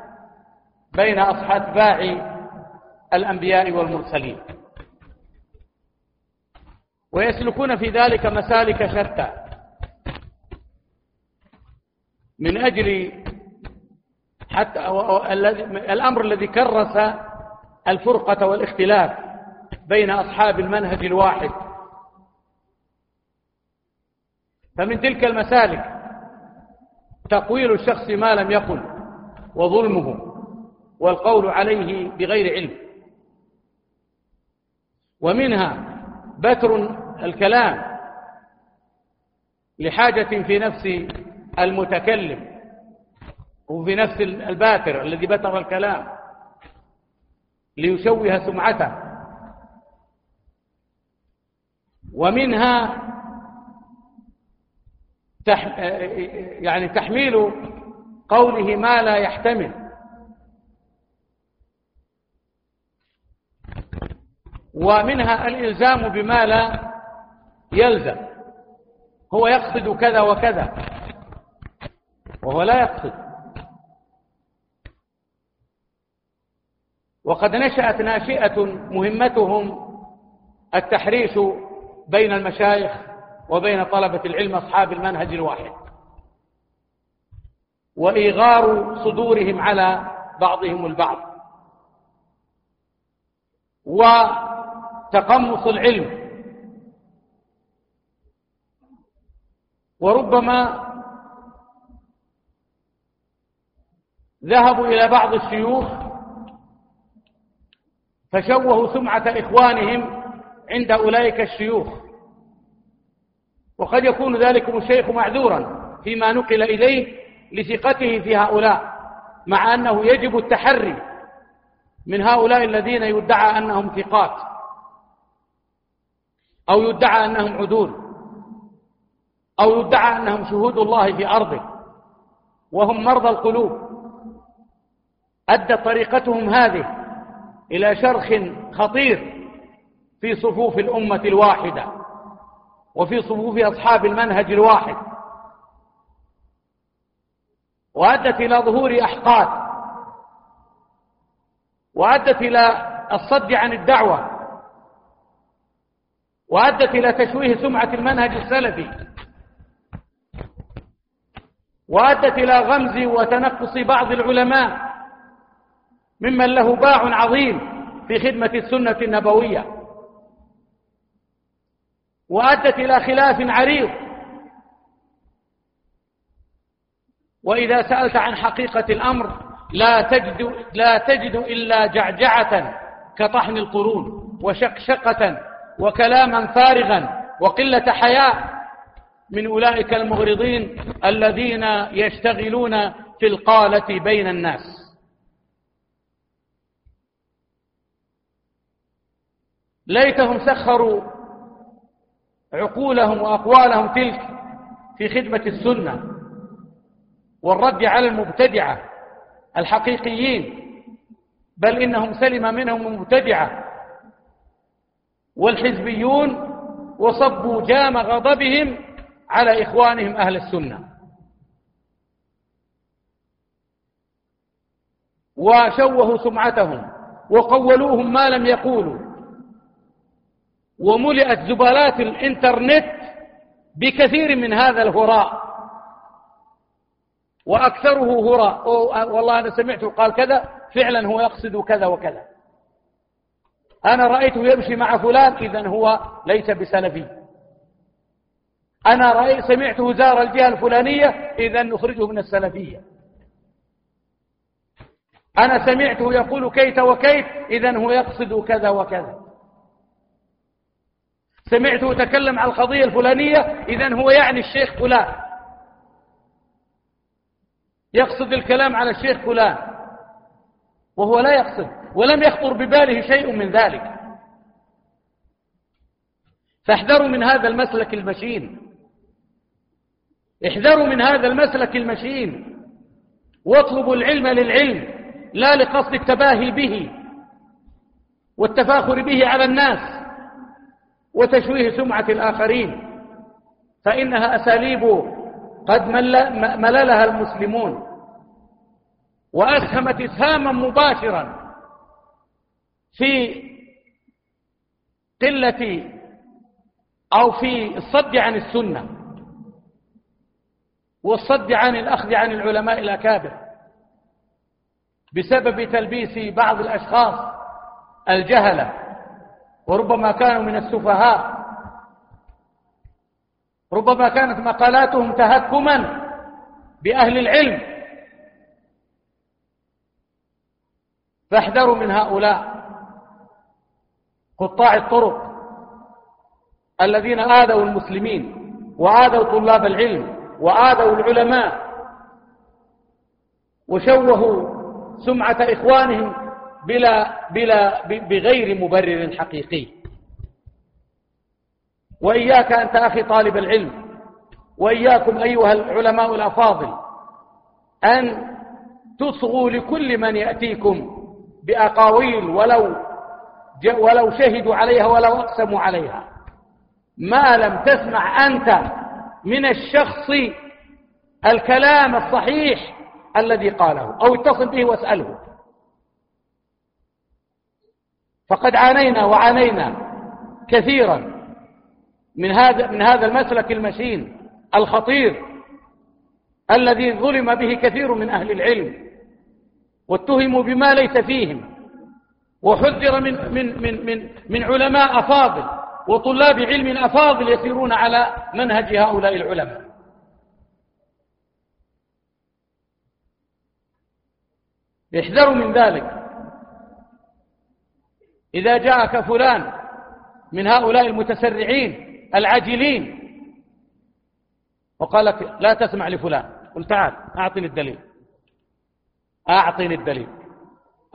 بين أصحاب باعي الأنبياء والمرسلين. ويسلكون في ذلك مسالك شتى. من أجل حتى الأمر الذي كرس الفرقة والاختلاف بين أصحاب المنهج الواحد. فمن تلك المسالك تقويل الشخص ما لم يقل وظلمه والقول عليه بغير علم. ومنها بتر الكلام لحاجة في نفس المتكلم وفي نفس الباتر الذي بتر الكلام ليشوه سمعته. ومنها تح يعني تحميل قوله ما لا يحتمل. ومنها الإلزام بما لا يلزم. هو يقصد كذا وكذا. وهو لا يقصد. وقد نشأت ناشئة مهمتهم التحريش بين المشايخ وبين طلبة العلم أصحاب المنهج الواحد. وإيغار صدورهم على بعضهم البعض. وتقمص العلم. وربما ذهبوا إلى بعض الشيوخ فشوهوا سمعة إخوانهم عند أولئك الشيوخ وقد يكون ذلكم الشيخ معذورا فيما نقل إليه لثقته في هؤلاء مع أنه يجب التحري من هؤلاء الذين يدعى أنهم ثقات أو يدعى أنهم عدول أو يدعى أنهم شهود الله في أرضه وهم مرضى القلوب. أدت طريقتهم هذه إلى شرخ خطير في صفوف الأمة الواحدة وفي صفوف أصحاب المنهج الواحد. وأدت إلى ظهور أحقاد. وأدت إلى الصد عن الدعوة. وأدت إلى تشويه سمعة المنهج السلفي. وأدت إلى غمز وتنقص بعض العلماء. ممن له باع عظيم في خدمة السنة النبوية. وأدت إلى خلاف عريض. وإذا سألت عن حقيقة الأمر لا تجد, لا تجد إلا جعجعة كطحن القرون وشقشقة وكلاما فارغا وقلة حياء. من أولئك المغرضين الذين يشتغلون في القالة بين الناس. ليتهم سخروا عقولهم وأقوالهم تلك في خدمة السنة والرد على المبتدعة الحقيقيين بل إنهم سلم منهم المبتدعة والحزبيون وصبوا جام غضبهم على إخوانهم أهل السنة. وشوهوا سمعتهم وقولوهم ما لم يقولوا. وملئت زبالات الإنترنت بكثير من هذا الهراء. وأكثره هراء. والله أنا سمعته قال كذا فعلا هو يقصد كذا وكذا. أنا رأيته يمشي مع فلان إذا هو ليس بسلفي. أنا رأيت سمعته زار الجهة الفلانية إذا نخرجه من السلفية. أنا سمعته يقول كيت وكيت إذا هو يقصد كذا وكذا. سمعته يتكلم عن القضية الفلانية إذا هو يعني الشيخ فلان. يقصد الكلام على الشيخ فلان. وهو لا يقصد ولم يخطر بباله شيء من ذلك. فاحذروا من هذا المسلك المشين. احذروا من هذا المسلك المشين. واطلبوا العلم للعلم لا لقصد التباهي به والتفاخر به على الناس. وتشويه سمعة الآخرين فإنها أساليب قد مللها المسلمون وأسهمت إسهاما مباشرا في قلة أو في الصد عن السنة والصد عن الأخذ عن العلماء الأكابر بسبب تلبيس بعض الأشخاص الجهلة. وربما كانوا من السفهاء. ربما كانت مقالاتهم تهكما بأهل العلم. فاحذروا من هؤلاء قطاع الطرق الذين آذوا المسلمين وآذوا طلاب العلم وآذوا العلماء وشوهوا سمعة إخوانهم بلا, بلا بغير مبرر حقيقي. وإياك أنت أخي طالب العلم وإياكم أيها العلماء الأفاضل أن تصغوا لكل من يأتيكم بأقاويل ولو ولو شهدوا عليها ولو أقسموا عليها. ما لم تسمع أنت من الشخص الكلام الصحيح الذي قاله أو اتصل به واسأله. فقد عانينا وعانينا كثيرا من هذا من هذا المسلك المشين الخطير الذي ظلم به كثير من أهل العلم واتهموا بما ليس فيهم وحذر من من من من من علماء أفاضل وطلاب علم أفاضل يسيرون على منهج هؤلاء العلماء. احذروا من ذلك. إذا جاءك فلان من هؤلاء المتسرعين العاجلين وقال لك لا تسمع لفلان قل تعال أعطني الدليل. أعطني الدليل.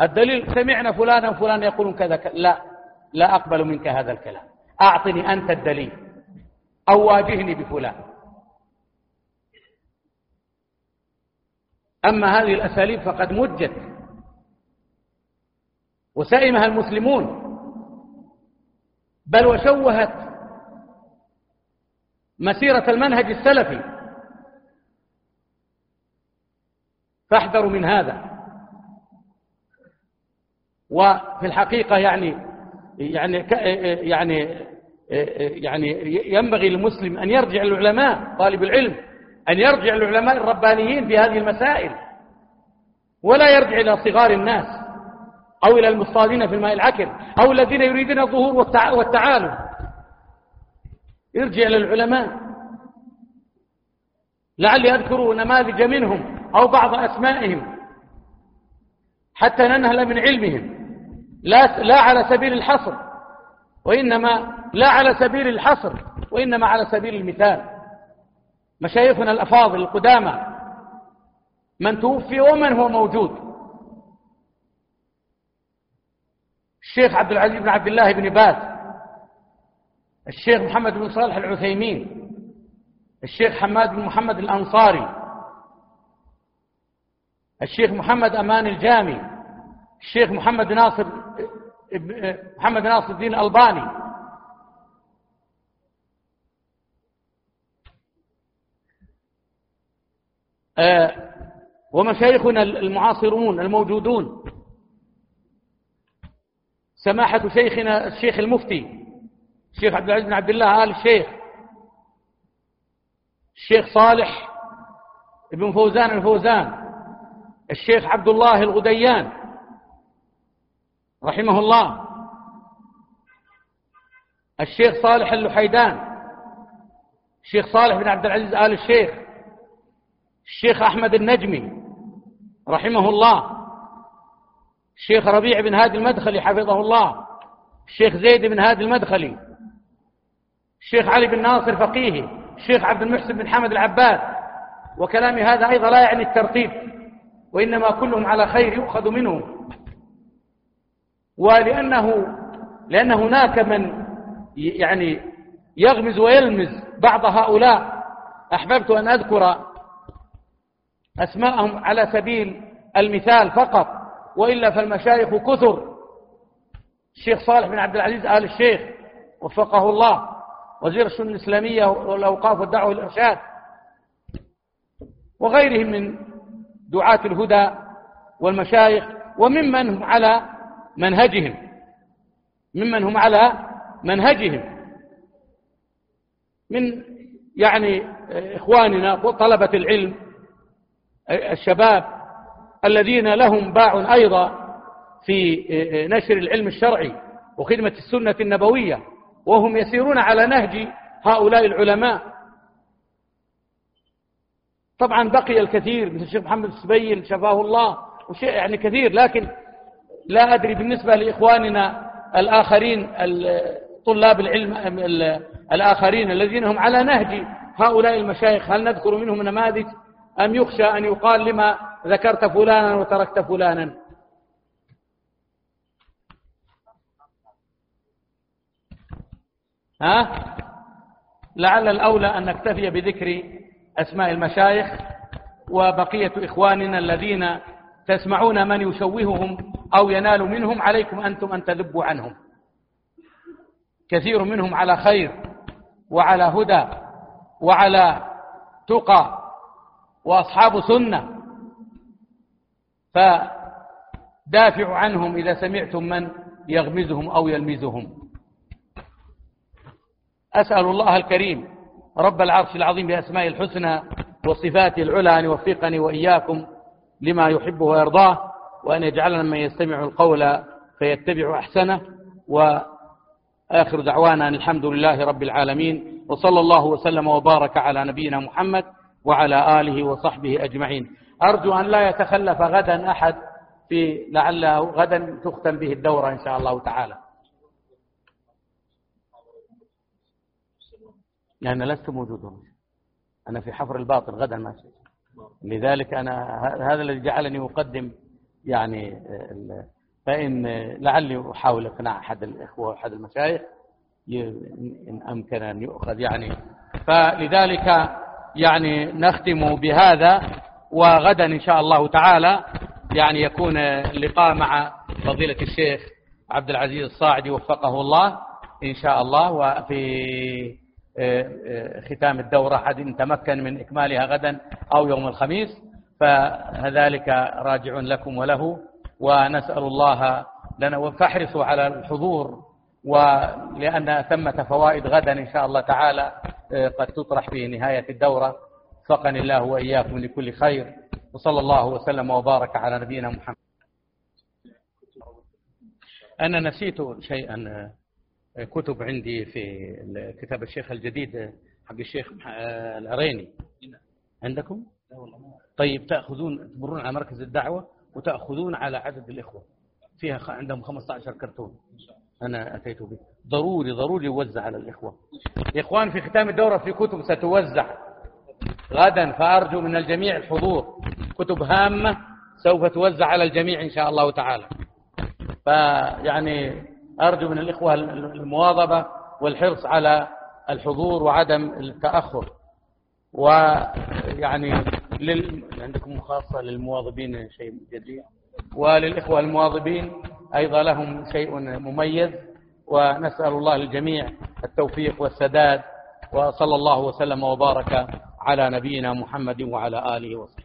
الدليل سمعنا فلانا وفلان يقولون كذا لا لا أقبل منك هذا الكلام. أعطني أنت الدليل. أو واجهني بفلان. أما هذه الأساليب فقد مجت. وسئمها المسلمون. بل وشوهت مسيرة المنهج السلفي. فاحذروا من هذا. وفي الحقيقة يعني يعني يعني يعني ينبغي للمسلم أن يرجع للعلماء طالب العلم أن يرجع للعلماء الربانيين في هذه المسائل. ولا يرجع إلى صغار الناس. أو إلى المصطادين في الماء العكر أو الذين يريدون الظهور والتعالم. ارجع للعلماء لعلي أذكر نماذج منهم أو بعض أسمائهم حتى ننهل من علمهم. لا, لا على سبيل الحصر وإنما لا على سبيل الحصر وإنما على سبيل المثال. مشايخنا الأفاضل القدامى من توفي ومن هو موجود. الشيخ عبد العزيز بن عبد الله بن باز الشيخ محمد بن صالح العثيمين الشيخ حماد بن محمد الأنصاري الشيخ محمد أمان الجامي الشيخ محمد ناصر محمد ناصر الدين الألباني. آه، ومشايخنا المعاصرون الموجودون. سماحة شيخنا الشيخ المفتي الشيخ عبد العزيز بن عبد الله آل الشيخ الشيخ صالح بن فوزان الفوزان الشيخ عبد الله الغديان رحمه الله الشيخ صالح اللحيدان الشيخ صالح بن عبد العزيز آل الشيخ الشيخ أحمد النجمي رحمه الله الشيخ ربيع بن هادي المدخلي حفظه الله. الشيخ زيد بن هادي المدخلي. الشيخ علي بن ناصر فقيهي. الشيخ عبد المحسن بن حمد العباد وكلامي هذا أيضا لا يعني الترتيب وإنما كلهم على خير يؤخذ منهم ولأنه لأن هناك من يعني يغمز ويلمز بعض هؤلاء. أحببت أن أذكر أسماءهم على سبيل المثال فقط. وإلا فالمشايخ كثر. الشيخ صالح بن عبد العزيز آل الشيخ وفقه الله. وزير الشؤون الإسلامية والأوقاف والدعوة والإرشاد. وغيرهم من دعاة الهدى والمشايخ وممن هم على منهجهم. ممن هم على منهجهم. من يعني إخواننا وطلبة العلم الشباب الذين لهم باع أيضا في نشر العلم الشرعي وخدمة السنة النبوية وهم يسيرون على نهج هؤلاء العلماء. طبعا بقي الكثير مثل الشيخ محمد السبيل شفاه الله وشيء يعني كثير لكن لا أدري بالنسبة لإخواننا الآخرين طلاب العلم الآخرين الذين هم على نهج هؤلاء المشايخ هل نذكر منهم نماذج؟ أم يخشى أن يقال لما ذكرت فلانا وتركت فلانا. ها؟ لعل الأولى أن نكتفي بذكر أسماء المشايخ وبقية إخواننا الذين تسمعون من يشوههم أو ينال منهم. عليكم أنتم أن تذبوا عنهم. كثير منهم على خير وعلى هدى وعلى تقى وأصحاب سنة فدافعوا عنهم إذا سمعتم من يغمزهم أو يلمزهم. أسأل الله الكريم رب العرش العظيم بأسماء الحسنى وصفاته العلى أن يوفقني وإياكم لما يحبه ويرضاه وأن يجعلنا من يستمع القول فيتبع أحسنه. وآخر دعوانا أن الحمد لله رب العالمين وصلى الله وسلم وبارك على نبينا محمد وعلى آله وصحبه أجمعين. أرجو أن لا يتخلف غدا أحد في لعله غدا تختم به الدورة إن شاء الله تعالى. لأن لست موجود أنا في حفر الباطل غدا ما شئت. لذلك أنا هذا الذي جعلني أقدم يعني فإن لعلي أحاول إقناع أحد الإخوة وأحد المشايخ إن أمكن أن يؤخذ يعني. فلذلك يعني نختم بهذا. وغدا إن شاء الله تعالى يعني يكون اللقاء مع فضيلة الشيخ عبد العزيز الصاعدي وفقه الله إن شاء الله. وفي ختام الدورة حد تمكن من إكمالها غدا أو يوم الخميس فذلك راجع لكم وله. ونسأل الله لنا فاحرصوا على الحضور ولأن ثمة فوائد غدا إن شاء الله تعالى قد تطرح في نهاية الدورة. فقني الله وإياكم لكل خير. وصلى الله وسلم وبارك على نبينا محمد. أنا نسيت شيئا كتب عندي في كتاب الشيخ الجديد حق الشيخ العريني عندكم؟ طيب تأخذون تمرون على مركز الدعوة وتأخذون على عدد الإخوة. فيها عندهم 15 كرتون. أنا أتيت به. ضروري ضروري يوزع على الإخوة. إخوان في ختام الدورة في كتب ستوزع. غدا فأرجو من الجميع الحضور كتب هامة سوف توزع على الجميع إن شاء الله تعالى. فيعني أرجو من الإخوة المواظبة والحرص على الحضور وعدم التأخر. ويعني لل... عندكم خاصة للمواظبين شيء جديد. وللإخوة المواظبين أيضا لهم شيء مميز ونسأل الله للجميع التوفيق والسداد وصلى الله وسلم وبارك على نبينا محمد وعلى آله وصحبه.